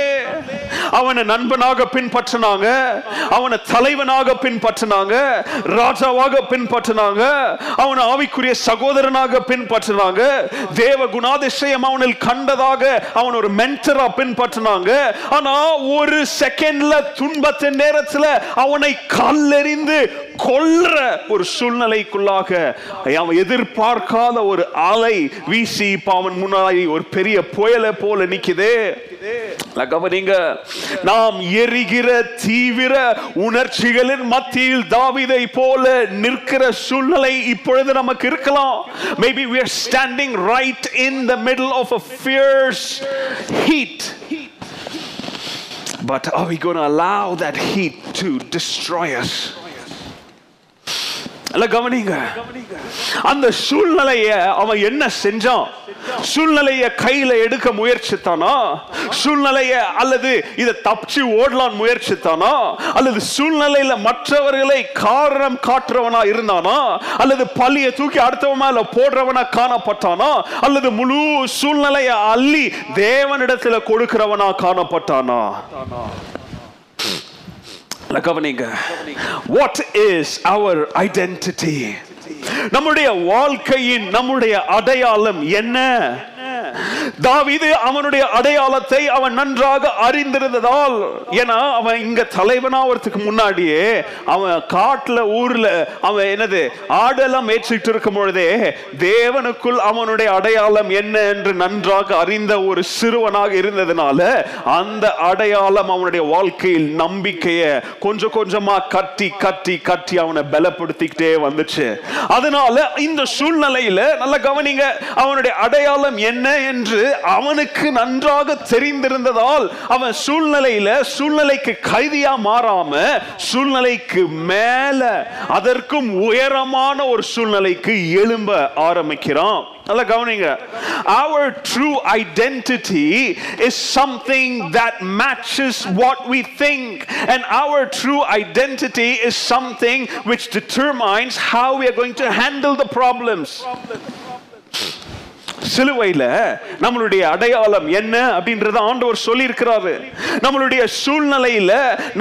அவனை நண்பனாக பின்பற்றினாங்க. அவனை தலைவனாக பின்பற்றினாங்க. ராஜாவாக பின்பற்றினாங்க. அவனை ஆவிக்குரிய சகோதரனாக பின்பற்றினாங்க. தேவ குணாதிசயம் அவனில் கண்டதாக அவன் ஒரு மென்டரா பின்பற்றினாங்க. ஆனா ஒரு செகண்ட்ல துன்பத்தின் நேரத்துல அவனை கல்லெறிந்து கொல்ற ஒரு சூழ்நிலைக்குள்ளாக அவன் எதிர்ப்பு எதிர்பார்க்காத ஒரு அலை வீசி இப்ப அவன் முன்னாடி ஒரு பெரிய புயலை போல நிக்குதே. கவனிங்க. நாம் எரிகிற தீவிர உணர்ச்சிகளின் மத்தியில் தாவிதை போல நிற்கிற சூழ்நிலை இப்பொழுது நமக்கு இருக்கலாம். Maybe we are standing right in the middle of a fierce heat. But are we going to allow that heat to destroy us? அல்ல கவனிங்க. அந்த சூழ்நிலைய அவன் என்ன செஞ்சான்? சூழ்நிலைய கையில எடுக்க முயற்சித்தானா? சூழ்நிலைய அல்லது இதை தப்பிச்சு ஓடலான் முயற்சித்தானா? அல்லது சூழ்நிலையில மற்றவர்களை காரணம் காட்டுறவனா இருந்தானா? அல்லது பள்ளியை தூக்கி அடுத்தவன் மேல போடுறவனா காணப்பட்டானா? அல்லது முழு சூழ்நிலைய அள்ளி தேவனிடத்துல கொடுக்கிறவனா காணப்பட்டானா? கவனிங்க. வாட் இஸ் அவர் ஐடென்டிட்டி நம்முடைய வாழ்க்கையின் நம்முடைய அடையாளம் என்ன? தாவிது அவனுடைய அடையாளத்தை அவன் நன்றாக அறிந்திருந்ததால். ஏன்னா அவன் இங்க தலைவனாவதுக்கு முன்னாடியே அவன் காட்டுல ஊர்ல அவன் என்னது ஆடெல்லாம் ஏற்றிட்டு இருக்கும் பொழுதே தேவனுக்குள் அவனுடைய அடையாளம் என்ன என்று நன்றாக அறிந்த ஒரு சிறுவனாக இருந்ததுனால அந்த அடையாளம் அவனுடைய வாழ்க்கையில் நம்பிக்கையை கொஞ்சம் கொஞ்சமா கட்டி கட்டி கட்டி அவனை பலப்படுத்திக்கிட்டே வந்துச்சு. அதனால இந்த சூழ்நிலையில நல்ல கவனிங்க அவனுடைய அடையாளம் என்ன என்று அவனுக்கு நன்றாக தெரிந்திருந்ததால் அவன் சூழ்நிலையில சூழ்நிலைக்கு கைதியா மாறாம சூழ்நிலைக்கு மேல அதற்கும் உயரமான ஒரு சூழ்நிலைக்கு எழும்ப ஆரம்பிக்கிறான் நல்ல கவனிங்க our true identity is something that matches what we think and our true identity is something which determines how we are going to handle the problems சிலுவையில நம்மளுடைய அடையாளம் என்ன அப்படின்றத ஆண்டவர் சொல்லி இருக்கிறாரு நம்மளுடைய சூழ்நிலையில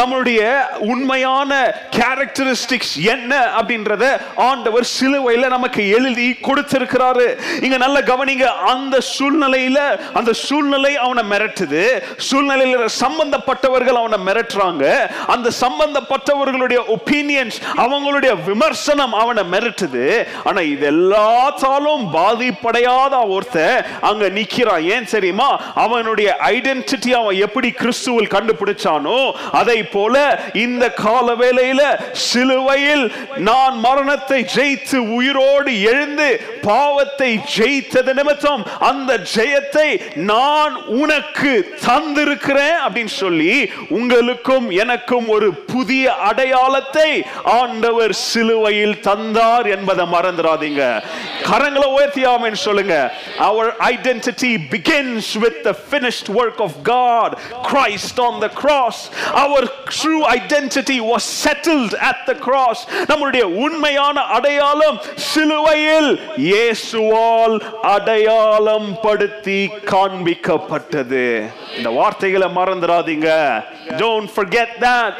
நம்மளுடைய உண்மையான கேரக்டரிஸ்டிக்ஸ் என்ன அப்படின்றத ஆண்டவர் சிலுவையில நமக்கு எழுதி கொடுத்திருக்கிறாரு. இங்க நல்ல கவனிங்க அந்த சூழ்நிலையில அந்த சூழ்நிலை அவனை மிரட்டுது. சூழ்நிலையில சம்பந்தப்பட்டவர்கள் அவனை மிரட்டுறாங்க. அந்த சம்பந்தப்பட்டவர்களுடைய ஒப்பீனியன்ஸ் அவங்களுடைய விமர்சனம் அவனை மிரட்டுது. ஆனா இது எல்லாத்தாலும் பாதிப்படையாத ஒருத்தன் அங்க நிக்கிறான். ஏன் தெரியுமா? அவனுடைய ஐடென்டிட்டி அவன் எப்படி கிறிஸ்துவில் கண்டுபிடிச்சானோ அதை போல இந்த கால வேளையில சிலுவையில் நான் மரணத்தை ஜெயித்து உயிரோடு எழுந்து பாவத்தை ஜெயித்தது நிமித்தம் அந்த ஜெயத்தை நான் உனக்கு தந்திருக்கிறேன் அப்படின்னு சொல்லி உங்களுக்கும் எனக்கும் ஒரு புதிய அடையாளத்தை ஆண்டவர் சிலுவையில் தந்தார் என்பதை மறந்துடாதீங்க. கரங்களை உயர்த்தியாமன்னு சொல்லுங்க. our identity begins with the finished work of God Christ on the cross our true identity was settled at the cross நம்முடைய உண்மையான அடையாளம் சிலுவையில் இயேசுவால் அடையாளம் படுத்தி காண்பிக்கப்பட்டது இந்த வார்த்தைகளை மறந்துடாதீங்க. Don't forget that.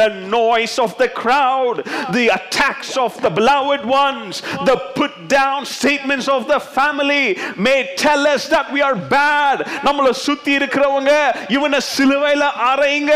The noise of the crowd the attacks of the beloved ones the put down statements of the family may tell us that we are bad. நம்மள சுத்தி இருக்கிறவங்க இவனை சிலுவையில அறைங்க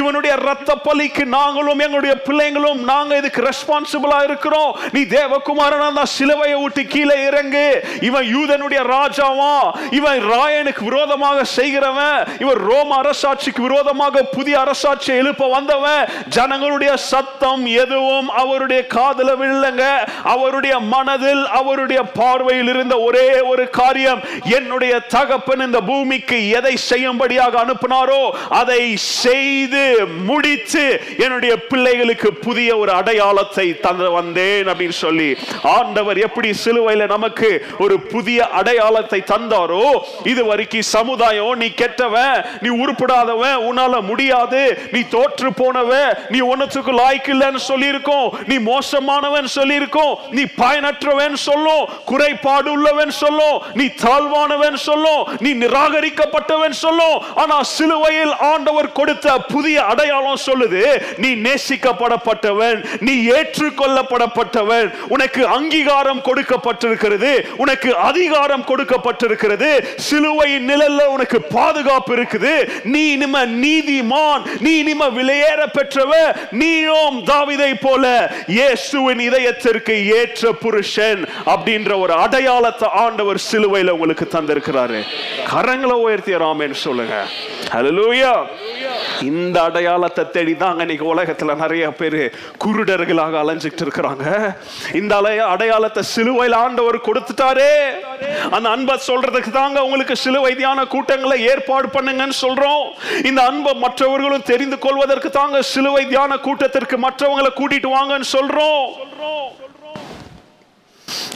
இவனுடைய ரத்த பலிக்கு நாங்களும் எங்களுடைய பிள்ளைங்களும் நாங்க இதுக்கு ரெஸ்பான்சிபிளா இருக்கிறோம். நீ தேவகுமாரன் அந்த சிலுவையை விட்டு கீழே இறங்கு. இவன் யூதனுடைய ராஜாவா? இவன் ராயனுக்கு விரோதமாக செய்கிறவன். இவர் ரோம அரசாட்சிக்கு விரோதமாக புதிய அரசாட்சி எழுப்ப வந்தவன். ஜனங்களுடைய சத்தம் எதுவும் அவருடைய காதல விழுங்க அவருடைய மனதில் அவருடைய பார்வையில் இருந்த ஒரே ஒரு காரியம் என்னுடைய தகப்பன் இந்த பூமிக்கு எதை செய்யும்படியாக அனுப்பினாரோ அதை செய்து முடித்து என்னுடைய பிள்ளைகளுக்கு புதிய ஒரு அடையாளத்தை தந்து வந்தேன் அப்படின்னு சொல்லி. ஆண்டவர் எப்படி சிலுவையில நமக்கு ஒரு புதிய அடையாளத்தை தந்தாரோ இது வரைக்கும் சமுதாயம் நீ கெட்டவன் நீ உருப்படாதவன் உன்னால முடியாது. நீ தோற்று போனவன் நீ ஒன்னத்துக்கு லாய்க்கு இல்லைன்னு சொல்லியிருக்கோம். நீ மோசமானவன் சொல்லியிருக்கோம். நீ பயனற்றவன் சொல்லும். குறைபாடு உள்ளவன் சொல்லும். நீ தாழ்வானவன் சொல்லும். நீ நிராகரிக்கப்பட்டவன் சொல்லும். ஆனா சிலுவையில் ஆண்டவர் கொடுத்த புதிய அடையாளம் சொல்லுது நீ நேசிக்கப்படப்பட்டவன் நீ ஏற்றுக்கொள்ளப்படப்பட்டவன். உனக்கு அங்கீகாரம் கொடுக்கப்பட்டிருக்கிறது உனக்கு அதிகாரம் கொடுக்கப்பட்டிருக்கிறது. சிலுவையின் நிழல்ல உனக்கு பாதுகாப்பு இருக்குது. நீ இனிம நீதிமான் நீ இனிம விலையேற பெற்றவ நீயோம் தாவிதை போல இயேசுவின் இதயத்திற்கு ஏற்ற புருஷன் அப்படின்ற ஒரு அடையாளத்தை ஆண்டவர் சிலுவையில் உங்களுக்கு தந்திருக்கிறாரு. கரங்களை உயர்த்திய ராமேன்னு சொல்லுங்க. ஹலலூயா இந்த அடையாளத்தை தேடி தாங்க இன்னைக்கு உலகத்துல நிறைய பேர் குருடர்களாக அலைஞ்சிட்டு இருக்கிறாங்க. இந்த அலைய அடையாளத்தை சிலுவையில் ஆண்டவர் கொடுத்துட்டாரே. அந்த அன்பை சொல்றதுக்கு தாங்க உங்களுக்கு சிலுவை தியான கூட்டங்களை ஏற்பாடு பண்ண பண்ணுங்கன்னு சொல்றோம். இந்த அன்பை மற்றவர்களும் தெரிந்து கொள்வதற்கு தாங்க சிலுவை தியான கூட்டத்திற்கு மற்றவங்களை கூட்டிட்டு வாங்கன்னு சொல்றோம்.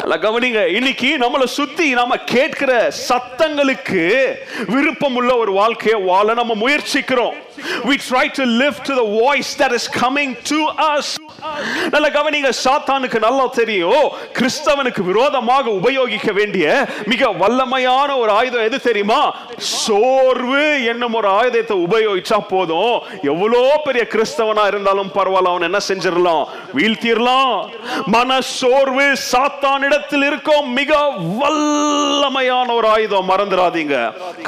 கவனிங்க. இன்னைக்கு நம்மளை சுத்தி நாம கேட்கிற சத்தங்களுக்கு விருப்பம் உள்ள ஒரு வாழ்க்கையை வாழ நம்ம முயற்சிக்கிறோம். We try to live to the voice that is coming to us. நல்ல கவனிங்க சாத்தானுக்கு நல்லா தெரியும். கிறிஸ்தவனுக்கு விரோதமாக உபயோகிக்க வேண்டிய மிக வல்லமையான ஒரு ஆயுதம் எது தெரியுமா? சோர்வு என்னும் ஒரு ஆயுதத்தை உபயோகிச்சா போதும். எவ்வளோ பெரிய கிறிஸ்தவனா இருந்தாலும் பரவாயில்ல அவன் என்ன செஞ்சிடலாம்? வீழ்த்திடலாம். மன சோர்வு சாத்தானிடத்தில் இருக்கும் மிக வல்லமையான ஒரு ஆயுதம் மறந்துடாதீங்க.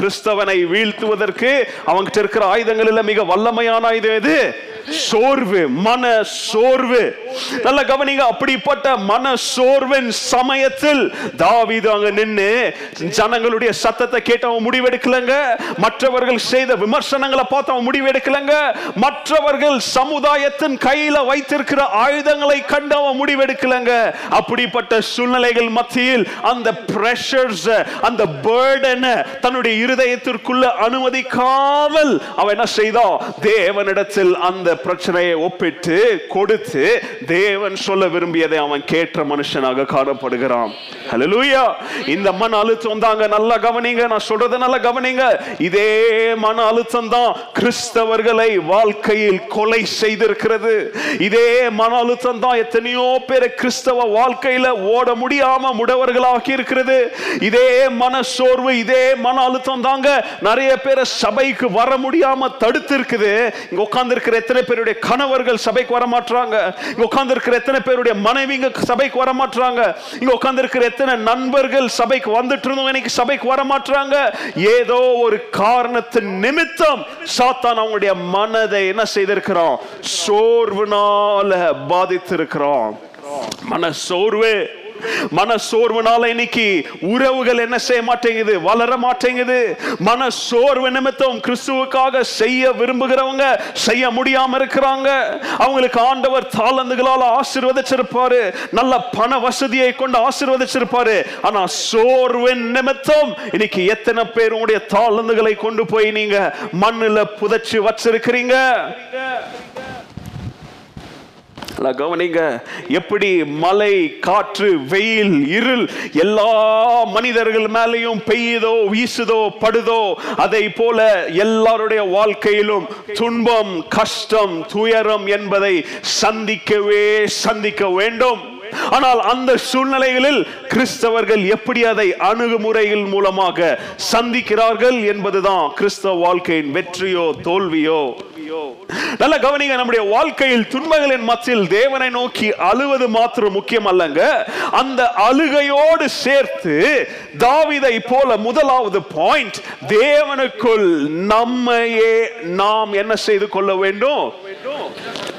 கிறிஸ்தவனை வீழ்த்துவதற்கு அவங்கிட்ட இருக்கிற ஆயுதங்கள் மிக வல்லமையான இது எது? சோர்வு மன சோர்வு. நல்ல கவனிங்க அப்படிப்பட்ட மன சோர்வின் சமயத்தில் தாவீது அங்க நின்னு ஜனங்களுடைய சத்தத்தை கேட்டவன் முடிவெடுக்கலங்க. மற்றவர்கள் செய்த விமர்சனங்களை பார்த்தவன் முடிவெடுக்கலங்க. மற்றவர்கள் சமுதாயத்தின் கையில வைத்திருக்கிற ஆயுதங்களை கண்டவன் முடிவெடுக்கலங்க. அப்படிப்பட்ட சூழ்நிலைகள் மத்தியில் அந்த பிரஷர்ஸ் அந்த பேர்டனை தன்னுடைய இருதயத்திற்குள்ள அனுமதிக்காமல் அவன் என்ன செய்தான் தேவனிடத்தில் அந்த பிரச்சனையை ஒப்பிட்டு கொடுத்து தேவன் சொல்ல விரும்பியதை அவன் கேட்ட மனுஷனாக காணப்படுகிறான். ஹalleluya இந்த மன அழுத்தம் தாங்க நல்லா கவனிங்க நான் சொல்றது நல்லா கவனிங்க. இதே மன அழுத்தம் தான் கிறிஸ்தவர்களை வாழ்க்கையில் கொலை செய்திருக்கிறது. இதே மன அழுத்தம் தான் எத்தனையோ பேர் கிறிஸ்தவ வாழ்க்கையில ஓட முடியாம முடவர்களாக இருக்கிறது. இதே மன சோர்வு இதே மன அழுத்தம் தாங்க நிறைய பேரை சபைக்கு வர முடியாம தடுத்து இருக்குது இங்க உட்கார்ந்து இருக்கிற எத்தனை பேருடைய கணவர்கள் சபைக்கு வர மாட்டாங்க இங்க உட்கார்ந்து இருக்கிற எத்தனை பேருடைய மனைவிங்க சபைக்கு வர மாட்டாங்க இங்க உட்கார்ந்து இருக்கிற எத்தனை நண்பர்கள் சபைக்கு வந்துட்டு இருந்தோம் இன்னைக்கு சபைக்கு வர மாட்டாங்க ஏதோ ஒரு காரணத்தின் நிமித்தம் சாத்தான் அவங்களுடைய மனதை என்ன செய்திருக்கிறோம் சோர்வுனால பாதித்திருக்கிறோம் மன சோர்வு மன சோர்வுனால இன்னைக்கு உறவுகள் என்ன செய்ய மாட்டேங்குது வளர மாட்டேங்குது. மன சோர்வு நிமித்தம் கிறிஸ்துவுக்காக செய்ய விரும்புகிறவங்க செய்ய முடியாம இருக்கிறாங்க. அவங்களுக்கு ஆண்டவர் தாளந்துகளால் ஆசிர்வதிச்சிருப்பாரு. நல்ல பண வசதியை கொண்டு ஆசிர்வதிச்சிருப்பாரு. ஆனா சோர்வின் நிமித்தம் இன்னைக்கு எத்தனை பேர் உங்களுடைய தாளந்துகளை கொண்டு போய் நீங்க மண்ணுல புதைச்சு வச்சிருக்கிறீங்க? நல்லா கவனிங்க. எப்படி மழை காற்று வெயில் இருள் எல்லா மனிதர்கள் மேலேயும் பெய்யுதோ வீசுதோ படுதோ அதை போல எல்லாருடைய வாழ்க்கையிலும் துன்பம் கஷ்டம் துயரம் என்பதை சந்திக்கவே சந்திக்க வேண்டும். ஆனால் அந்த சூழ்நிலைகளில் கிறிஸ்தவர்கள் எப்படி அதை அணுகுமுறைகள் மூலமாக சந்திக்கிறார்கள் என்பதுதான் கிறிஸ்தவ வாழ்க்கையின் வெற்றியோ தோல்வியோ நல்ல கவனிங்க நம்முடைய வாழ்க்கையில் துன்பங்களின் மத்தியில் தேவனை நோக்கி அழுவது மாத்திரம் முக்கியம் அல்லங்க அந்த அழுகையோடு சேர்த்து தாவிதை போல முதலாவது பாயிண்ட் தேவனுக்குள் நம்மையே நாம் என்ன செய்து கொள்ள வேண்டும்?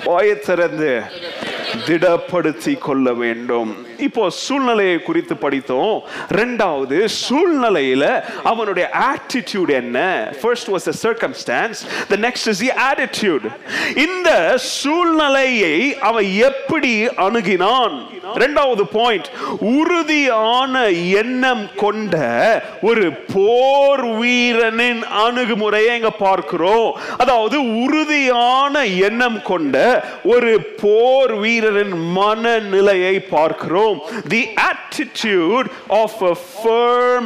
வாயை திடப்படுத்தி கொள்ள வேண்டும். இப்போ சூழ்நிலையை குறித்து படித்தோம். ரெண்டாவது சூழ்நிலையில அவனுடைய ஆட்டிடியூட் என்ன? First was the circumstance the next is the attitude இந்த சூழ்நிலையை அவன் எப்படி அணுகினான்? ரெண்டாவது பாயிண்ட் உறுதியான எண்ணம் கொண்ட ஒரு போர் வீரனின் அணுகுமுறையை இங்க பார்க்கிறோம். அதாவது உறுதியான எண்ணம் கொண்ட ஒரு போர் வீரரின் மனநிலையை பார்க்கிறோம். The attitude of a firm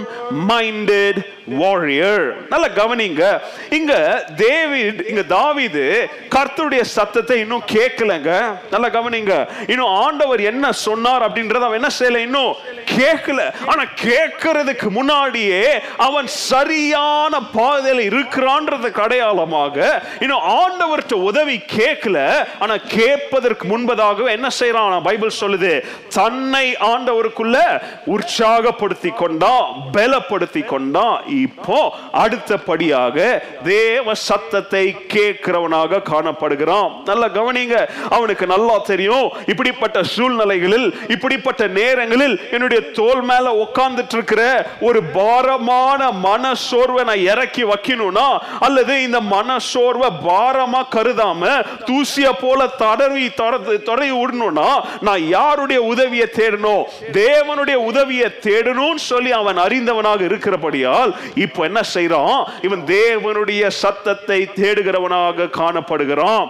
minded warrior நல்ல கவனிங்க. இங்க தேவிட் இங்க தாவிது கர்த்தருடைய சத்தத்தை இன்னும் கேட்கலங்க. நல்ல கவனிங்க. இன்னும் ஆண்டவர் என்ன சொன்னார் அப்படின்றத அவன் என்ன செய்யல? இன்னும் கேட்கல. ஆனா கேட்கறதுக்கு முன்னாடியே அவன் சரியான பாதையில இருக்கிறான்றதுக்கு அடையாளமாக இன்னும் ஆண்டவர்கிட்ட உதவி கேட்கல. ஆனா கேட்பதற்கு முன்பதாக என்ன செய்யறான்? பைபிள் சொல்லுது தன்னை ஆண்டவருக்குள்ள உற்சாகப்படுத்தி கொண்டான் பலப்படுத்தி கொண்டான் இப்போ அடுத்தபடியாக தேவ சத்தத்தை கேட்கிறவனாக காணப்படுகிறான். நல்ல கவனிங்க. அவனுக்கு நல்லா தெரியும். இப்படிப்பட்ட சூழ்நிலைகளில் இப்படிப்பட்ட நேரங்களில் என்னுடைய தோல் மேல உட்கார்ந்துட்டு இருக்கிற ஒரு பாரமான மன சோர்வை நான் இறக்கி வைக்கணும்னா அல்லது இந்த மன சோர்வை பாரமா கருதாம தூசிய போல தடவி தொடரை தொடவி விடணும்னா நான் யாருடைய உதவியை தேடணும்? தேவனுடைய உதவியை தேடணும்னு சொல்லி அவன் அறிந்தவனாக இருக்கிறபடியால் இப்போ என்ன செய்யறோம் இவன் தேவனுடைய சத்தத்தை தேடுகிறவனாக காணப்படுகிறான்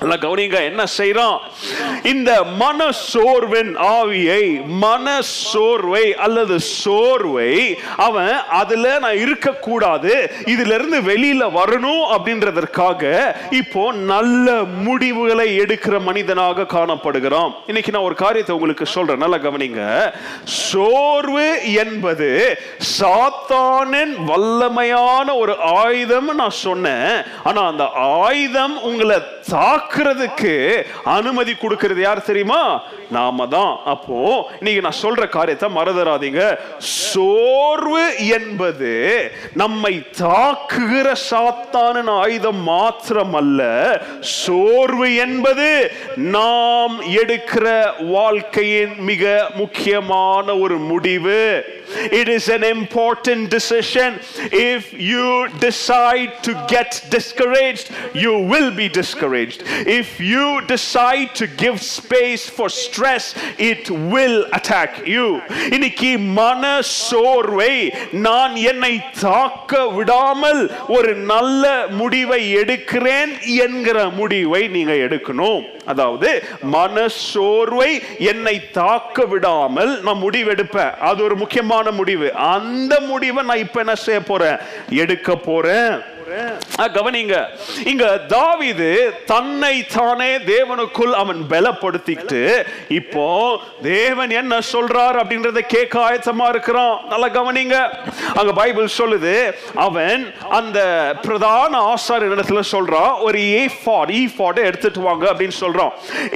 நல்லா கவனிங்க என்ன செய்யறோம் இந்த மன சோர்வின் ஆவியை மன சோர்வை அல்லது சோர்வை அவன் அதுல நான் இருக்க கூடாது இதுல இருந்து வெளியில வரணும் அப்படின்றதற்காக இப்போ நல்ல முடிவுகளை எடுக்கிற மனிதனாக காணப்படுகிறான் இன்னைக்கு நான் ஒரு காரியத்தை உங்களுக்கு சொல்றேன் நல்லா கவனிங்க. சோர்வு என்பது சாத்தானின் வல்லமையான ஒரு ஆயுதம் நான் சொன்னேன். ஆனா அந்த ஆயுதம் உங்களை ஆக்குறதுக்கு அனுமதி கொடுக்கறது யார் தெரியுமா? நாம தான். அப்போ இன்னைக்கு நான் சொல்ற காரியத்தை மறந்துடாதீங்க சோர்வு என்பது நம்மை தாக்குகிற சாத்தான ஆயுதம் மாத்திரமல்ல. சோர்வு என்பது நாம் எடுக்கிற வாழ்க்கையின் மிக முக்கியமான ஒரு முடிவு. It is an important decision. If you decide to get discouraged, you will be discouraged. If you decide to give space for stress, it will attack you. இன்னைக்கு மன சோர்வை நான் என்னை தாக்க விடாமல் ஒரு நல்ல முடிவை எடுக்கிறேன் என்கிற முடிவை நீங்க எடுக்கணும். அதாவது மன சோர்வை என்னை தாக்க விடாமல் நான் முடிவெடுப்பேன். அது ஒரு முக்கியமான முடிவு. அந்த முடிவை நான் இப்ப என்ன செய்ய போறேன்? எடுக்க போறேன். கவனிங்க. இங்க தாவிது தன்னை தானே தேவனுக்குள் அவன் பலப்படுத்திக்கிட்டு இப்போ தேவன் என்ன சொல்றார் அப்படின்றத கேட்க ஆயத்தமா இருக்கிறான். நல்லா கவனிங்க. அங்க பைபிள் சொல்லுது அவன் அந்த பிரதான ஆசாரியர் இடத்துல சொல்றான்? ஒரு ஈஃபாட் ஈஃபாட் எடுத்துட்டு வாங்க அப்படின்னு சொல்றான்.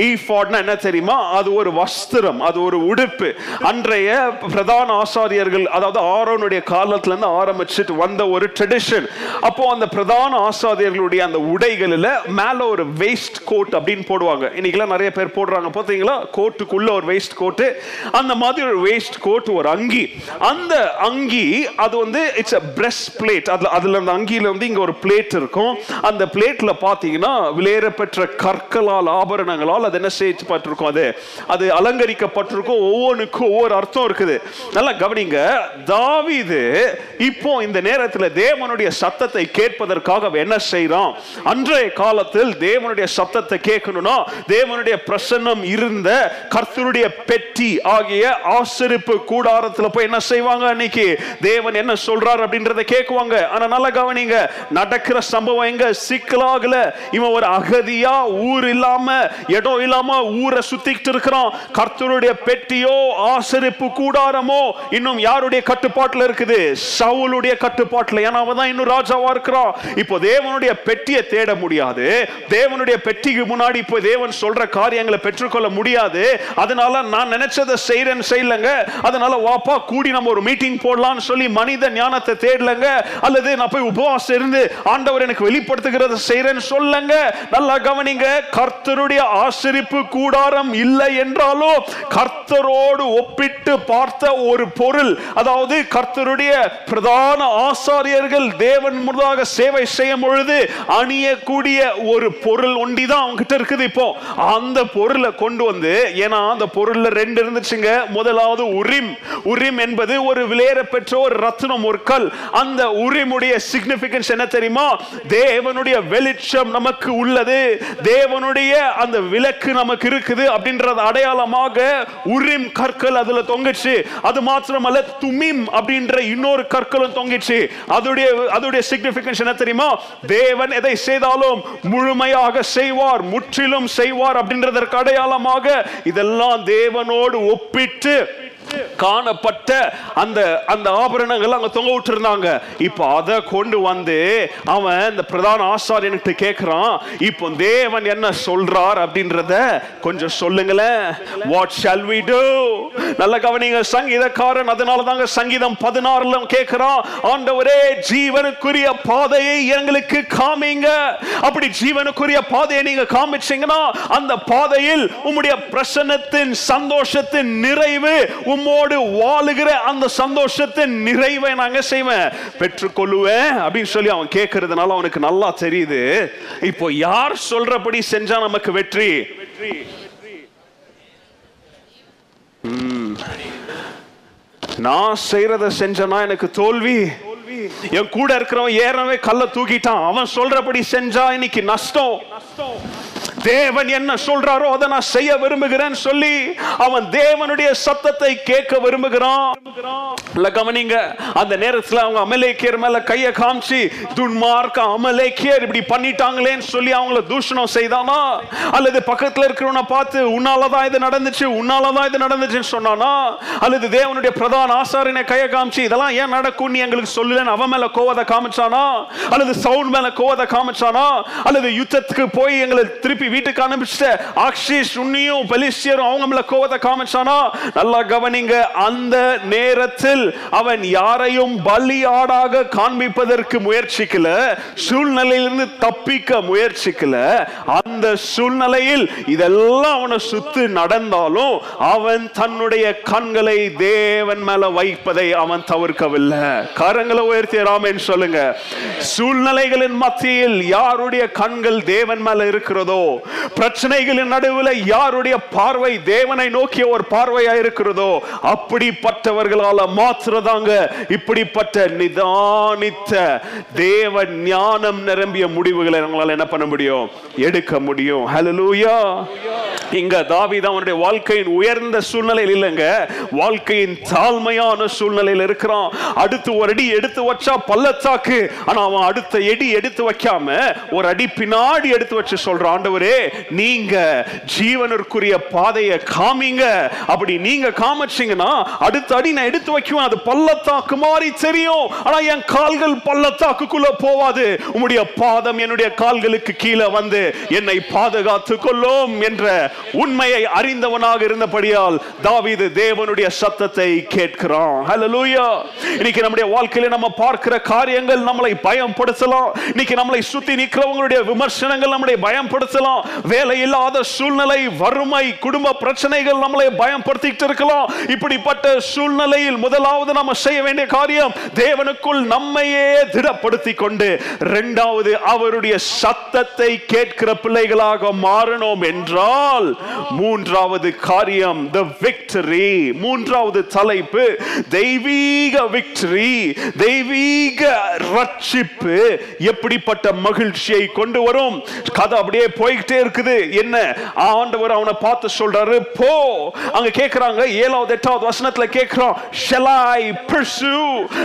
ஈஃபாட்னா என்ன தெரியுமா? அது ஒரு வஸ்திரம் அது ஒரு உடுப்பு. அன்றைய பிரதான ஆசாரியர்கள் அதாவது ஆரோனுடைய காலத்துல இருந்து ஆரம்பிச்சுட்டு வந்த ஒரு ட்ரெடிஷன் அப்போ அந்த அந்த பிரதான ஆசாரியர்களுடைய அந்த உடைகளில் மேல ஒரு வேஸ்ட் கோட் அப்படின்னு போடுவாங்க. இன்னைக்கெல்லாம் நிறைய பேர் போடுறாங்க. பார்த்தீங்களா? கோட்டுக்குள்ள ஒரு வேஸ்ட் கோட்டு அந்த மாதிரி ஒரு வேஸ்ட் கோட் ஒரு அங்கி. அந்த அங்கி அது வந்து இட்ஸ் அ பிரஸ்ட் பிளேட் அதுல அதுல அந்த அங்கியில வந்து இங்க ஒரு பிளேட் இருக்கும். அந்த பிளேட்ல பாத்தீங்கன்னா விலையேறப்பெற்ற கற்களால் ஆபரணங்களால் அது என்ன செய்யப்பட்டிருக்கும் அது? அது அலங்கரிக்கப்பட்டிருக்கும். ஒவ்வொன்றுக்கும் ஒவ்வொரு அர்த்தம் இருக்குது. நல்லா கவனிங்க. தாவிது இப்போ இந்த நேரத்தில் தேவனுடைய சத்தத்தை கேட்பதற்காக என்ன செய்யறோம் அன்றைய காலத்தில் தேவனுடைய சத்தத்தை கேட்கணும்னா தேவனுடைய பிரசன்னம் இருந்த கர்த்தருடைய பெட்டி ஆகிய ஆசிரிப்பு கூடாரத்தில் போய் என்ன செய்வாங்க அன்னைக்கு? தேவன் என்ன சொல்றார் அப்படின்றத கேட்குவாங்க. ஆனா நல்லா கவனிங்க. நடக்கிற சம்பவம் எங்க? சிக்கலாகல. இவன் ஒரு அகதியா ஊர் இல்லாம இடம் இல்லாம ஊரை சுத்திக்கிட்டு இருக்கிறான். கர்த்தருடைய பெட்டியோ ஆசிரிப்பு கூடாரமோ இன்னும் யாருடைய கட்டுப்பாட்டுல இருக்குது? சவுளுடைய கட்டுப்பாட்டுல. ஏன்னா அவன் தான் இன்னும் ராஜாவா இருக்கிறான். சொல்றோம். இப்போ தேவனுடைய பெட்டியை தேட முடியாது. தேவனுடைய பெட்டிக்கு முன்னாடி இப்போ தேவன் சொல்ற காரியங்களை பெற்றுக்கொள்ள முடியாது. அதனால நான் நினைச்சதை செய்யறேன்னு செய்யலங்க. அதனால வாப்பா கூடி நம்ம ஒரு மீட்டிங் போடலாம்னு சொல்லி மனித ஞானத்தை தேடலங்க. அல்லது நான் போய் உபவாசம் இருந்து ஆண்டவர் எனக்கு வெளிப்படுத்துகிறத செய்யறேன்னு சொல்லுங்க நல்லா கவனிங்க கர்த்தருடைய ஆசிரிப்பு கூடாரம் இல்லை என்றாலும் கர்த்தரோடு ஒப்பிட்டு பார்த்த ஒரு பொருள் அதாவது கர்த்தருடைய பிரதான ஆசாரியர்கள் தேவன் முன்னதாக சேவை செய்யும் பொழுது அணியக்கூடிய ஒரு பொருள் ஒண்டிதான் அவங்க கிட்ட இருக்குது இப்போ. அந்த பொருளை கொண்டு வந்து ஏன்னா அந்த பொருள்ல ரெண்டு இருந்துச்சுங்க. முதலாவது உரிம். உரிம் என்பது ஒரு விலையேற பெற்ற ஒரு ரத்னம் ஒரு கல். அந்த உரிமுடைய சிக்னிபிகன்ஸ் என்ன தெரியுமா? தேவனுடைய வெளிச்சம் நமக்கு உள்ளது. தேவனுடைய அந்த விளக்கு நமக்கு இருக்குது அப்படின்றது அடையாளமாக உரிம் கற்கள் அதுல தொங்குச்சு. அது மாத்திரமல்ல துமிம் அப்படின்ற இன்னொரு கற்களும் தொங்கிச்சு. அதோடைய அதோடைய சிக்னிபிகன்ஸ் என்ன தெரியுமா? தேவன் எதை செய்தாலும் முழுமையாக செய்வார் முற்றிலும் செய்வார் அப்படின்றதற்கு அடையாளமாக இதெல்லாம் தேவனோடு ஒப்பிட்டு காணப்பட்ட அந்த அந்த ஆபரணங்கள் அங்க தொங்க விட்டுருந்தாங்க. இப்போ அதை கொண்டு வந்து அவன் இந்த பிரதான ஆசாரியன்கிட்ட கேட்கிறான் இப்போ தேவன் என்ன சொல்றார் அப்படின்றத கொஞ்சம் சொல்லுங்களேன். வாட் ஷால் வி டு நல்ல கவனிங்க சங்கீதக்காரன் அதனால தாங்க சங்கீதம் பதினாறுல கேட்கிறான் ஆண்டவரே ஜீவனுக்குரிய பாதையை எங்களுக்கு காமிங்க. அப்படி ஜீவனுக்குரிய பாதையை நீங்க காமிச்சீங்கன்னா அந்த பாதையில் உம்முடைய பிரசன்னத்தின் சந்தோஷத்தின் நிறைவு உம்மோடு வாழுகிற அந்த சந்தோஷத்தை நிறைவை நாங்க செய்வேன்? பெற்றுக்கொள்ளுவேன் அப்படின்னு சொல்லி அவன் கேட்கறதுனால அவனுக்கு நல்லா தெரியுது. இப்போ யார் சொல்றபடி செஞ்சா நமக்கு வெற்றி? நான் செய்யறத செஞ்சனா எனக்கு தோல்வி. என் கூட இருக்கிறவன் ஏறவே கல்ல தூக்கிட்டான். அவன் சொல்றபடி செஞ்சா இன்னைக்கு நஷ்டம். தேவன் என்ன சொல்றாரோ அதை நான் செய்ய விரும்புகிறேன் சொல்லி அவன் தேவனுடைய சத்தத்தை கேட்க விரும்புகிறான். கவனிங்க அந்த நேரத்துல அவங்க அமலேக்கியர் மேல கைய காமிச்சு துன்மார்க்க அமலேக்கியர் இப்படி பண்ணிட்டாங்களேன்னு சொல்லி அவங்கள தூஷணம் செய்தானா? அல்லது பக்கத்துல இருக்கிறவனை பார்த்து உன்னாலதான் இது நடந்துச்சு உன்னாலதான் இது நடந்துச்சுன்னு சொன்னானா? அல்லது தேவனுடைய பிரதான ஆசாரியனை கைய காமிச்சு இதெல்லாம் ஏன் நடக்கும் நீ எங்களுக்கு சொல்லலன்னு அவன் மேல கோவத்தை காமிச்சானா? அல்லது சவுண்ட் மேல கோவத்தை காமிச்சானா? அல்லது யுத்தத்துக்கு போய் போய் எங்களை திருப்பி வீட்டுக்கு அனுப்பிச்சிட்ட ஆக்ஷிஷ் உன்னியும் பெலிஸ்டியரும் அவங்க மேல கோவத்தை காமிச்சானா? நல்லா கவனிங்க அந்த நேரத்தில் அவன் யாரையும் பலியாடாக காண்பிப்பதற்கு முயற்சிக்கல சூழ்நிலையிலிருந்து தப்பிக்க முயற்சிக்கல. அந்த சூழ்நிலையில் இதெல்லாம் அவனை சுத்து நடந்தாலும் அவன் தன்னுடைய கண்களை தேவன் மேல வைப்பதை அவன் தவிர்க்கவில்லை. கரங்களை உயர்த்திய ராமன் சொல்லுங்க சூழ்நிலைகளின் மத்தியில் யாருடைய கண்கள் தேவன் மேல இருக்கிறதோ? பிரச்சனைகளின் நடுவில் யாருடைய பார்வை? தேவனை நோக்கிய ஒரு பார்வையா இருக்கிறதோ? அப்படிப்பட்டவர்களால மாத்திரதாங்க இப்படிப்பட்ட நிதானித்த தேவ ஞானம் நிரம்பிய முடிவுகளை நம்மளால என்ன பண்ண முடியும்? எடுக்க முடியும். ஹலலூயா இங்க தாவீது அவனுடைய வாழ்க்கையின் உயர்ந்த சூழ்நிலையில் இல்லைங்க. வாழ்க்கையின் தாழ்மையான சூழ்நிலையில் இருக்கிறான். அடுத்து ஒரு அடி எடுத்து வச்சா பள்ளத்தாக்கு. ஆனா அவன் அடுத்த எடி எடுத்து வைக்காம ஒரு அடி பின்னாடி எடுத்து வச்சு சொல்றான் ஆண்டவரே நீங்க ஜீவனருக்குரிய பாதையை காமிங்க. அப்படி நீங்க காமிச்சீங்கன்னா அடுத்த அடி நான் எடுத்து வைக்குவேன். அது பள்ளத்தாக்கு மாதிரி தெரியும். ஆனா என் கால்கள் பள்ளத்தாக்குக்குள்ள போவாது. உம்முடைய பாதம் என்னுடைய கால்களுக்கு கீழே வந்து என்னை பாதுகாத்து கொள்ளும் என்ற உண்மையை அறிந்தவனாக இருந்தபடியால் தாவீது தேவனுடைய சத்தத்தை கேட்கிறான். ஹalleluya இன்னைக்கு நம்முடைய வாழ்க்கையில நம்ம பார்க்கிற காரியங்கள் நம்மளை பயம்படுத்தலாம் இன்னைக்கு நம்மளை சுத்தி நிற்கிறவங்களுடைய விமர்சனங்கள் நம்மளை பயம்படுத்தலாம் வேலை இல்லாத சூழ்நிலை வறுமை குடும்ப பிரச்சனைகள் நம்மளை பயம்படுத்திட்டு இருக்கலாம். இப்படிப்பட்ட சூழ்நிலையில் முதலாவது நம்ம செய்ய வேண்டிய காரியம் தேவனுக்குள் நம்மையே திடப்படுத்தி கொண்டு இரண்டாவது அவருடைய சத்தத்தை கேட்கிற பிள்ளைகளாக மாறணும் என்றால் மூன்றாவது காரியம் த விக்டரி மூன்றாவது தலைப்பு தெய்வீக விக்டரி தெய்வீக ரட்சிப்பு. எப்படிப்பட்ட மகிழ்ச்சியை கொண்டு வரும்? கதை அப்படியே போய்கிட்டே இருக்குது. என்ன? ஆண்டவர் அவனை பார்த்து சொல்றாரு போ. அங்க கேக்குறாங்க ஏழாவது எட்டாவது வசனத்துல கேக்குறோம் ஷெலாய் I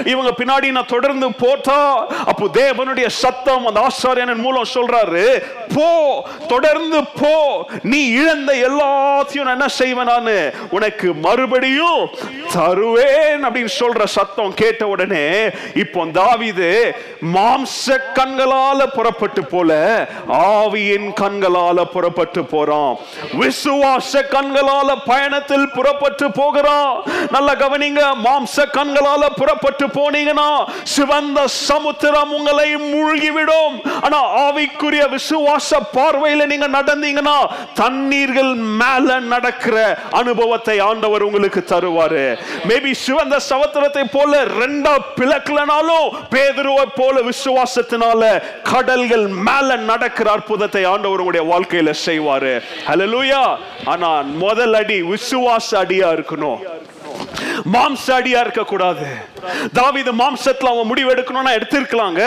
இவங்க பின்னாடி நான் தொடர்ந்து போட்டா அப்போ தேவனுடைய சத்தம் அந்த ஆசாரியனின் மூலம் சொல்றாரு போ தொடர்ந்து போ. நீ இழந்த எல்லாத்தையும் நான் என்ன செய்வேன் நானு? உனக்கு மறுபடியும் தருவேன் அப்படின்னு சொல்ற சத்தம் கேட்ட உடனே இப்போ தாவிது மாம்ச கண்களால புறப்பட்டு போல ஆவியின் கண்களால புறப்பட்டு போறான். விசுவாச கண்களால பயணத்தில் புறப்பட்டு போகிறான். நல்ல கவனிங்க மாம்ச கண்களால புறப்பட்டு போனீங்கன்னா சிவந்த சமுத்திரம் உங்களை மூழ்கிவிடும். ஆனா ஆவிக்குரிய விசுவாச பார்வையில நீங்க நடந்தீங்கன்னா தண்ணி தண்ணீர்கள் மேல நடக்கிற அனுபவத்தை ஆண்டவர் உங்களுக்கு தருவாரு. மேபி சிவந்த சவத்திரத்தை போல ரெண்டா பிளக்கலனாலும் பேதுருவை போல விசுவாசத்தினால கடல்கள் மேல நடக்கிற அற்புதத்தை ஆண்டவர் உங்களுடைய வாழ்க்கையில செய்வாரு. ஹலலூயா ஆனா முதல் அடி விசுவாச அடியா இருக்கணும். மாம்ச அடியா இருக்க கூடாது தாவீது மாம்சத்துல அவன் முடிவு எடுக்கணும்னா எடுத்திருக்கலாங்க.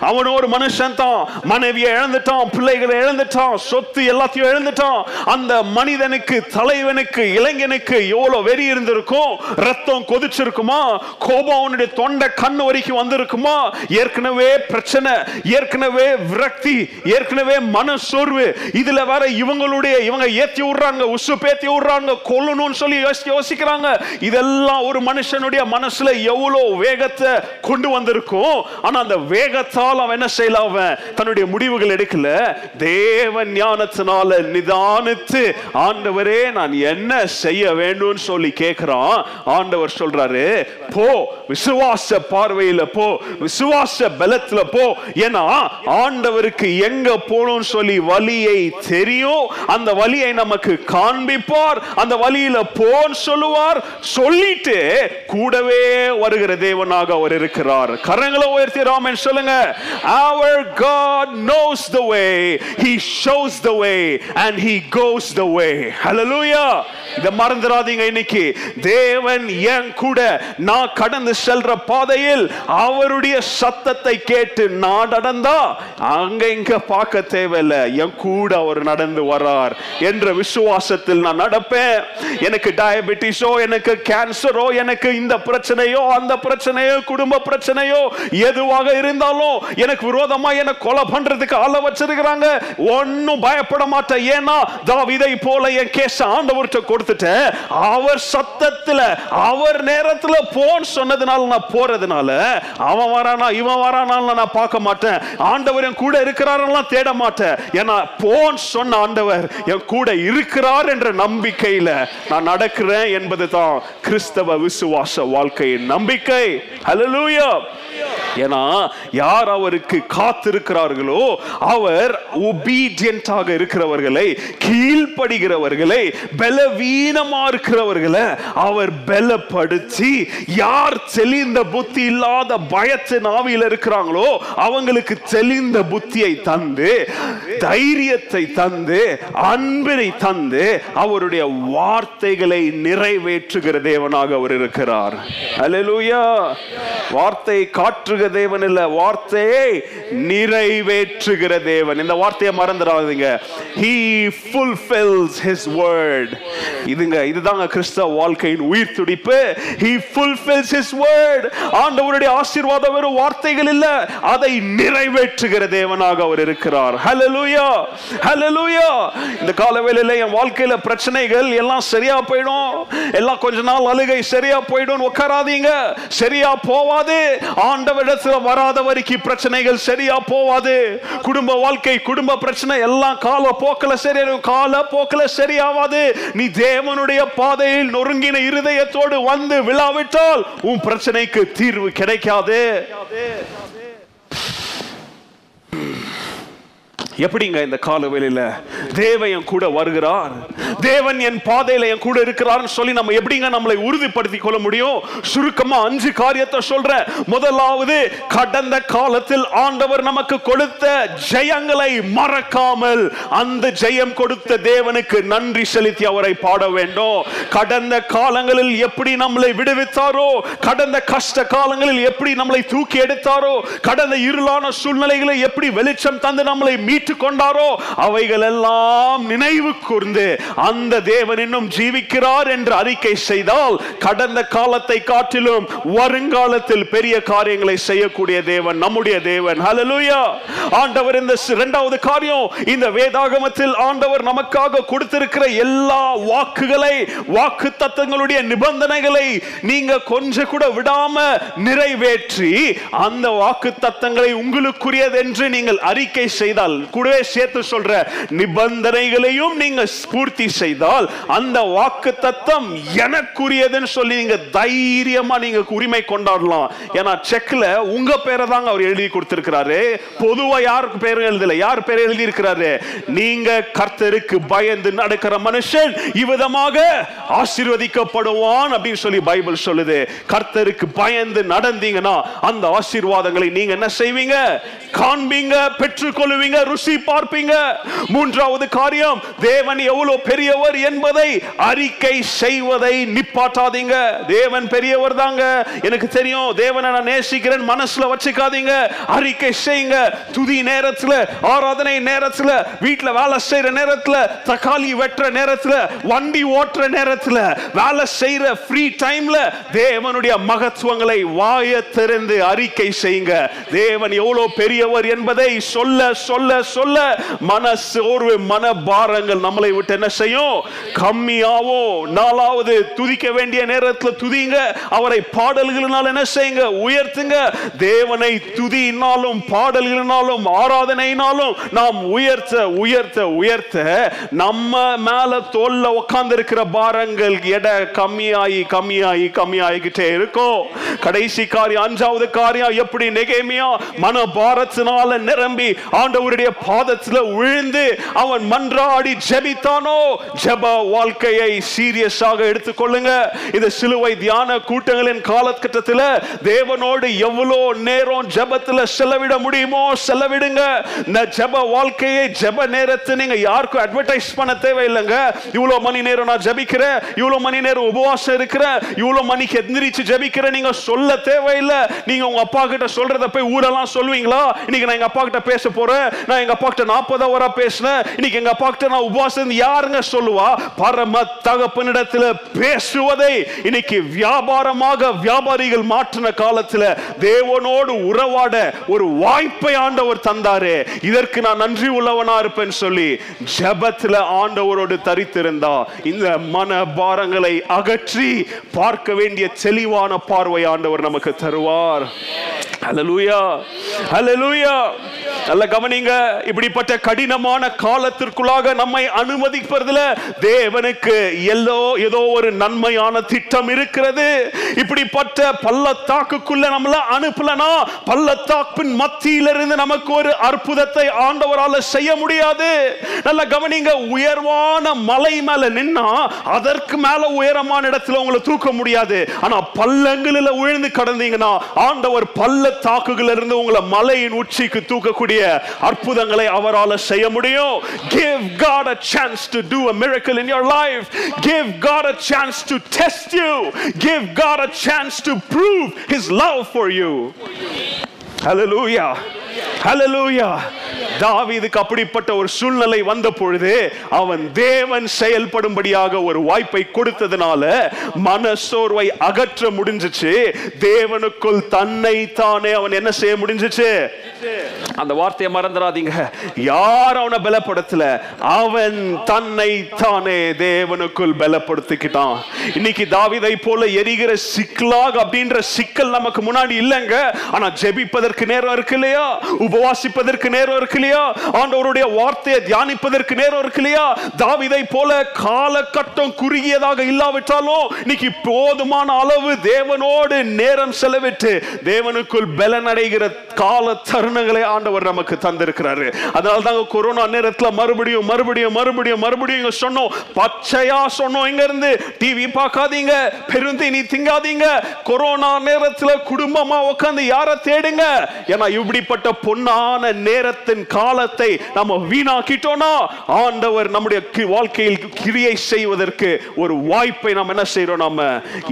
அவன் ஒரு மனுஷன் தான். மனைவியை இழந்துட்டான் பிள்ளைகளை இழந்துட்டான் சொத்து எல்லாத்தையும் இழந்துட்டான். அந்த மனிதனுக்கு தலைவனுக்கு இளைஞனுக்கு எவ்வளவு வெறி இருந்திருக்கும்? ரத்தம் கொதிச்சிருக்குமா? கோபம் அவனுடைய தொண்டை கண்ணு வரைக்கும் வந்திருக்குமா? ஏற்கனவே பிரச்சனை ஏற்கனவே விரக்தி ஏற்கனவே மன சோர்வு இதுல வேற இவங்களுடைய இவங்க ஏத்தி விடுறாங்க உசு பேத்தி விடுறாங்க கொல்லணும்னு சொல்லி யோசிக்கிறாங்க. இதெல்லாம் ஒரு மனுஷனுடைய மனசுல எவ்வளவு வேகத்தை கொண்டு வந்திருக்கும்? ஆனா அந்த வேகத்தால் அவன் என்ன செய்யல? அவன் தன்னுடைய முடிவுகள் எடுக்கல. தேவ ஞானத்தினால நிதானித்து ஆண்டவரே நான் என்ன செய்ய வேண்டும்னு சொல்லி கேட்கிறான் ஆண்டவர் சொல்றாரு போ விசுவாச பார்வையில போ விசுவாச பலத்துல போ. ஏன்னா ஆண்டவருக்கு எங்க போகணும்னு சொல்லி வழியை தெரியும். அந்த வழியை நமக்கு காண்பிப்பார். அந்த வழியில போன்னு சொல்லுவார். சொல்லிட்டு கூடவே வருகிற தேவனாக அவர் இருக்கிறார். கரங்களை உயர்த்தி ராமன் சொல்லுங்க our god knows the way. He shows the way and he goes the way. Hallelujah. இத மறந்துடாதீங்க இன்னைக்கு. தேவன் என் கூட நான் கடந்து செல்ற பாதையில் அவருடைய சத்தத்தை கேட்டு நான் நடந்தா அங்க இங்க பார்க்க தேவையில்லை. என் கூட அவர் நடந்து வரார் என்ற விசுவாசத்தில் நான் நடப்பேன். எனக்கு டயபெட்டிஸோ எனக்கு கேன்சரோ எனக்கு இந்த பிரச்சனையோ அந்த பிரச்சனையோ குடும்ப பிரச்சனையோ எதுவாக இருந்தாலும் எனக்கு விரோதமா என்ன கொலை பண்றதுக்கு ஆள வச்சிருக்கிறாங்க. ஒன்னும் பயப்பட மாட்டேன். ஏன்னா தாவிதை போல என் கேஸ் ஆண்டவர்கிட்ட கொடுத்துட்டேன். அவர் சத்தத்துல அவர் நேரத்துல போன் சொன்னதுனால நான் போறதுனால அவன் வரானா இவன் வரானால நான் பார்க்க மாட்டேன். ஆண்டவர் என் கூட இருக்கிறாரெல்லாம் தேட மாட்டேன். ஏன்னா போன் சொன்ன ஆண்டவர் என் கூட இருக்கிறார் என்ற நம்பிக்கையில நான் நடக்கிறேன் என்பது தான் கிறிஸ்தவ விசுவாச வாழ்க்கையின் நம்பிக்கை. ஹலலூயா ஏன்னா யார் அவருக்கு காத்திருக்கிறார்களோ அவர் ஒபீடியன்டாக இருக்கிறவர்களை கீழ்ப்படுகிறவர்களை பலவீனமா இருக்கிறவர்களை அவர் பலப்படுத்தி யார் தெளிந்த புத்தி இல்லாத பயத்தின் ஆவியில் இருக்கிறாங்களோ அவங்களுக்கு தெளிந்த புத்தியை தந்து தைரியத்தை தந்து அன்பினை தந்து அவருடைய வார்த்தைகளை நிறைவேற்றுகிறது. தேவனாக அவர் இருக்கிறார். அலலூயா வார்த்தை காற்றுக தேவன் இல்ல வார்த்தையை நிறைவேற்றுகிற தேவன். இந்த வார்த்தையை மறந்துடாதீங்க. He ஃபுல்ஃபில்ஸ் ஹிஸ் வேர்ட் இதுங்க இதுதாங்க கிறிஸ்தவ வாழ்க்கையின் உயிர் துடிப்பு. He ஃபுல்ஃபில்ஸ் ஹிஸ் வேர்ட் ஆண்டவருடைய ஆசீர்வாதம் வெறும் வார்த்தைகள் இல்ல அதை நிறைவேற்றுகிற தேவனாக அவர் இருக்கிறார். ஹலலூயா ஹலலூயா இந்த காலவேளையில என் வாழ்க்கையில பிரச்சனைகள் எல்லாம் சரியா போயிடும். எல்லாம் கொஞ்ச நாள் அழுகை சரியா போயிடும் உட்காராதீங்க. சரியா போவாது. ஆண்டவரிடத்துல வராத வரைக்கும் பிரச்சனைகள் சரியா போவாது. குடும்ப வாழ்க்கை குடும்ப பிரச்சனை எல்லாம் கால போக்கில சரியா கால போக்கில சரியாவாது. நீ தேவனுடைய பாதையில் நொறுங்கின இருதயத்தோடு வந்து விழாவிட்டால் உன் பிரச்சனைக்கு தீர்வு கிடைக்காது. எப்படிங்க இந்த கால வேலையில தேவன் என் கூட வருகிறார்? தேவன் என் பாதையில என் கூட இருக்கிறார்னு சொல்லி நம்ம எப்படிங்க நம்மளை உறுதிப்படுத்திக் கொள்ள முடியும்? சுருக்கமா அஞ்சு காரியத்தை சொல்றேன் முதலாவது கடந்த காலத்தில் ஆண்டவர் நமக்கு கொடுத்த ஜெயங்களை மறக்காமல் அந்த ஜெயம் கொடுத்த தேவனுக்கு நன்றி செலுத்தி அவரை பாட வேண்டும். கடந்த காலங்களில் எப்படி நம்மளை விடுவித்தாரோ கடந்த கஷ்ட காலங்களில் எப்படி நம்மளை தூக்கி எடுத்தாரோ கடந்த இருளான சூழ்நிலைகளை எப்படி வெளிச்சம் தந்து நம்மளை மீட்டு கொண்டாரோ அவைகள் எல்லாம் நினைவு கூர்ந்து அந்த தேவன் இன்னும் ஜீவிக்கிறார் என்று அறிக்கை செய்தால் கடந்த காலத்தை காட்டிலும் வருங்காலத்தில் பெரிய காரியங்களை செய்யக்கூடிய தேவன் நம்முடைய தேவன். ஹலலூயா ஆண்டவர் இந்த இரண்டாவது காரியம் இந்த வேதாகமத்தில் ஆண்டவர் நமக்காக கொடுத்திருக்கிற எல்லா வாக்குகளை வாக்கு தத்தங்களுடைய நிபந்தனைகளை நீங்க கொஞ்சம் கூட விடாம நிறைவேற்றி அந்த வாக்கு தத்தங்களை உங்களுக்குரியது என்று நீங்கள் அறிக்கை செய்தால் கூடவே சேர்த்து சொல்ற நிபந்தனைகளையும் நீங்க பூர்த்தி செய்தால் அந்த வாக்கு தத்தம் எனக்குரியதுன்னு சொல்லி நீங்க தைரியமா நீங்க உரிமை கொண்டாடலாம். ஏன்னா செக்ல உங்க பேரை தாங்க அவர் எழுதி கொடுத்திருக்கிறாரு. பொதுவா யாருக்கு பேர் எழுதல? யார் பேர் எழுதி இருக்கிறாரு நீங்க கர்த்தருக்கு பயந்து நடக்கிற மனுஷன் இவ்விதமாக ஆசீர்வதிக்கப்படுவான் அப்படின்னு சொல்லி பைபிள் சொல்லுது. கர்த்தருக்கு பயந்து நடந்தீங்கன்னா அந்த ஆசீர்வாதங்களை நீங்க என்ன செய்வீங்க? காண்பீங்க பெற்றுக்கொள்வீங்க ருசி பார்ப்பீங்க. மூன்றாவது காரியம் தேவன் எவ்வளவு பெரியவர் என்பதை அறிக்கை செய்வதை நிப்பாட்டாதீங்க. தேவன் பெரியவர் தாங்க. எனக்கு தெரியும் தேவனை நான் நேசிக்கிறேன் மனசுல வச்சுக்காதீங்க. அறிக்கை செய்யுங்க. துதி நேரத்துல ஆராதனை நேரத்துல வீட்டுல வேலை செய்யற நேரத்துல தக்காளி வெட்டுற நேரத்துல வண்டி ஓட்டுற நேரத்துல வேலை செய்யற ஃப்ரீ டைம்ல தேவனுடைய மகத்துவங்களை வாய திறந்து அறிக்கை செய்யுங்க. தேவன் எவ்வளவு பெரியவர் என்பதை சொல்ல சொல்ல சொல்ல மன சோர்வு மன பாரங்கள் நம்மளை விட்டு என்ன செய்யும்? கம்மியாவும் நாலாவது துதிக்க வேண்டிய நேரத்தில் துதிங்க. அவரை பாடல்களினால் என்ன செய்யுங்க? உயர்த்துங்க. தேவனை துதியினாலும் பாடல்களினாலும் ஆராதனையினாலும் நாம் உயர்த்த உயர்த்த உயர்த்த நம்ம மேல தோல்ல உட்கார்ந்து இருக்கிற பாரங்கள் எடை கம்மியாகி கம்மியாகி கம்மியாகிக்கிட்டே இருக்கும். கடைசி காரியம் அஞ்சாவது காரியம் எப்படி? நெகேமியா மன பாரத்தினால நிரம்பி ஆண்டவருடைய பாதத்துல விழுந்து அவன் மன்றாடி ஜெபித்தானோ? ஜெப வாழ்க்கையை சீரியஸாக எடுத்துக்கொள்ளுங்க. இந்த சிலுவை தியான கூட்டங்களின் காலகட்டத்தில் தேவனோடு எவ்வளோ நேரம் ஜெபத்துல செலவிட முடியுமோ செலவிடுங்க. இந்த ஜெப வாழ்க்கையை ஜெப நேரத்தை நீங்க யாருக்கும் அட்வர்டைஸ் பண்ண தேவையில்லைங்க. இவ்வளோ மணி நேரம் நான் ஜெபிக்கிறேன் இவ்வளவு மணி நேரம் உபவாசம் இருக்கிறேன் இவ்வளவு மணிக்கு எந்திரிச்சு ஜபிக்கிறேன் நீங்க சொல்ல தேவையில்லை. நீங்க உங்க அப்பா கிட்ட சொல்கிறத போய் ஊரெல்லாம் சொல்லுவீங்களா இன்னைக்கு நான் எங்க அப்பா கிட்ட பேச போறேன். நான் எங்க அப்பா கிட்ட நாற்பது அவரா பேசினேன் இன்னைக்கு எங்க அப்பா கிட்ட நான் உபவாசம் யாருங்க சொல்லுவா? பரம தகப்பனிடத்துல பேசுவதை இன்னைக்கு வியாபாரமாக வியாபாரிகள் மாற்றின காலத்துல தேவனோடு உறவாட ஒரு வாய்ப்பை ஆண்டவர் தந்தாரு. இதற்கு நான் நன்றி உள்ளவனா இருப்பேன் சொல்லி ஜெபத்துல ஆண்டவரோடு தரித்திருந்தா. இந்த மன பாரங்களை அகற்றி பார்க்க வேண்டிய தெளிவான பார்வை ஆண்டவர் நமக்கு தருவார். ஹalleluya ஹalleluya நல்ல கவனிங்க. இப்படிப்பட்ட கடினமான காலத்திற்குள்ளாக நம்மை அனுமதிப்பதில் தேவனுக்கு எல்லோ ஏதோ ஒரு நன்மையான திட்டம் இருக்கிறது. இப்படிப்பட்ட பள்ளத்தாக்குக்குள்ள நம்மள அனுப்பலனா பள்ளத்தாக்கின் மத்தியிலிருந்து நமக்கு ஒரு அற்புதத்தை ஆண்டவரால் செய்ய முடியாது. நல்ல கவனிங்க உயர்வான மலை மேல நின்னா அதற்கு மேல உயரமான இடத்துல உங்களை தூக்க முடியாது. ஆனா பள்ளங்களில் விழுந்து கடந்தீங்கன்னா ஆண்டவர் பள்ளத்தாக்குகள் இருந்து உங்களை மலையின் உச்சிக்கு தூக்கக்கூடிய அற்புதங்களை அவரால் செய்ய முடியும் give God a chance to do a miracle in your life give God a chance to test you give God a chance to prove his love for you Hallelujah hallelujah தாவீதுக்கு அப்படிப்பட்ட ஒரு சூழ்நிலை வந்த பொழுது அவன் தேவன் செயல்படும்படியாக ஒரு வாய்ப்பை கொடுத்ததுனால மனசோர்வை அகற்ற முடிஞ்சிச்சு. தேவனுக்குள் தன்னை தானே அவன் என்ன செய்ய முடிஞ்சிச்சு? அந்த வார்த்தையை மறந்துடாதீங்க. யார் அவனை பலப்படுத்தல? அவன் தன்னை தானே தேவனுக்குள் பலப்படுத்திக்கிட்டான். இன்னைக்கு தாவிதை போல எரிகிற சிக்கலாக அப்படின்ற சிக்கல் நமக்கு முன்னாடி இல்லைங்க. ஆனா ஜெபிப்பதற்கு நேரம் இருக்கு இல்லையா? உபவாசிப்பதற்கு நேரம் இருக்கு இல்லையா? ஆண்டவருடைய வார்த்தையை தியானிப்பதற்கு நேரம் இருக்கு இல்லையா? தாவிதை போல காலகட்டம் குறுகியதாக இல்லாவிட்டாலும் இன்னைக்கு போதுமான அளவு தேவனோடு நேரம் செலவிட்டு தேவனுக்குள் பலனடைகிற கால தருணங்களை ஆண்டவர் நமக்கு தந்திருக்கிறாரு. அதனால தாங்க கொரோனா நேரத்துல மறுபடியும் மறுபடியும் மறுபடியும் மறுபடியும் சொன்னோம். பச்சையா சொன்னோம் இங்க இருந்து டிவி பார்க்காதீங்க. பெருந்தீனி திங்காதீங்க. கொரோனா நேரத்துல குடும்பமா உட்காந்து யாரை தேடுங்க? ஏன்னா இப்படிப்பட்ட பொன்னான நேரத்தின் காலத்தை நம்ம வீணாக்கிட்டோம்னா ஆண்டவர் நம்முடைய வாழ்க்கையில் கிரியை செய்வதற்கு ஒரு வாய்ப்பை நாம் என்ன செய்யறோம் நாம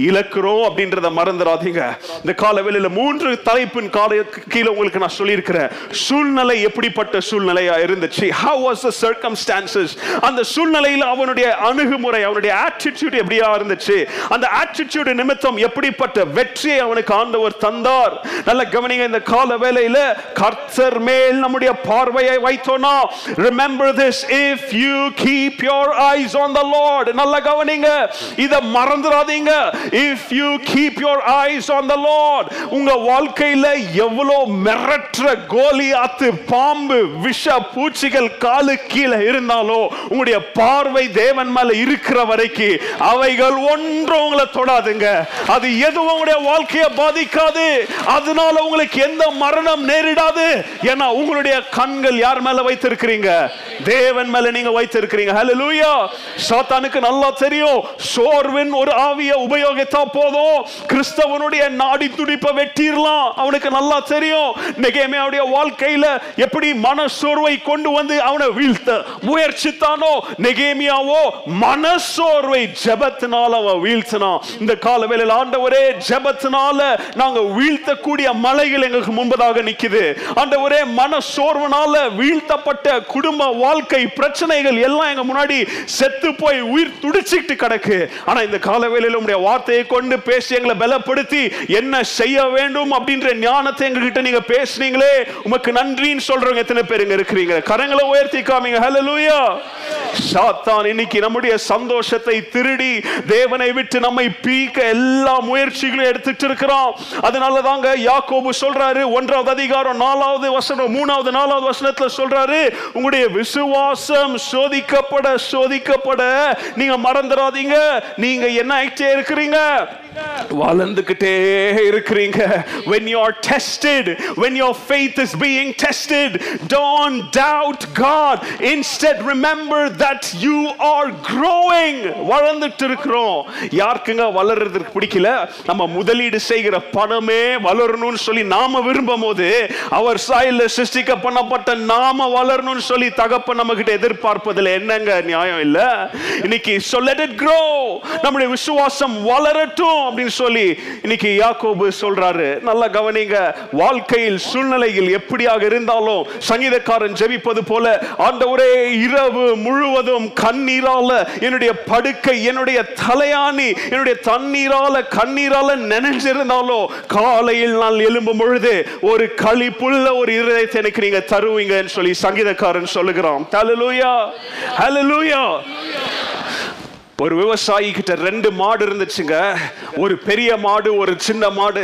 இழக்கிறோம் அப்படின்றத மறந்துடாதீங்க. இந்த கால வேலையில மூன்று தலைப்பின் கால கீழே உங்களுக்கு நான் சொல்லியிருக்கிறேன். சூழ்நிலை எப்படிப்பட்ட சூழ்நிலையா இருந்துச்சு? ஹவ் வாஸ் த சர்க்கம்ஸ்டான்சஸ் அந்த சூழ்நிலையில் அவனுடைய அணுகுமுறை அவனுடைய ஆட்டிடியூட் எப்படியா இருந்துச்சு? அந்த ஆட்டிடியூட் நிமித்தம் எப்படிப்பட்ட வெற்றியை அவனுக்கு ஆண்டவர் தந்தார்? நல்ல கவனிங்க இந்த கால வேலையில கர்த்தர் மேல் நம்முடைய பார்வையை வைத்தோனா remember this if you keep your eyes on the Lord நல்ல கவனிங்க. இத மறந்துடாதீங்க. If you keep your eyes on the Lord உங்க வாழ்க்கையில எவ்வளவு மிரட்டுற கோலியாத்து பாம்பு விஷ பூச்சிகள் காலு கீழே இருந்தாலும் உங்களுடைய பார்வை தேவன் மேல இருக்கிற வரைக்கும் அவைகள் ஒன்றும் உங்களை தொடாதுங்க. அது எதுவும் உங்களுடைய வாழ்க்கையை பாதிக்காது. அதனால உங்களுக்கு எந்த மரணம் நேரிடாது ஏன்னா உங்களுடைய கண்கள் யார் மேல வைத்திருக்கிறீங்க? தேவன் மேல நீங்க வைத்திருக்கிறீங்க. ஹalleluya சாத்தானுக்கு நல்லா தெரியும். சோர்வின் ஒரு ஆவிய உபயோகித்தா போதும். கிறிஸ்தவனுடைய நாடி துடிப்பை வெட்டிடலாம் அவனுக்கு நல்லா தெரியும். நெகேமியாவுடைய வாழ்க்கையில எப்படி மன சோர்வை கொண்டு வந்து அவனை வீழ்த்த முயற்சித்தானோ? நெகேமியாவோ மன சோர்வை ஜெபத்தினால அவன் வீழ்த்தினான். இந்த கால வேளையில் ஆண்டவரே ஜெபத்தினால நாங்க வீழ்த்தக்கூடிய மலைகள் எங்களுக்கு முன்பதாக நிக்குது. மன சோர்வனால வீழ்த்தப்பட்ட குடும்ப வாழ்க்கை பிரச்சனைகள் எல்லாம் எங்க முன்னாடி செத்து போய் உயிர் துடிச்சிட்டு கிடக்கு. ஆனா இந்த காலவேளையில் உடைய வார்த்தையை கொண்டு பேசி எங்களை பலப்படுத்தி என்ன செய்ய வேண்டும் அப்படின்ற ஞானத்தை எங்ககிட்ட நீங்க பேசுனீங்களே உமக்கு நன்றின்னு சொல்றவங்க எத்தனை பேர் இங்க இருக்கிறீங்க? கரங்களை உயர்த்தி காமிங்க. ஹலலூயா சாத்தான் இன்னைக்கு நம்முடைய சந்தோஷத்தை திருடி தேவனை விட்டு நம்மை பீக்க எல்லா முயற்சிகளும் எடுத்துட்டு இருக்கிறோம் அதனால தாங்க யாக்கோபு சொல்றாரு ஒன்றாவது அதிகாரம் நாலாவது வசனம் மூணாவது நாலாவது வசனத்துல சொல்றாரு உங்களுடைய விசுவாசம் சோதிக்கப்பட சோதிக்கப்பட நீங்க மறந்துடாதீங்க நீங்க என்ன ஆயிட்டே இருக்கிறீங்க? வளர்ந்துகிட்டே இருக்கிறீங்க. When you are tested when your faith is being tested don't doubt god. Instead remember that you are growing. வளர்ந்துட்டு இருக்கிறோம் யாருக்குங்க வளர்றதுக்கு பிடிக்கல? நம்ம முதலீடு செய்கிற பணமே வளரணும்னு சொல்லி நாம விரும்பும் போது அவர் சாயல்ல சிருஷ்டிக்க பண்ணப்பட்ட நாம வளரணும்னு சொல்லி தகப்ப நம்ம கிட்ட எதிர்பார்ப்பதில் என்னங்க நியாயம் இல்ல? இன்னைக்கு so let it grow. நம்முடைய விசுவாசம் வளரட்டும். அப்படின்னு சொல்லி இன்னைக்கு யாக்கோபு சொல்றாரு. நல்லா கவனிங்க வாழ்க்கையில் சூழ்நிலையில் எப்படியாக இருந்தாலும் சங்கீதக்காரன் ஜெபிப்பது போல ஆண்டவரே இரவு முழுவதும் கண்ணீரால என்னுடைய படுக்கை என்னுடைய தலையாணி என்னுடைய தண்ணீரால கண்ணீரால நினைஞ்சிருந்தாலும் காலையில் நான் எழும்பும் பொழுது ஒரு களிப்புள்ள ஒரு இருதயத்தை எனக்கு நீங்க தருவீங்கன்னு சொல்லி சங்கீதக்காரன் சொல்லுகிறான். ஹலலூயா ஹலலூயா ஒரு விவசாயி கிட்ட ரெண்டு மாடு இருந்துச்சுங்க. ஒரு பெரிய மாடு ஒரு சின்ன மாடு.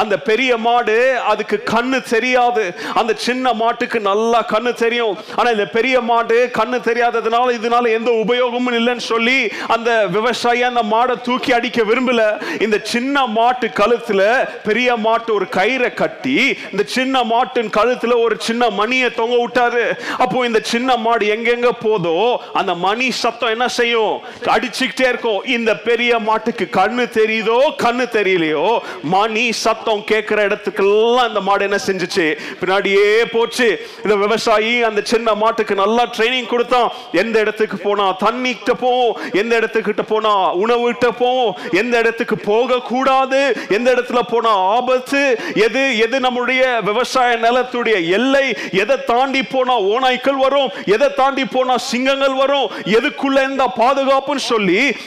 அந்த பெரிய மாடு அதுக்கு கண்ணு தெரியாது. அந்த சின்ன மாட்டுக்கு நல்லா கண்ணு தெரியும். ஆனா இந்த பெரிய மாடு கண்ணு தெரியாததுனால இதனால எந்த உபயோகமும் இல்லைன்னு சொல்லி அந்த விவசாயி அந்த மாடை தூக்கி அடிக்க விரும்பல. இந்த சின்ன மாட்டு கழுத்துல பெரிய மாட்டு ஒரு கயிறை கட்டி இந்த சின்ன மாட்டின் கழுத்துல ஒரு சின்ன மணியை தொங்க விட்டாரு. அப்போ இந்த சின்ன மாடு எங்கெங்க போதோ அந்த மணி சத்தம் என்ன செய்யும்? அடி அடிச்சுக்கிட்டே இருக்கும் இந்த பெரிய மாட்டுக்கு கண்ணு தெரியுதோ கண்ணு தெரியலையோ? மணி சத்தம் கேட்கிற இடத்துக்கெல்லாம் இந்த மாடு என்ன செஞ்சுச்சு? பின்னாடியே போச்சு. இந்த விவசாயி அந்த சின்ன மாட்டுக்கு நல்லா ட்ரைனிங் கொடுத்தான். எந்த இடத்துக்கு போனா தண்ணி கிட்ட போவோம் எந்த இடத்துக்கிட்ட போனா உணவு கிட்ட போவோம் எந்த இடத்துக்கு போக கூடாது எந்த இடத்துல போனா ஆபத்து எது எது நம்முடைய விவசாய நிலத்துடைய எல்லை எதை தாண்டி போனா ஓநாய்க்கள் வரும் எதை தாண்டி போனா சிங்கங்கள் வரும் எதுக்குள்ள இந்த பாதுகாப்புன்னு சொல்லி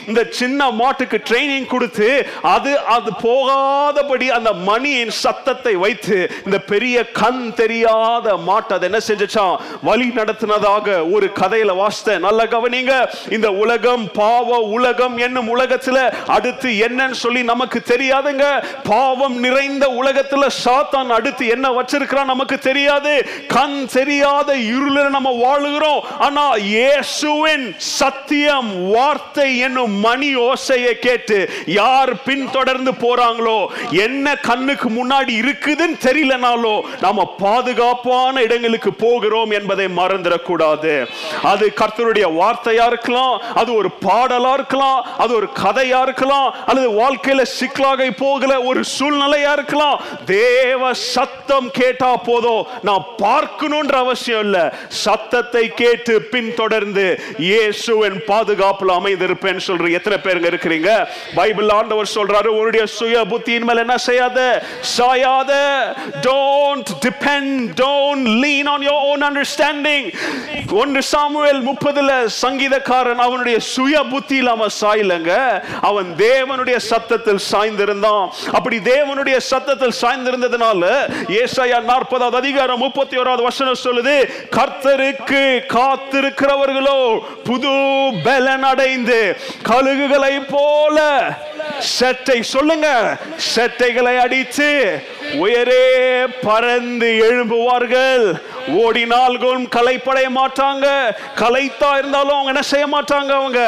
இந்த சின்ன மாட்டுக்கு ட்ரைனிங் கொடுத்து அது அது போகாதபடி அந்த மணியின் சத்தத்தை வைத்து இந்த பெரிய கண் தெரியாத மாட்டை அதை என்ன செஞ்சுச்சான் வழி நடத்தினதாக ஒரு கதையில வாசித்த நல்ல கவனிங்க இந்த உலகம் பாவ உலகம் என்னும் உலகத்துல அடுத்து என்னன்னு சொல்லி நமக்கு தெரியாதுங்க. பாவம் நிறைந்த உலகத்துல சாத்தான் அடுத்து என்ன வச்சிருக்கிறான் நமக்கு தெரியாது. கண் தெரியாத இருள நம்ம வாழுகிறோம். ஆனா இயேசுவின் சத்தியம் வார்த்தை ஓசை என்னும் மணி ஓசையை கேட்டு யார் பின்தொடர்ந்து போறாங்களோ என்ன கண்ணுக்கு முன்னாடி இருக்குதுன்னு தெரியலனாலோ நாம பாதுகாப்பான இடங்களுக்கு போகிறோம் என்பதை மறந்துடக்கூடாது. அது கர்த்தருடைய வார்த்தையா இருக்கலாம் அது ஒரு பாடலா இருக்கலாம் அது ஒரு கதையா இருக்கலாம் அல்லது வாழ்க்கையில சிக்கலாக போகிற ஒரு சூழ்நிலையா இருக்கலாம். தேவ சத்தம் கேட்டா போதும் நான் பார்க்கணும்ன்ற அவசியம் இல்லை. சத்தத்தை கேட்டு பின்தொடர்ந்து இயேசுவின் பாதுகாப்பில் அமைந்திரு அமைந்திருப்பேன் சொல்ற எத்தனை பேருங்க இருக்கிறீங்க? பைபிள் ஆண்டவர் சொல்றாரு உன்னுடைய சுய புத்தியின் மேல என்ன செய்யாத? சாயாத. Don't depend don't lean on your own understanding ஒன்று சாமுவேல் முப்பதுல சங்கீதக்காரன் அவனுடைய சுய புத்தியில் அவன் சாயலங்க. அவன் தேவனுடைய சத்தத்தில் சாய்ந்திருந்தான். அப்படி தேவனுடைய சத்தத்தில் சாய்ந்திருந்ததுனால ஏசாயா நாற்பதாவது அதிகாரம் முப்பத்தி ஓராவது வசனம் சொல்லுது கர்த்தருக்கு காத்திருக்கிறவர்களோ புது பலன் அடைந்து கழுகுகளை போல செட்டை சொல்லுங்க. செட்டைகளை அடித்து உயரே பறந்து எழும்புவார்கள். ஓடினால்களும் களைப்படைய மாட்டாங்க. களைத்தா இருந்தாலும் அவங்க என்ன செய்ய மாட்டாங்க அவங்க?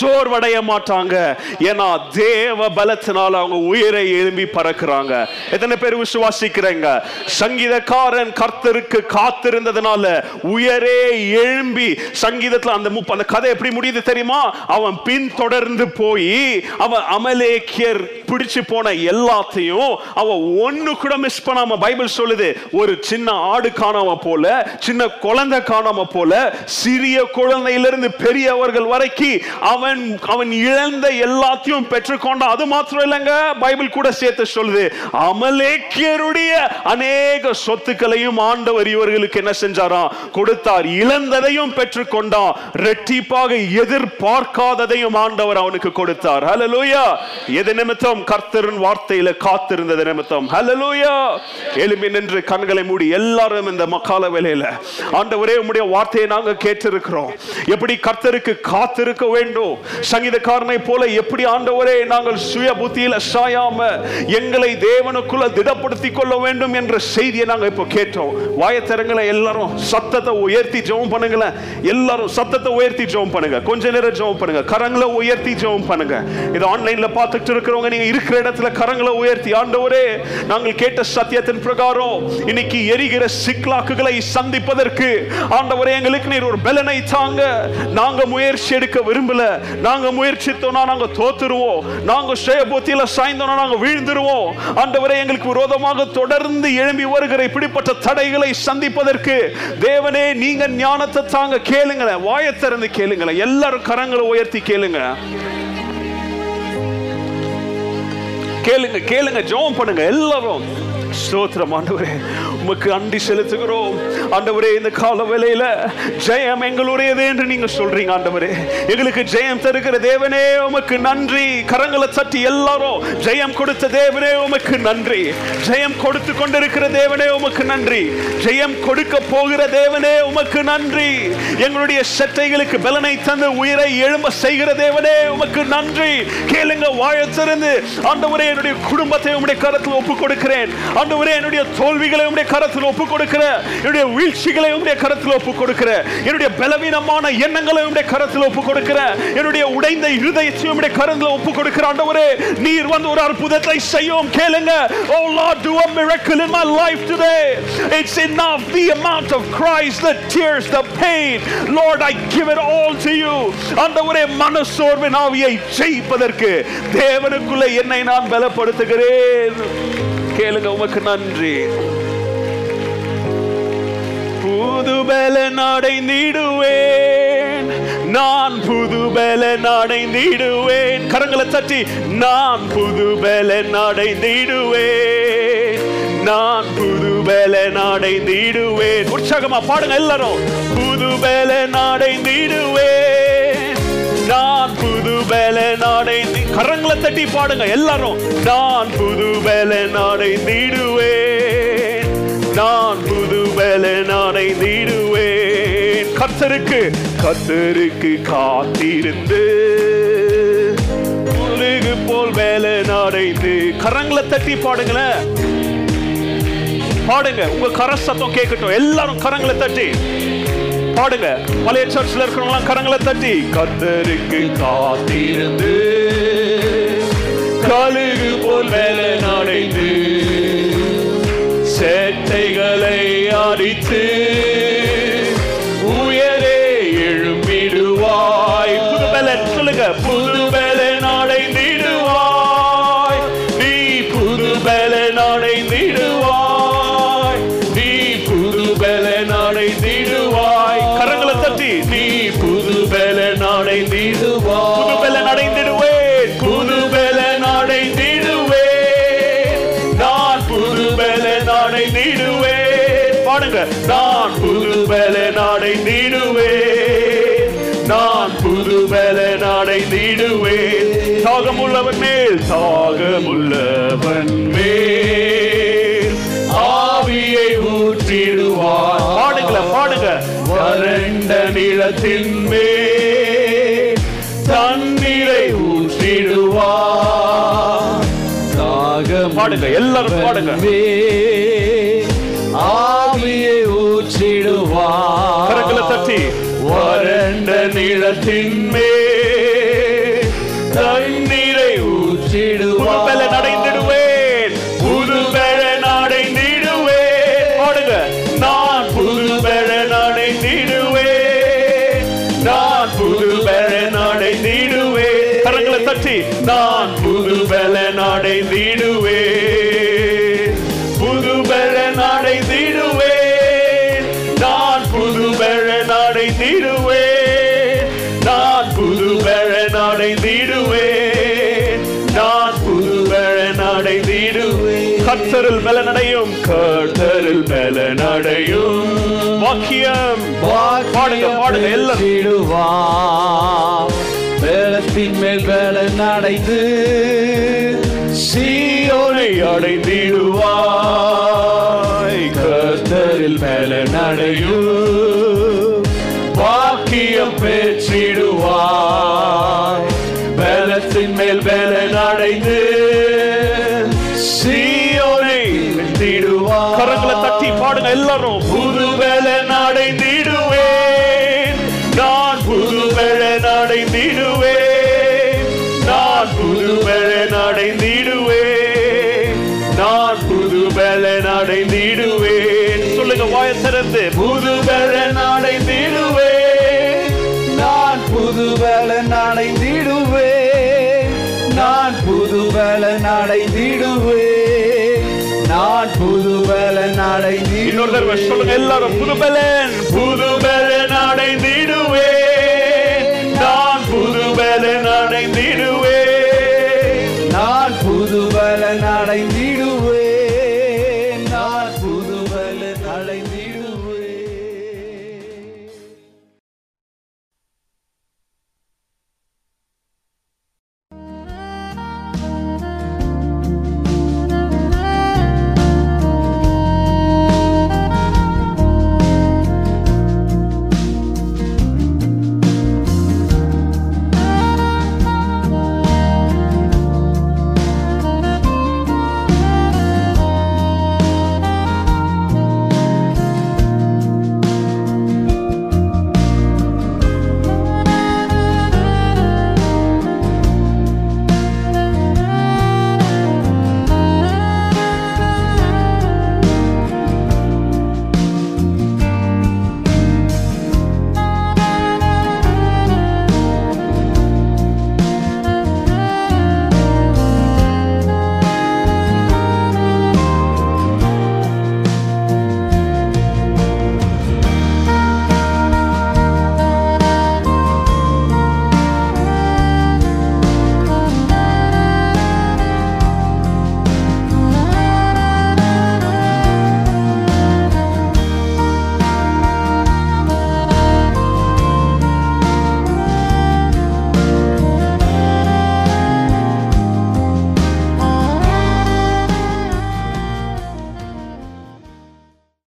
சோர்வடைய மாட்டாங்க. ஏன்னா தேவ பலத்தினால அவங்க உயிரை எழும்பி பறக்குறாங்க. எத்தனை பேர் விசுவாசிக்கிறேங்க? சங்கீதக்காரன் கர்த்தருக்கு காத்திருந்ததுனால உயரே எழும்பி சங்கீதத்துல அந்த முப்ப அந்த கதை எப்படி முடியுது தெரியுமா? அவன் பின் தொடர்ந்து போய் அவன் அமலேக்கியர் பிடிச்சு போன எல்லாத்தையும் அவன் ஒண்ணு கூட மிஸ் பண்ணாம பைபிள் சொல்லுது. ஒரு சின்ன ஆடு காணாம போல சின்ன குழந்தை காணாம போல சிறிய குழந்தையிலிருந்து பெரியவர்கள் வரைக்கும் அவன் அவன் இழந்த எல்லாத்தையும் பெற்றுக்கொண்டான் அது மாத்திரம் இல்லைங்க பைபிள் கூட சேர்த்து சொல்லுது அமலேக்கியருடைய அநேக சொத்துக்களையும் ஆண்டவர் இவர்களுக்கு என்ன செஞ்சாராம்? கொடுத்தார். இழந்ததையும் பெற்றுக்கொண்டான். ரெட்டிப்பாக எதிர்பார்க்காததையும் ஆண்டவர் அவனுக்கு கொடுத்தார். ஹalleluya எது நிமித்தம்? கர்த்தரின் வார்த்தையில காத்திருந்தது நிமித்தம். ஹalleluya எலும்பி நின்று கண்களை மூடி எல்லாரும் இந்த மக்கால வேலையில ஆண்டவரே உம்முடைய வார்த்தையை நாங்க கேட்டிருக்கிறோம். எப்படி கர்த்தருக்கு காத்திருக்க வேண்டும். சங்கீதக்காரனை போல எப்படி ஆண்டவரே நாங்கள் சுய புத்தியில் சாயாம எங்களை தேவனுக்குள்ள திடப்படுத்திக் கொள்ள வேண்டும் என்ற செய்தியை நாங்க இப்போ கேட்டோம். வாயத்தரங்களை எல்லாரும் சத்தத்தை உயர்த்தி ஜெபம் பண்ணுங்களேன் எல்லாரும் சத்தத்தை உயர்த்தி ஜெபம் பண்ணுங்க. கொஞ்ச நேரம் ஜெபம் பண்ணுங்க. கரங்களை உயர்த்தி ஜெபம் பண்ணுங்க. இது ஆன்லைன்ல பார்த்துட்டு இருக்கிறவங்க நீங்க இருக்கிற இடத்துல கரங்களை உயர்த்தி ஆண்டவரே நாங்கள் கேட்ட சத்தியத்தின் பிரகாரம் இன்னைக்கு எரிகிற சிக்லாக்குகளை சந்திப்பதற்கு ஆண்டவரே எங்களுக்கு நீர் ஒரு பலனை தாங்க. நாங்க முயற்சி எடுக்க விரும்பல. நாங்க முயற்சித்தோம்னா நாங்க தோத்துருவோம். நாங்க சுயபுத்தியில சாய்ந்தோம்னா நாங்க வீழ்ந்துருவோம். ஆண்டவரே எங்களுக்கு விரோதமாக தொடர்ந்து எழும்பி வருகிற இப்படிப்பட்ட தடைகளை சந்திப்பதற்கு தேவனே நீங்க ஞானத்தை தாங்க கேளுங்களேன். வாயை திறந்து கேளுங்களேன். எல்லாரும் கரங்களை உயர்த்தி கேளுங்க. கேளுங்க கேளுங்க ஜெபம் பண்ணுங்க. எல்லாரும். ஸ்தோத்திரம் ஆண்டவரே. உமக்கு அண்டி செலுத்துகிறோம். ஆண்டவரே இந்த கால வேலையில ஜெயம் எங்களுடையது என்று நீங்க சொல்றீங்க ஆண்டவரே. எங்களுக்கு ஜெயம் தருகிற தேவனே உமக்கு நன்றி. கரங்களை தட்டி எல்லாரும் ஜெயம் கொடுத்த தேவனே உமக்கு நன்றி. ஜெயம் கொடுத்து கொண்டிருக்கிற தேவனே உமக்கு நன்றி. ஜெயம் கொடுக்க போகிற தேவனே உமக்கு நன்றி. எங்களுடைய சட்டைகளுக்கு பலனை தந்து உயிரை எழும்ப செய்கிற தேவனே உமக்கு நன்றி. கேளுங்க வாழ திறந்து. ஆண்டவரே என்னுடைய குடும்பத்தை உங்களுடைய கரத்தில் ஒப்பு கொடுக்கிறேன் ஆண்டவரே என்னுடைய தோல்விகளை உடைய கரத்தில் ஒப்பு கொடுக்கிற என்னுடைய வீழ்ச்சிகளை உடைய கரத்தில் ஒப்பு கொடுக்கிற என்னுடைய பலவீனமான எண்ணங்களை உடைய கரத்தில் ஒப்பு கொடுக்கிறேன் என்னுடைய உடைந்த இருதயத்தையும் உடைய கரத்தில் ஒப்பு கொடுக்கிற ஆண்டவரே நீர் வந்து ஒரு அற்புதத்தை செய்யும். கேளுங்க oh lord do a miracle in my life today. It's enough. The amount of cries the tears the pain. Lord i give it all to you. ஆண்டவரே மனசோர்வின் ஆவியை ஜெயிப்பதற்கு தேவனுக்குள்ள என்னை நான் பலப்படுத்துகிறேன். கேளுங்க உமக்கு நன்றி. புது பலன் அடைந்திடுவேன். நான் புது பலன் அடைந்திடுவேன். கரங்களை தட்டி நான் புது பலன் அடைந்திடுவேன். நான் புது பலன் அடைந்திடுவேன். உற்சாகமா பாடுங்க எல்லாரும். புது பலன் அடைந்திடுவேன். நான் புது வேலை நாடை கரங்களை தட்டி பாடுங்க எல்லாரும். நான் புது வேலை நாடை நீடுவேன் நான் புது வேலை நாடை நீடுவேன் கத்தருக்கு கத்தருக்கு காத்திருந்து. முழுகு போல் வேலை நாடைந்து கரங்களை தட்டி பாடுங்களேன் பாடுங்க. உங்க கர சத்தம் கேட்கட்டும். எல்லாரும் கரங்களை தட்டி. பாடுங்க. பழைய சர்ச்சில் இருக்கிறவங்களாம் கரங்களை தட்டி கத்தருக்கு காத்திருந்து கழுகு போல் வேலை நடைந்து சேட்டைகளை அடித்து அடைந்திடுவேன் தாகமுள்ளவன் மேல் தாகமுள்ளவன் மேல். ஆவியை ஊற்றிடுவார். பாடுங்கள பாடுங்க. வறண்ட நிலத்தின் மேல் தண்ணீரை ஊற்றிடுவார். பாடுங்க எல்லாரும் பாடுங்க.
ஆவியை ஊற்றிடுவார்.
கரங்களை தட்டி. வறண்ட நிலத்தின் மேல் புது
நடைந்திடுவேன்.
பலன் அடைந்திடுவேன் புது பலன் அடைந்திடுவேன் பாடுங்க. நான் புது பலன் அடைந்திடுவேன் நான் புது பலன் அடைந்திடுவேன் கரங்களை தட்டி. நான் கர்த்தரில் பலனடையும் கர்த்தரில் பலனடையும் வாக்கியம். பாடுங்க பாடுங்க எல்லாரும்
ஊற்றிடுவார் வேலத்தின் மேல் வேலன் அடைந்து
சீயோனை அடைந்திடுவாய். கர்த்தரில் பலனடையும் நான் புதுபலன் அடைந்திடுவேன் இன்னொரு தடவை சொல்லுங்க எல்லாரும் புதுபலன். புதுபலன் அடைந்திடுவேன்
நான் புதுபலன் அடைந்திடுவேன் நான்
புதுபலன் அடைந்து